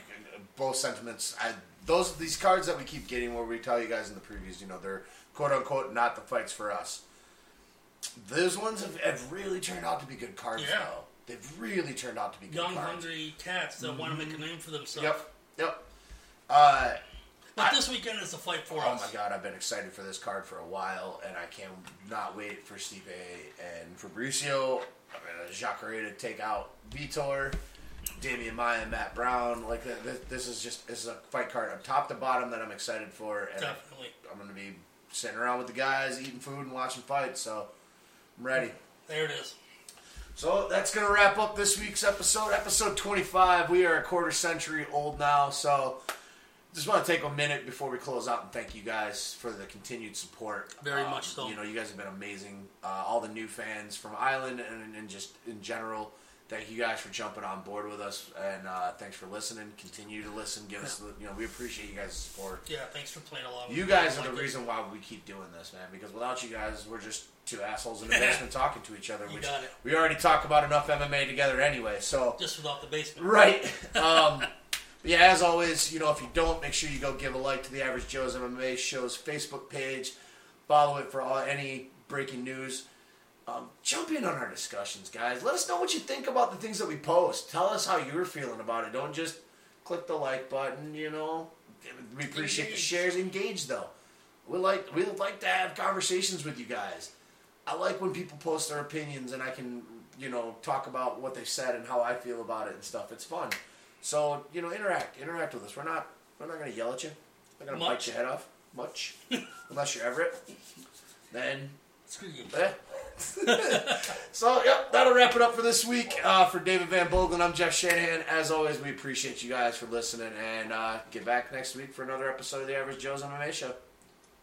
Speaker 1: both sentiments. I, those these cards that we keep getting, where we tell you guys in the previews, you know, they're quote unquote not the fights for us. Those ones have, have really turned out to be good cards,
Speaker 2: Yeah.
Speaker 1: though. They've really turned out to be good
Speaker 2: Young,
Speaker 1: cards.
Speaker 2: hungry cats that want to make a name for themselves.
Speaker 1: Yep, yep. Uh,
Speaker 2: But
Speaker 1: I-
Speaker 2: this weekend is a fight for
Speaker 1: oh
Speaker 2: us.
Speaker 1: my god, I've been excited for this card for a while, and I can't wait for Stipe and Fabricio. I mean, Jacare to take out Vitor, Demian Maia, Matt Brown. Like th- th- this is just this is a fight card, on top to bottom, that I'm excited for, and
Speaker 2: Definitely.
Speaker 1: I'm going to be sitting around with the guys, eating food and watching fights. So I'm ready.
Speaker 2: There it is.
Speaker 1: So that's going to wrap up this week's episode. Episode 25. We are a quarter century old now. So just want to take a minute before we close out and thank you guys for the continued support.
Speaker 2: Very
Speaker 1: Um,
Speaker 2: much so.
Speaker 1: You know, you guys have been amazing. Uh, all the new fans from Island and, and just in general. Thank you guys for jumping on board with us, and uh, thanks for listening. Continue to listen. Give us, you know, we appreciate you guys' support.
Speaker 2: Yeah, thanks for playing along.
Speaker 1: You guys are the reason why we keep doing this, man. Because without you guys, we're just two assholes in the basement talking to each other.
Speaker 2: You
Speaker 1: Which we already talk about enough MMA together anyway. So
Speaker 2: Just without the basement.
Speaker 1: right. Um, yeah, as always, you know, if you don't, make sure you go give a like to the Average Joe's MMA Show's Facebook page. Follow it for all, any breaking news. Um, jump in on our discussions, guys. Let us know what you think about the things that we post. Tell us how you're feeling about it. Don't just click the like button. You know, we appreciate the shares. Engage though. We like we like to have conversations with you guys. I like when people post their opinions and I can you know talk about what they said and how I feel about it and stuff. It's fun. So you know, interact, interact with us. We're not we're not gonna yell at you. We're not gonna bite your head off much, unless you're Everett. Then
Speaker 2: Screw you.
Speaker 1: Eh. so, yep, that'll wrap it up for this week. Uh, for David Van Boglin, I'm Jeff Shanahan. As always, we appreciate you guys for listening, and uh, get back next week for another episode of the Average Joe's MMA Show.